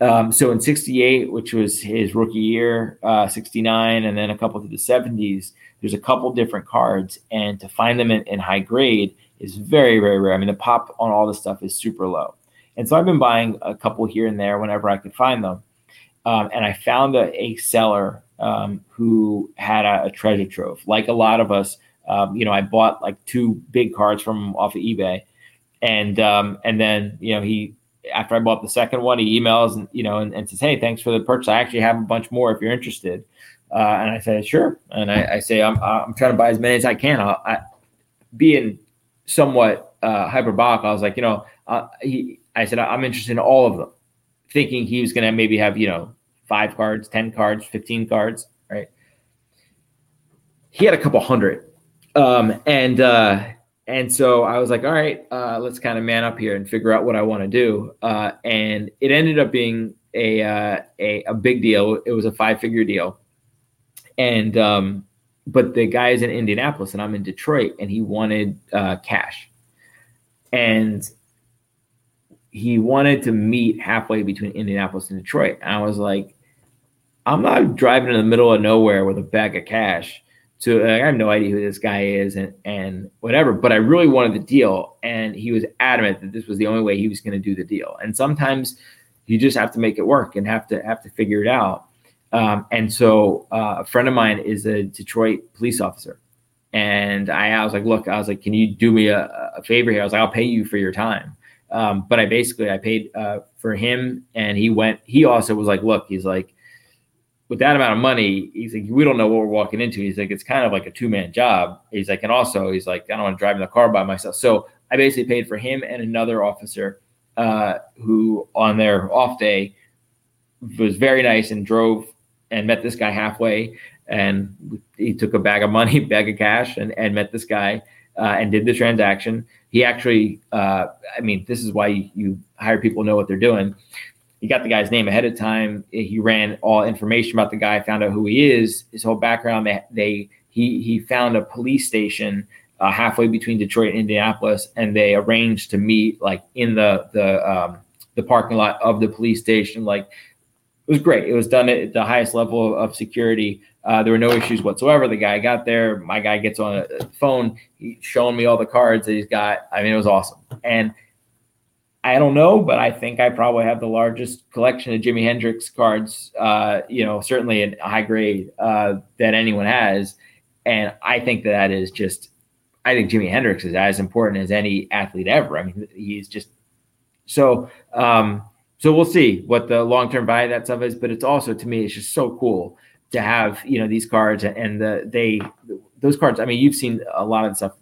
Speaker 3: Um, so in '68, which was his rookie year, '69, uh, and then a couple to the '70s, there's a couple different cards, and to find them in, in high grade is very, very rare. I mean, the pop on all this stuff is super low. And so I've been buying a couple here and there whenever I could find them. Um, and I found a, a seller um, who had a, a, treasure trove. Like a lot of us, um, you know, I bought like two big cards from off of eBay, and um, and then you know he after I bought the second one, he emails and you know and, and, says, "Hey, thanks for the purchase. I actually have a bunch more if you're interested." Uh, and I said, sure. And I, I, say, I'm, I'm trying to buy as many as I can. I'll, I being somewhat uh, hyperbolic, I was like, you know, uh, he, I said, I'm interested in all of them, thinking he was going to maybe have, you know, five cards, 10 cards, 15 cards, right? He had a couple hundred. Um, and, uh, and so I was like, all right, uh, let's kind of man up here and figure out what I want to do. Uh, and it ended up being a, uh, a, a big deal. It was a five figure deal. And, um, but the guy is in Indianapolis and I'm in Detroit and he wanted uh, cash. And he wanted to meet halfway between Indianapolis and Detroit. And I was like, I'm not driving in the middle of nowhere with a bag of cash. To like, I have no idea who this guy is and and whatever. But I really wanted the deal, and he was adamant that this was the only way he was going to do the deal. And sometimes you just have to make it work and have to have to figure it out. Um, and so uh, a friend of mine is a Detroit police officer, and I, I was like, look, I was like, can you do me a, a favor here? I was like, I'll pay you for your time. Um, but I basically I paid uh, for him, and he went. He also was like, "Look, he's like, with that amount of money, he's like, we don't know what we're walking into. He's like, it's kind of like a two man job. He's like, and also he's like, I don't want to drive in the car by myself. So I basically paid for him and another officer uh, who on their off day was very nice and drove and met this guy halfway. And he took a bag of money, bag of cash, and, and met this guy uh, and did the transaction. He actually, uh, I mean, this is why you, hire people know what they're doing. He got the guy's name ahead of time. He ran all information about the guy, found out who he is, his whole background. They, they he he found a police station uh, halfway between Detroit and Indianapolis, and they arranged to meet like in the the um, the parking lot of the police station. Like it was great. It was done at the highest level of security. Uh, there were no issues whatsoever. The guy got there. My guy gets on a phone. He's showing me all the cards that he's got. I mean, it was awesome. And I don't know, but I think I probably have the largest collection of Jimi Hendrix cards. Uh, you know, certainly in high grade uh, that anyone has. And I think that is just. I think Jimi Hendrix is as important as any athlete ever. I mean, he's just so. Um, so we'll see what the long term value that stuff is, but it's also to me it's just so cool to have you know these cards and the they those cards. I mean, you've seen a lot of stuff;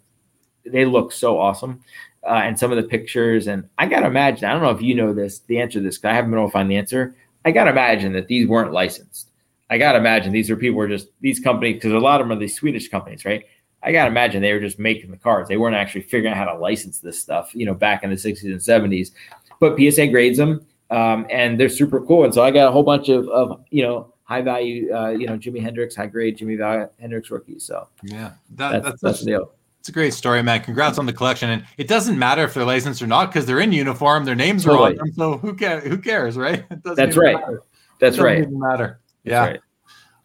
Speaker 3: they look so awesome, uh, and some of the pictures. And I gotta imagine. I don't know if you know this, the answer to this. Cause I haven't been able to find the answer. I gotta imagine that these weren't licensed. I gotta imagine these are people who are just these companies because a lot of them are these Swedish companies, right? I gotta imagine they were just making the cards. They weren't actually figuring out how to license this stuff, you know, back in the 60s and 70s. But PSA grades them um, and they're super cool. And so I got a whole bunch of, of you know high value, uh, you know Jimi Hendrix, high grade Jimi Hendrix rookies. So
Speaker 2: yeah,
Speaker 3: that, that's, that's, that's the deal.
Speaker 2: It's a great story, man. Congrats on the collection. And it doesn't matter if they're licensed or not because they're in uniform. Their names totally. are on them. So who cares? Who cares, right?
Speaker 3: That's right. Matter. That's right.
Speaker 2: Doesn't matter. Yeah. Right.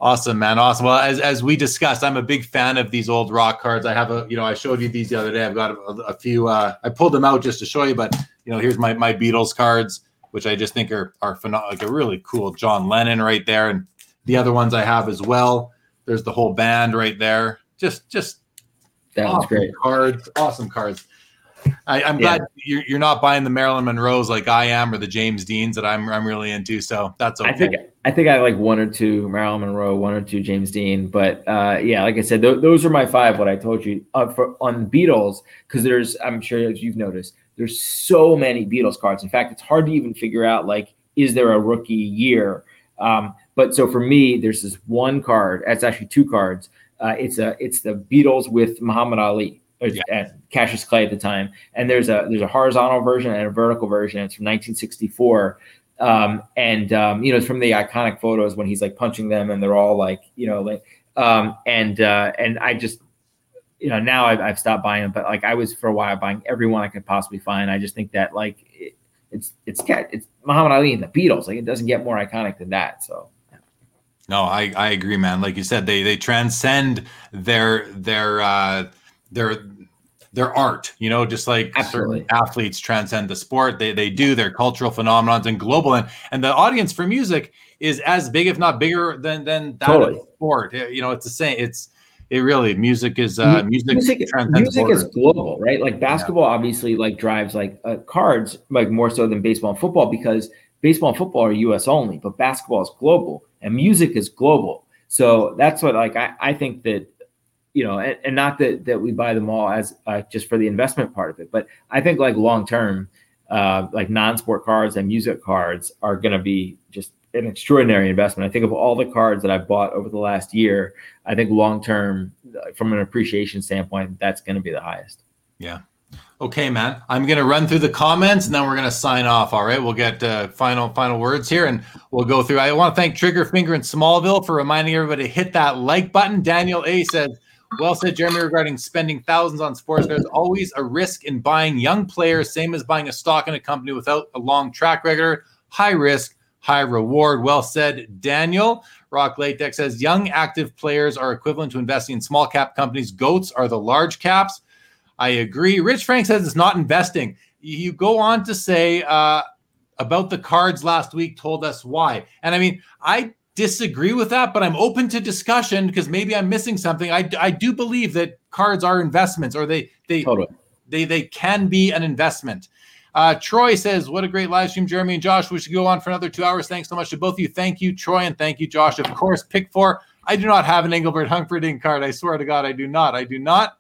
Speaker 2: Awesome, man. Awesome. Well, as, as we discussed, I'm a big fan of these old rock cards. I have a, you know, I showed you these the other day. I've got a, a few. Uh, I pulled them out just to show you, but you know, here's my my Beatles cards which I just think are are phenomenal, like a really cool John Lennon right there, and the other ones I have as well. There's the whole band right there. Just just
Speaker 3: that awesome was great
Speaker 2: cards, awesome cards. I, am yeah. glad you're, you're not buying the Marilyn Monroes like I am, or the James Deans that I'm I'm really into. So that's okay.
Speaker 3: I think I think I like one or two Marilyn Monroe, one or two James Dean, but uh, yeah, like I said, th- those are my five. What I told you uh, for on Beatles, because there's I'm sure as you've noticed, there's so many Beatles cards. In fact, it's hard to even figure out like, is there a rookie year? Um, but so for me, there's this one card. It's actually two cards. Uh, it's a it's the Beatles with Muhammad Ali yeah. and Cassius Clay at the time. And there's a there's a horizontal version and a vertical version. It's from 1964. Um, and um, you know, it's from the iconic photos when he's like punching them, and they're all like, you know, like, um, and uh, and I just you know, now I've, I've, stopped buying them, but like I was for a while buying every one I could possibly find. I just think that like it, it's it's it's Muhammad Ali and the Beatles. Like it doesn't get more iconic than that. So.
Speaker 2: No, I, I agree, man. Like you said, they they transcend their their uh, their their art. You know, just like Absolutely. certain athletes transcend the sport. They they do their cultural phenomenons and global, and and the audience for music is as big, if not bigger, than than that totally. of sport. You know, it's the same. It's it really music is uh music
Speaker 3: music, music is global right? Like basketball yeah. obviously like drives like uh, cards like more so than baseball and football because baseball and football are us only but basketball is global and music is global. So that's what like I, I think that you know, and, and not that that we buy them all as uh, just for the investment part of it, but I think like long term, uh, like non-sport cards and music cards are going to be just an extraordinary investment. I think of all the cards that I've bought over the last year, I think long term, from an appreciation standpoint, that's going to be the highest.
Speaker 2: Yeah. Okay, man. I'm gonna run through the comments and then we're gonna sign off. All right, we'll get uh, final final words here and we'll go through. I want to thank Trigger Finger in Smallville for reminding everybody to hit that like button. Daniel A says, "Well said, Jeremy, regarding spending thousands on sports. There's always a risk in buying young players, same as buying a stock in a company without a long track record. High risk, high reward. Well said, Daniel. Rock Latex says young active players are equivalent to investing in small cap companies. Goats are the large caps. I agree. Rich Frank says it's not investing. You go on to say uh, about the cards last week, told us why. And I mean, I disagree with that, but I'm open to discussion because maybe I'm missing something. I, I do believe that cards are investments or they they totally. they they can be an investment. Uh, Troy says, "What a great live stream, Jeremy and Josh. We should go on for another two hours. Thanks so much to both of you. Thank you, Troy, and thank you, Josh. Of course, pick four. I do not have an Engelbert Humperdinck card. I swear to God, I do not. I do not.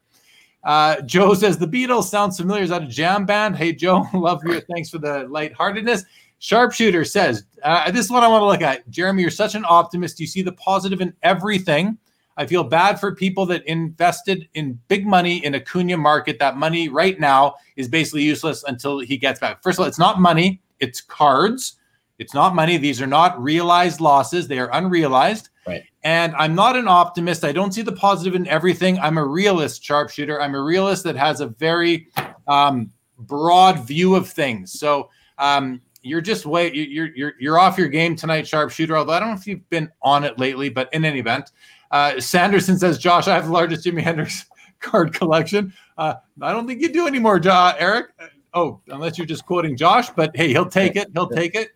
Speaker 2: Uh, Joe says the Beatles sounds familiar. Is that a jam band? Hey, Joe, love you. thanks for the lightheartedness. Sharpshooter says, uh, This is what I want to look at. Jeremy, you're such an optimist. You see the positive in everything. I feel bad for people that invested in big money in a Acuna market. That money right now is basically useless until he gets back. First of all, it's not money, it's cards. It's not money. These are not realized losses, they are unrealized.
Speaker 3: Right.
Speaker 2: And I'm not an optimist. I don't see the positive in everything. I'm a realist sharpshooter. I'm a realist that has a very um, broad view of things. So um, you're just way you're you're you're off your game tonight, sharpshooter. Although I don't know if you've been on it lately, but in any event, uh, Sanderson says, Josh, I have the largest Jimi Hendrix card collection. Uh, I don't think you do anymore, jo- Eric. Oh, unless you're just quoting Josh, but hey, he'll take it. He'll take it.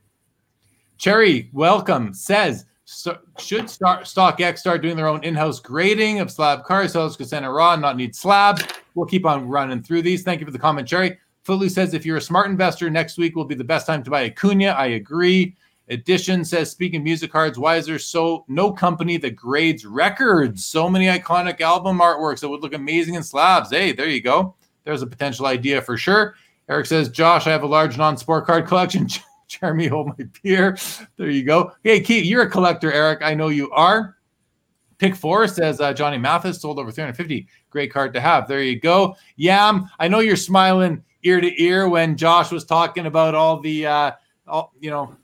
Speaker 2: Cherry, welcome, says, so, should start StockX start doing their own in-house grading of slab cars? So because Santa raw not need slabs. We'll keep on running through these. Thank you for the comment, Cherry. Footloose says if you're a smart investor, next week will be the best time to buy Acuna. I agree. Edition says, speaking music cards, why is there so no company that grades records? So many iconic album artworks that would look amazing in slabs. Hey, there you go. There's a potential idea for sure. Eric says, Josh, I have a large non-sport card collection. Jeremy, hold my beer. There you go. Hey, Keith, you're a collector, Eric. I know you are. Pick four says uh, Johnny Mathis sold over 350. Great card to have. There you go. Yam, I know you're smiling ear to ear when Josh was talking about all the, uh, all, you know,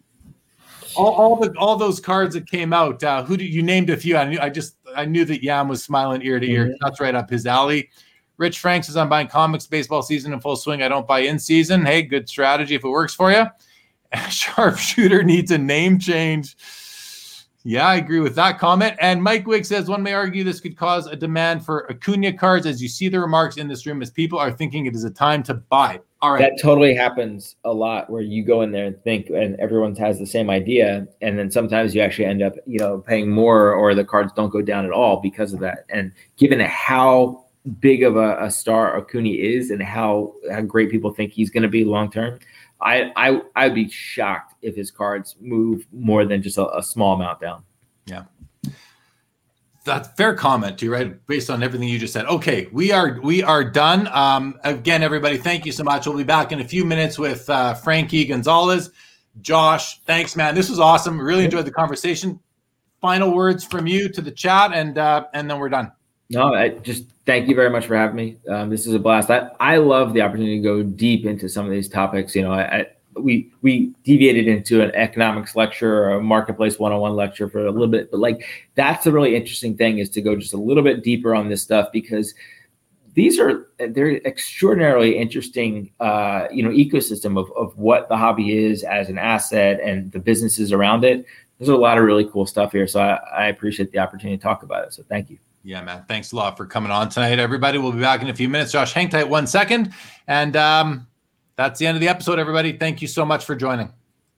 Speaker 2: all, all the all those cards that came out. Uh, who did you named a few? I knew I just I knew that Yam was smiling ear to ear. Mm-hmm. That's right up his alley. Rich Frank says I'm buying comics, baseball season in full swing. I don't buy in season. Hey, good strategy if it works for you. Sharpshooter needs a name change. Yeah, I agree with that comment. And Mike Wick says one may argue this could cause a demand for Acuna cards as you see the remarks in this room as people are thinking it is a time to buy. All right.
Speaker 3: That totally happens a lot where you go in there and think and everyone has the same idea. And then sometimes you actually end up, you know, paying more or the cards don't go down at all because of that. And given how big of a, a star Acuna is and how, how great people think he's going to be long term, I I I'd be shocked if his cards move more than just a, a small amount down.
Speaker 2: That's fair comment too, right? Based on everything you just said. Okay, we are we are done. Um, again, everybody, thank you so much. We'll be back in a few minutes with uh, Frankie Gonzalez. Josh, thanks, man. This was awesome. Really enjoyed the conversation. Final words from you to the chat, and uh, and then we're done.
Speaker 3: No, I just thank you very much for having me. Um, this is a blast. I, I love the opportunity to go deep into some of these topics. You know, I we we deviated into an economics lecture or a marketplace one-on-one lecture for a little bit, but like that's the really interesting thing is to go just a little bit deeper on this stuff because these are they're extraordinarily interesting uh, you know ecosystem of, of what the hobby is as an asset and the businesses around it there's a lot of really cool stuff here so I, I appreciate the opportunity to talk about it so thank you
Speaker 2: yeah, man. Thanks a lot for coming on tonight, everybody. We'll be back in a few minutes. Josh, hang tight one second. And um, that's the end of the episode, everybody. Thank you so much for joining.